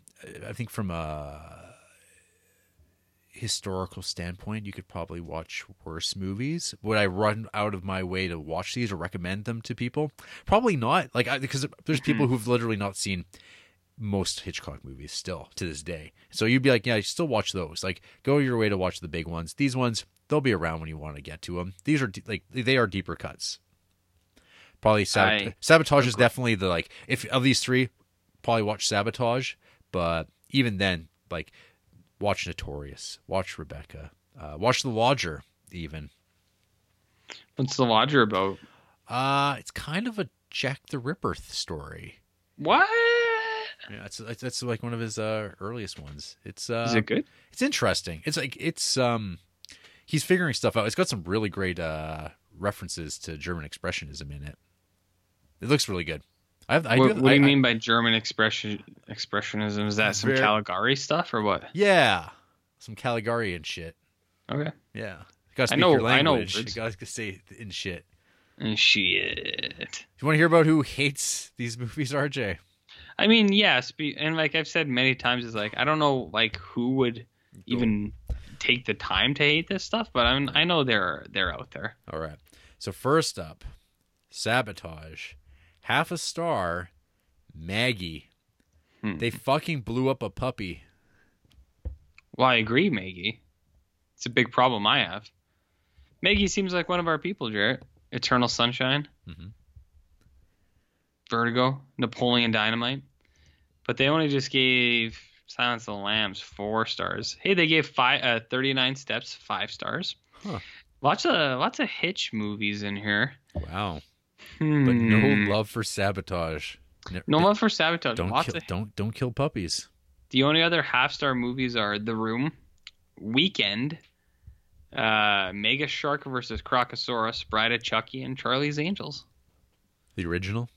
I think from a historical standpoint, you could probably watch worse movies. Would I run out of my way to watch these or recommend them to people? Probably not. Like I, because there's people mm-hmm. who've literally not seen most Hitchcock movies still to this day. So you'd be like, yeah, you still watch those. Like go your way to watch the big ones. These ones they'll be around when you want to get to them. These are de- like they are deeper cuts. Probably sabot- I- sabotage is definitely the like if of these three, probably watch sabotage. But even then, like watch Notorious, watch Rebecca, uh, watch The Lodger. Even what's the lodger about uh, it's kind of a Jack the Ripper story. what Yeah, it's, it's that's like one of his uh, earliest ones. It's uh, is it good it's interesting. It's like it's um he's figuring stuff out. It's got some really great uh references to German expressionism in it. It looks really good. I have, I what, do, what do you I- mean by german expression expressionism is that some Very- caligari stuff or what yeah, some Caligari and shit. okay Yeah, you gotta I speak know- your I know language. You gotta say in shit. and shit You want to hear about who hates these movies, RJ? I mean, yes, and like I've said many times, is like I don't know like who would even take the time to hate this stuff, but I'm, I know they're they're out there. All right. So first up, sabotage, half a star, Maggie. Hmm. They fucking blew up a puppy. Well, I agree, Maggie. It's a big problem I have. Maggie seems like one of our people, Jarrett. Eternal Sunshine, Mhm. Vertigo, Napoleon Dynamite, but they only just gave Silence of the Lambs four stars. Hey, they gave five, uh, 39 Steps five stars. Huh. Lots of lots of Hitch movies in here. Wow. Hmm. But no love for sabotage. No love for sabotage. Don't Lots kill, of, don't don't kill puppies. the only other half star movies are The Room, Weekend, uh, Mega Shark versus Crocosaurus, Bride of Chucky, and Charlie's Angels. The original.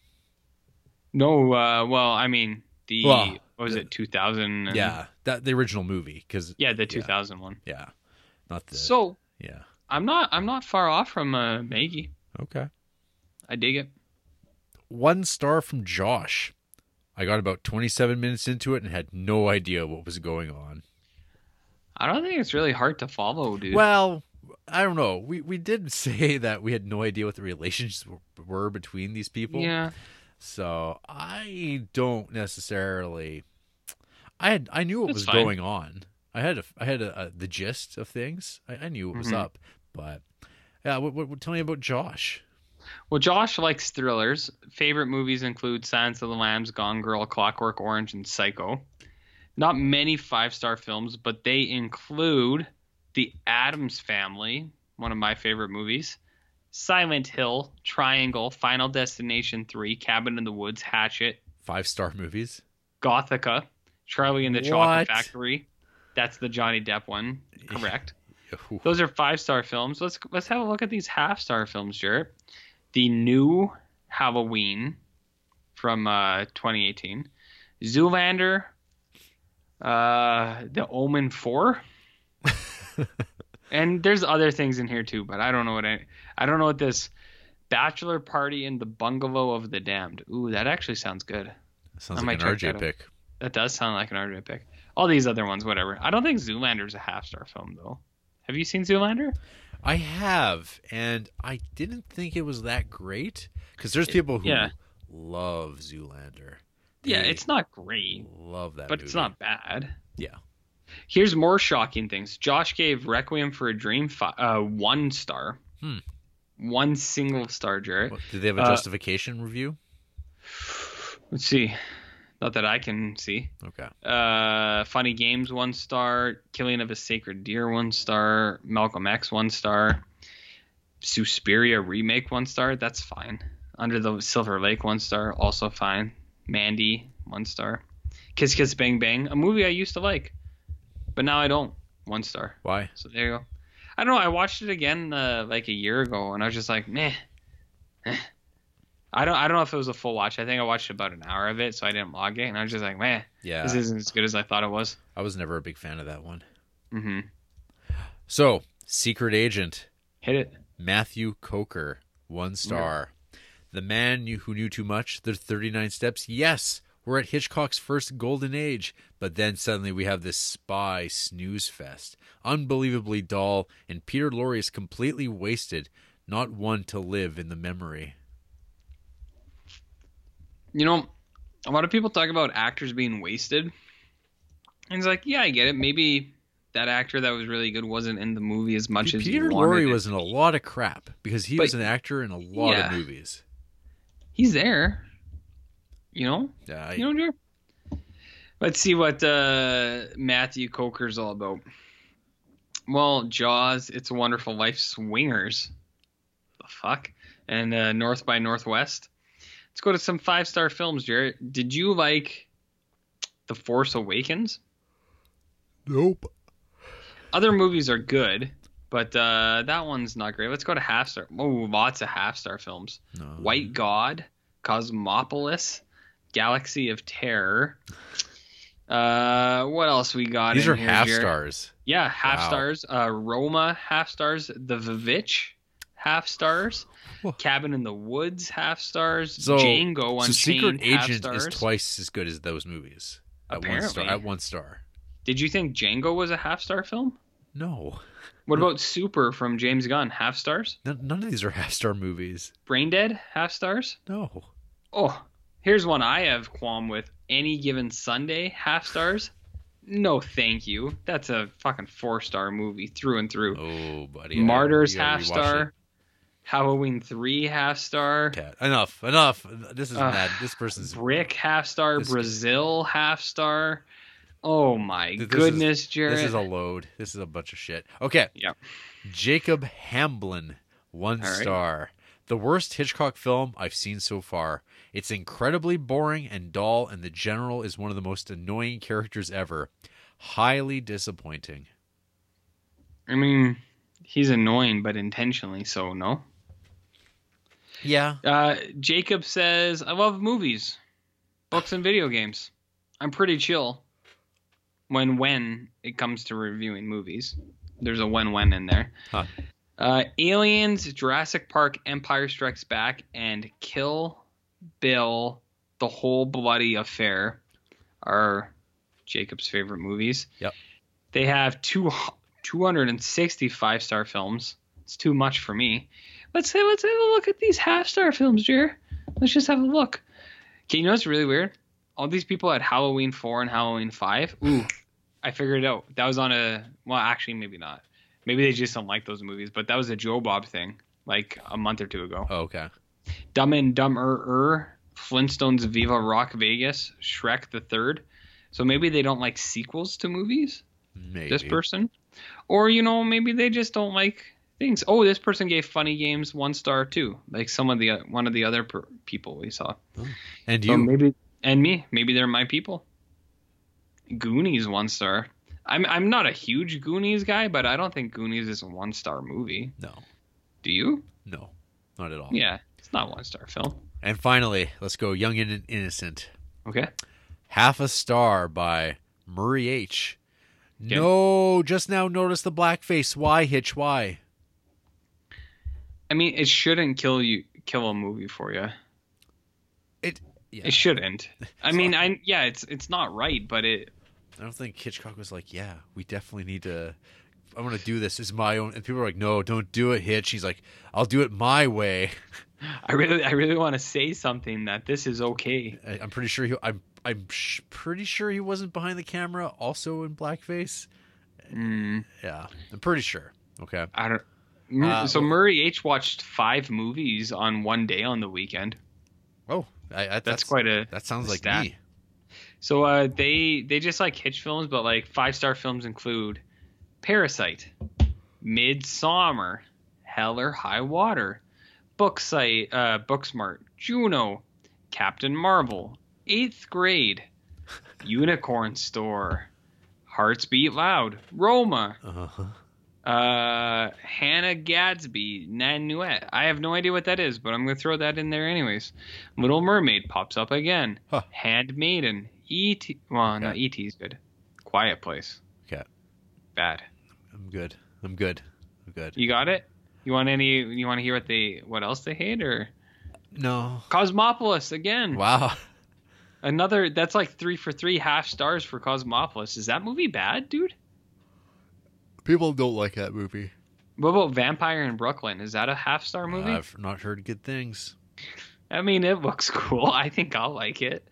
No, uh, well, I mean the Well, what was the- it 2000? and- Yeah, that the original movie because yeah, the 2000 one. yeah, not the So yeah. I'm not I'm not far off from uh, Maggie. Okay. I dig it. One star from Josh. I got about 27 minutes into it and had no idea what was going on. I don't think it's really hard to follow, dude. Well, I don't know. We we did say that we had no idea what the relationships were between these people. yeah, So I don't necessarily. I had I knew what That's was fine. going on. I had a, I had a, a, the gist of things. I, I knew what was Mhm. up, but yeah. What, what, what- tell me about Josh. Well, Josh likes thrillers. Favorite movies include Silence of the Lambs, Gone Girl, Clockwork Orange, and Psycho. Not many five star films, but they include The Addams Family, one of my favorite movies, Silent Hill, Triangle, Final Destination 3, Cabin in the Woods, Hatchet, Five star movies. Gothika, Charlie and the What? Chocolate Factory. That's the Johnny Depp one. Correct. Those are five star films. Let's let's have a look at these half star films, Jarrett. The new Halloween from uh, 2018, Zoolander, uh, The Omen Four, And there's other things in here too, but I don't know what I I don't know what this bachelor party in the bungalow of the damned. Ooh, that actually sounds good. Sounds I like an RJ that out. pick. That does sound like an RJ pick. All these other ones, whatever. I don't think Zoolander's a half star film though. Have you seen Zoolander? I have, and I didn't think it was that great because there's people who yeah. love Zoolander. Yeah, it's not great, love that, but it's not bad. Yeah. Here's more shocking things. Josh gave Requiem for a Dream fi- uh, one star. Hmm. One single star. What, did they have a Uh, justification review? Let's see. Not that I can see. Okay. Uh, Funny Games one star. Killing of a Sacred Deer one star. Malcolm X one star. Suspiria remake one star. That's fine. Under the Silver Lake one star. Also fine. Mandy one star. Kiss Kiss Bang Bang, a movie I used to like, but now I don't. One star. Why? So there you go. I don't know. I watched it again uh, like a year ago, and I was just like, meh. eh. I don't. I don't know if it was a full watch. I think I watched about an hour of it, so I didn't log it, and I was just like, meh. Yeah, This isn't as good as I thought it was. I was never a big fan of that one. Mm-hmm. So, Secret Agent Hit it. Matthew Coker, one star. The man who knew too much. The 39 Steps. Yes, we're at Hitchcock's first golden age, but then suddenly we have this spy snooze fest. Unbelievably dull, and Peter Lorre is completely wasted, not one to live in the memory. You know, a lot of people talk about actors being wasted. And it's like, yeah, I get it. Maybe that actor that was really good wasn't in the movie as much as Peter Lorre was in a lot of crap because he But- was an actor in a lot Yeah. of movies. He's there. You know, Yeah, I- you know, Drew? Let's see what uh, Matthew Coker's all about. Well, Jaws, It's a Wonderful Life, Swingers, the fuck, and uh, North by Northwest. Let's go to some five star films, Jarrett. Did you like The Force Awakens? nope. Other movies are good, but uh, that one's not great. Let's go to half star. Oh, lots of half star films. No. White God, Cosmopolis, Galaxy of Terror. Uh, what else we got? These are half Jared? stars. Yeah, half Wow. stars. Uh, Roma, half stars. The Vivitch, half stars. Whoa. Cabin in the Woods, half stars. So, Django so Secret Unchained, half Agent stars. is twice as good as those movies. At one star. Apparently. At one star. Did you think Django was a half star film? No. What about Super from James Gunn, half stars? None, none of these are half star movies. Brain Dead, half stars. No. Oh, here's one I have qualm with. Any given Sunday, half stars. No, thank you. That's a fucking four star movie through and through. Oh, buddy. Martyrs, half star. it. Halloween three, half star. Okay, enough. Enough. This is Ugh. mad. This person's. Brick, half star. This- Brazil, half star. Oh my Th- this is- goodness, Jared. This is a load. This is a bunch of shit. Okay. Yeah. Jacob Hamblin, one right. star. The worst Hitchcock film I've seen so far. It's incredibly boring and dull, and the general is one of the most annoying characters ever. Highly disappointing. I mean, he's annoying, but intentionally so. No. Yeah. Uh, Jacob says, I love movies, books, and video games. I'm pretty chill when when it comes to reviewing movies. There's a when when in there. Huh. Uh, Aliens, Jurassic Park, Empire Strikes Back, and Kill Bill, the whole bloody affair are Jacob's favorite movies. Yep. They have two 265 star films. It's too much for me. Let's say let's have a look at these half star films, Jer. Let's just have a look. Okay, you know what's really weird? All these people had Halloween four and Halloween five. Ooh, I figured it out. That was on a well, actually maybe not. Maybe they just don't like those movies, but that was a Joe Bob thing, like a month or two ago. Oh, okay. Dumb and Dumber, Flintstones, Viva Rock Vegas, Shrek the Third. So maybe they don't like sequels to movies. Maybe. This person, or you know maybe they just don't like things. Oh, this person gave Funny Games one star too, like some of the one of the other per- people we saw. Oh. And So you. maybe and me, maybe they're my people. Goonies one star. I'm I'm not a huge Goonies guy, but I don't think Goonies is a one star movie. no. Do you? No. Not at all. Yeah, it's not one star film. And finally, let's go Young and Innocent. Okay. Half a star by Murray H. Okay. No just now noticed the blackface. Why, Hitch? Why? I mean, it shouldn't kill you, kill a movie for you. It. Yeah. It shouldn't. I mean, I yeah, it's it's not right, but it. I don't think Hitchcock was like, yeah, we definitely need to. I want to do this. It's my own. And people are like, no, don't do it, Hitch. He's like, I'll do it my way. I really, I really want to say something that this is okay. I, I'm pretty sure he. I'm. I'm sh- pretty sure he wasn't behind the camera, also in blackface. Mm, Yeah, I'm pretty sure. Okay. I don't. Uh, so Murray H watched five movies on one day on the weekend. Oh, I, I, That's, quite a. That sounds like stat. me. So uh, they they just like hitch films, but like five star films include Parasite, Midsommar, Hell or High Water, Booksite, uh, Booksmart, Juno, Captain Marvel, Eighth Grade, Unicorn Store, Hearts Beat Loud, Roma, Uh-huh. uh, Hannah Gadsby, Nanette. I have no idea what that is, but I'm gonna throw that in there anyways. Little Mermaid pops up again. Huh. Handmaiden. E.T. Well, no, E.T. is good. Quiet Place. Okay. Bad. I'm good. I'm good. I'm good. You got it. You want any? You want to hear what they? What else they hate or No. Cosmopolis again? Wow. Another. That's like three for three, half stars for Cosmopolis. Is that movie bad, dude? People don't like that movie. What about Vampire in Brooklyn? Is that a half star movie? I've not heard good things. I mean, it looks cool. I think I'll like it.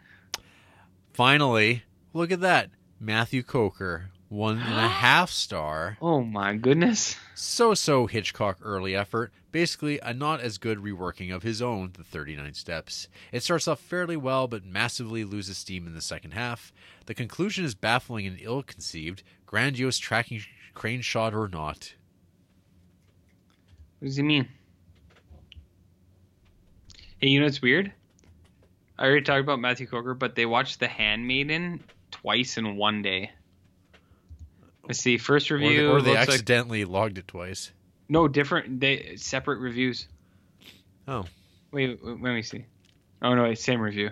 Finally, look at that. Matthew Coker, one and a half star. Oh my goodness. So so Hitchcock early effort. Basically, a not as good reworking of his own, The 39 Steps. It starts off fairly well, but massively loses steam in the second half. The conclusion is baffling and ill conceived, grandiose tracking crane shot or not. What does he mean? Hey, you know what's weird? I already talked about Matthew Coker, but they watched The Handmaiden twice in one day. Let's see. First Or they, review or they looks like accidentally logged it twice. no different. They separate reviews. Oh. Wait, wait, let me see. Oh no, wait, same review.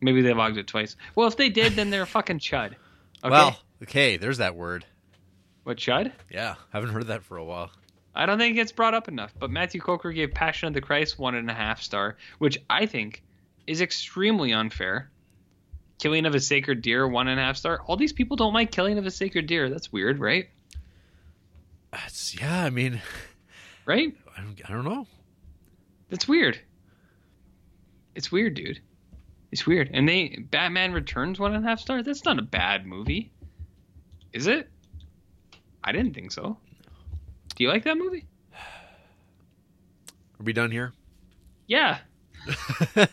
Maybe they logged it twice. Well, if they did, then they're a fucking chud. Okay. Well, okay, there's that word. what chud? Yeah, haven't heard that for a while. I don't think it gets brought up enough. But Matthew Coker gave Passion of the Christ one and a half star, which I think is extremely unfair. Killing of a Sacred Deer, one and a half star. All these people don't like Killing of a Sacred Deer. That's weird, right? That's, yeah, I mean, Right? I don't, I don't know. That's weird. It's weird, dude. It's weird. And they Batman Returns one and a half star. That's not a bad movie, is it? I didn't think so. Do you like that movie? Are we done here? Yeah.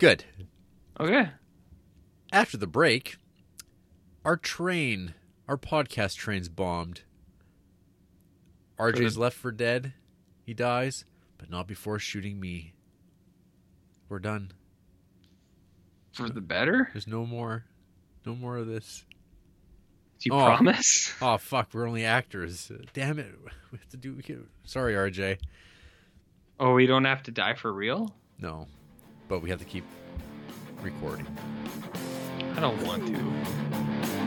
Good. Okay. After the break, our train, our podcast train's bombed. RJ's left for dead. He dies, but not before shooting me. We're done. For the better? There's no more, no more of this. Do you Oh. promise? Oh fuck, we're only actors. Damn it, we have to do. Sorry, RJ. Oh, we don't have to die for real? No, but we have to keep recording. I don't want to.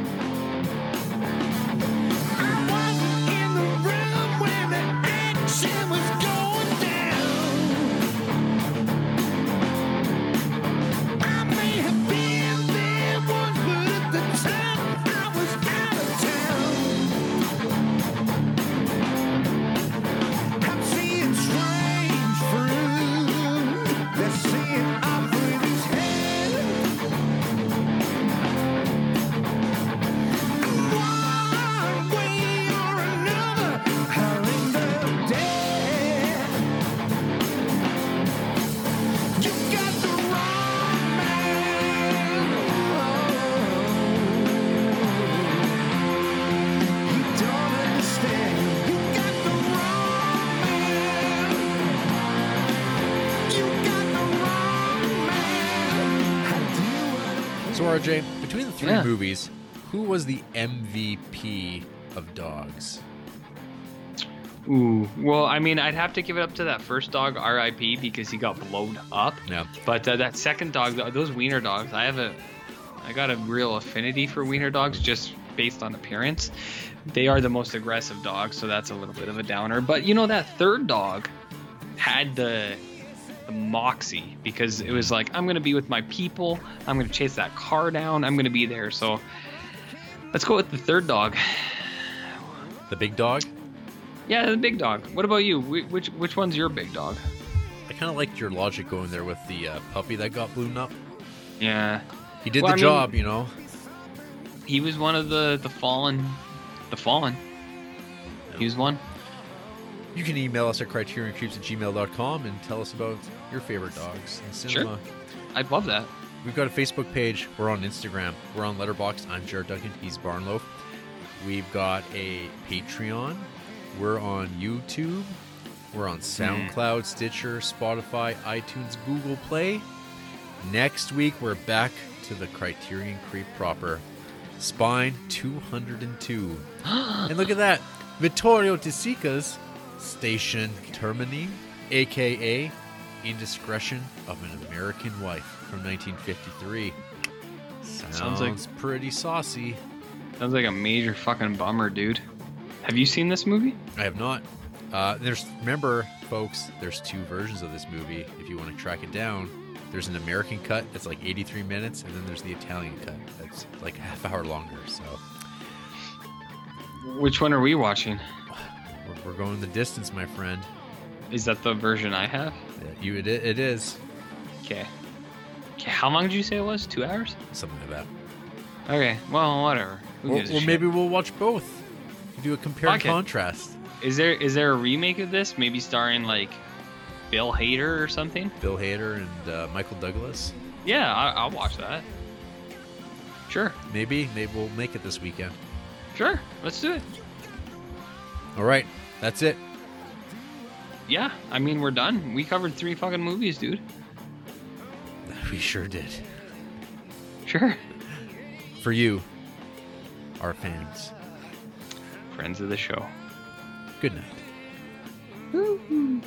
Movies, who was the MVP of dogs? Ooh. Well, I mean, I'd have to give it up to that first dog, R.I.P., because he got blown up. No. But uh, that second dog, those wiener dogs, I have a, I got a real affinity for wiener dogs just based on appearance. They are the most aggressive dogs, so that's a little bit of a downer. But you know that third dog had the the moxie because it was like I'm gonna be with my people. I'm gonna chase that car down. I'm gonna be there. So let's go with the third dog. The big dog. Yeah, the big dog. What about you? Which which one's your big dog? I kind of liked your logic going there with the uh, puppy that got blown up. Yeah, He did Well, the I mean- job, you know. he was one of the the fallen, the fallen. He was one. You can email us at criterioncreeps at gmail.com and tell us about your favorite dogs in cinema. Sure. I'd love that. We've got a Facebook page. We're on Instagram. We're on Letterboxd. I'm Jared Duncan. He's Barnloaf. We've got a Patreon. We're on YouTube. We're on hmm. SoundCloud, Stitcher, Spotify, iTunes, Google Play. Next week, we're back to the Criterion Creep proper. Spine 202. and look at that. Vittorio De Sica's Station Termini, aka Indiscretion of an American Wife from 1953. Sounds, Sounds like- pretty saucy. Sounds like a major fucking bummer, dude. Have you seen this movie? I have not. Uh, there's remember, folks. There's two versions of this movie. If you want to track it down, there's an American cut that's like 83 minutes, and then there's the Italian cut that's like a half hour longer. So Which one are we watching? we're, we're going the distance, my friend. Is that the version I have? Yeah, You, it, it is Okay. Okay, how long did you say it was? Two hours? something like that. Okay, well, whatever. Who Or, gives or maybe we'll watch both. Do a compare and contrast. Is there is there a remake of this? Maybe starring like Bill Hader or something? Bill Hader and uh, Michael Douglas. Yeah, I, I'll watch that. Sure, Maybe, maybe we'll make it this weekend. sure. Let's do it. All right, that's it. Yeah, I mean we're done. We covered three fucking movies, dude. We sure did. Sure. For you, our fans. Friends of the show. Good night.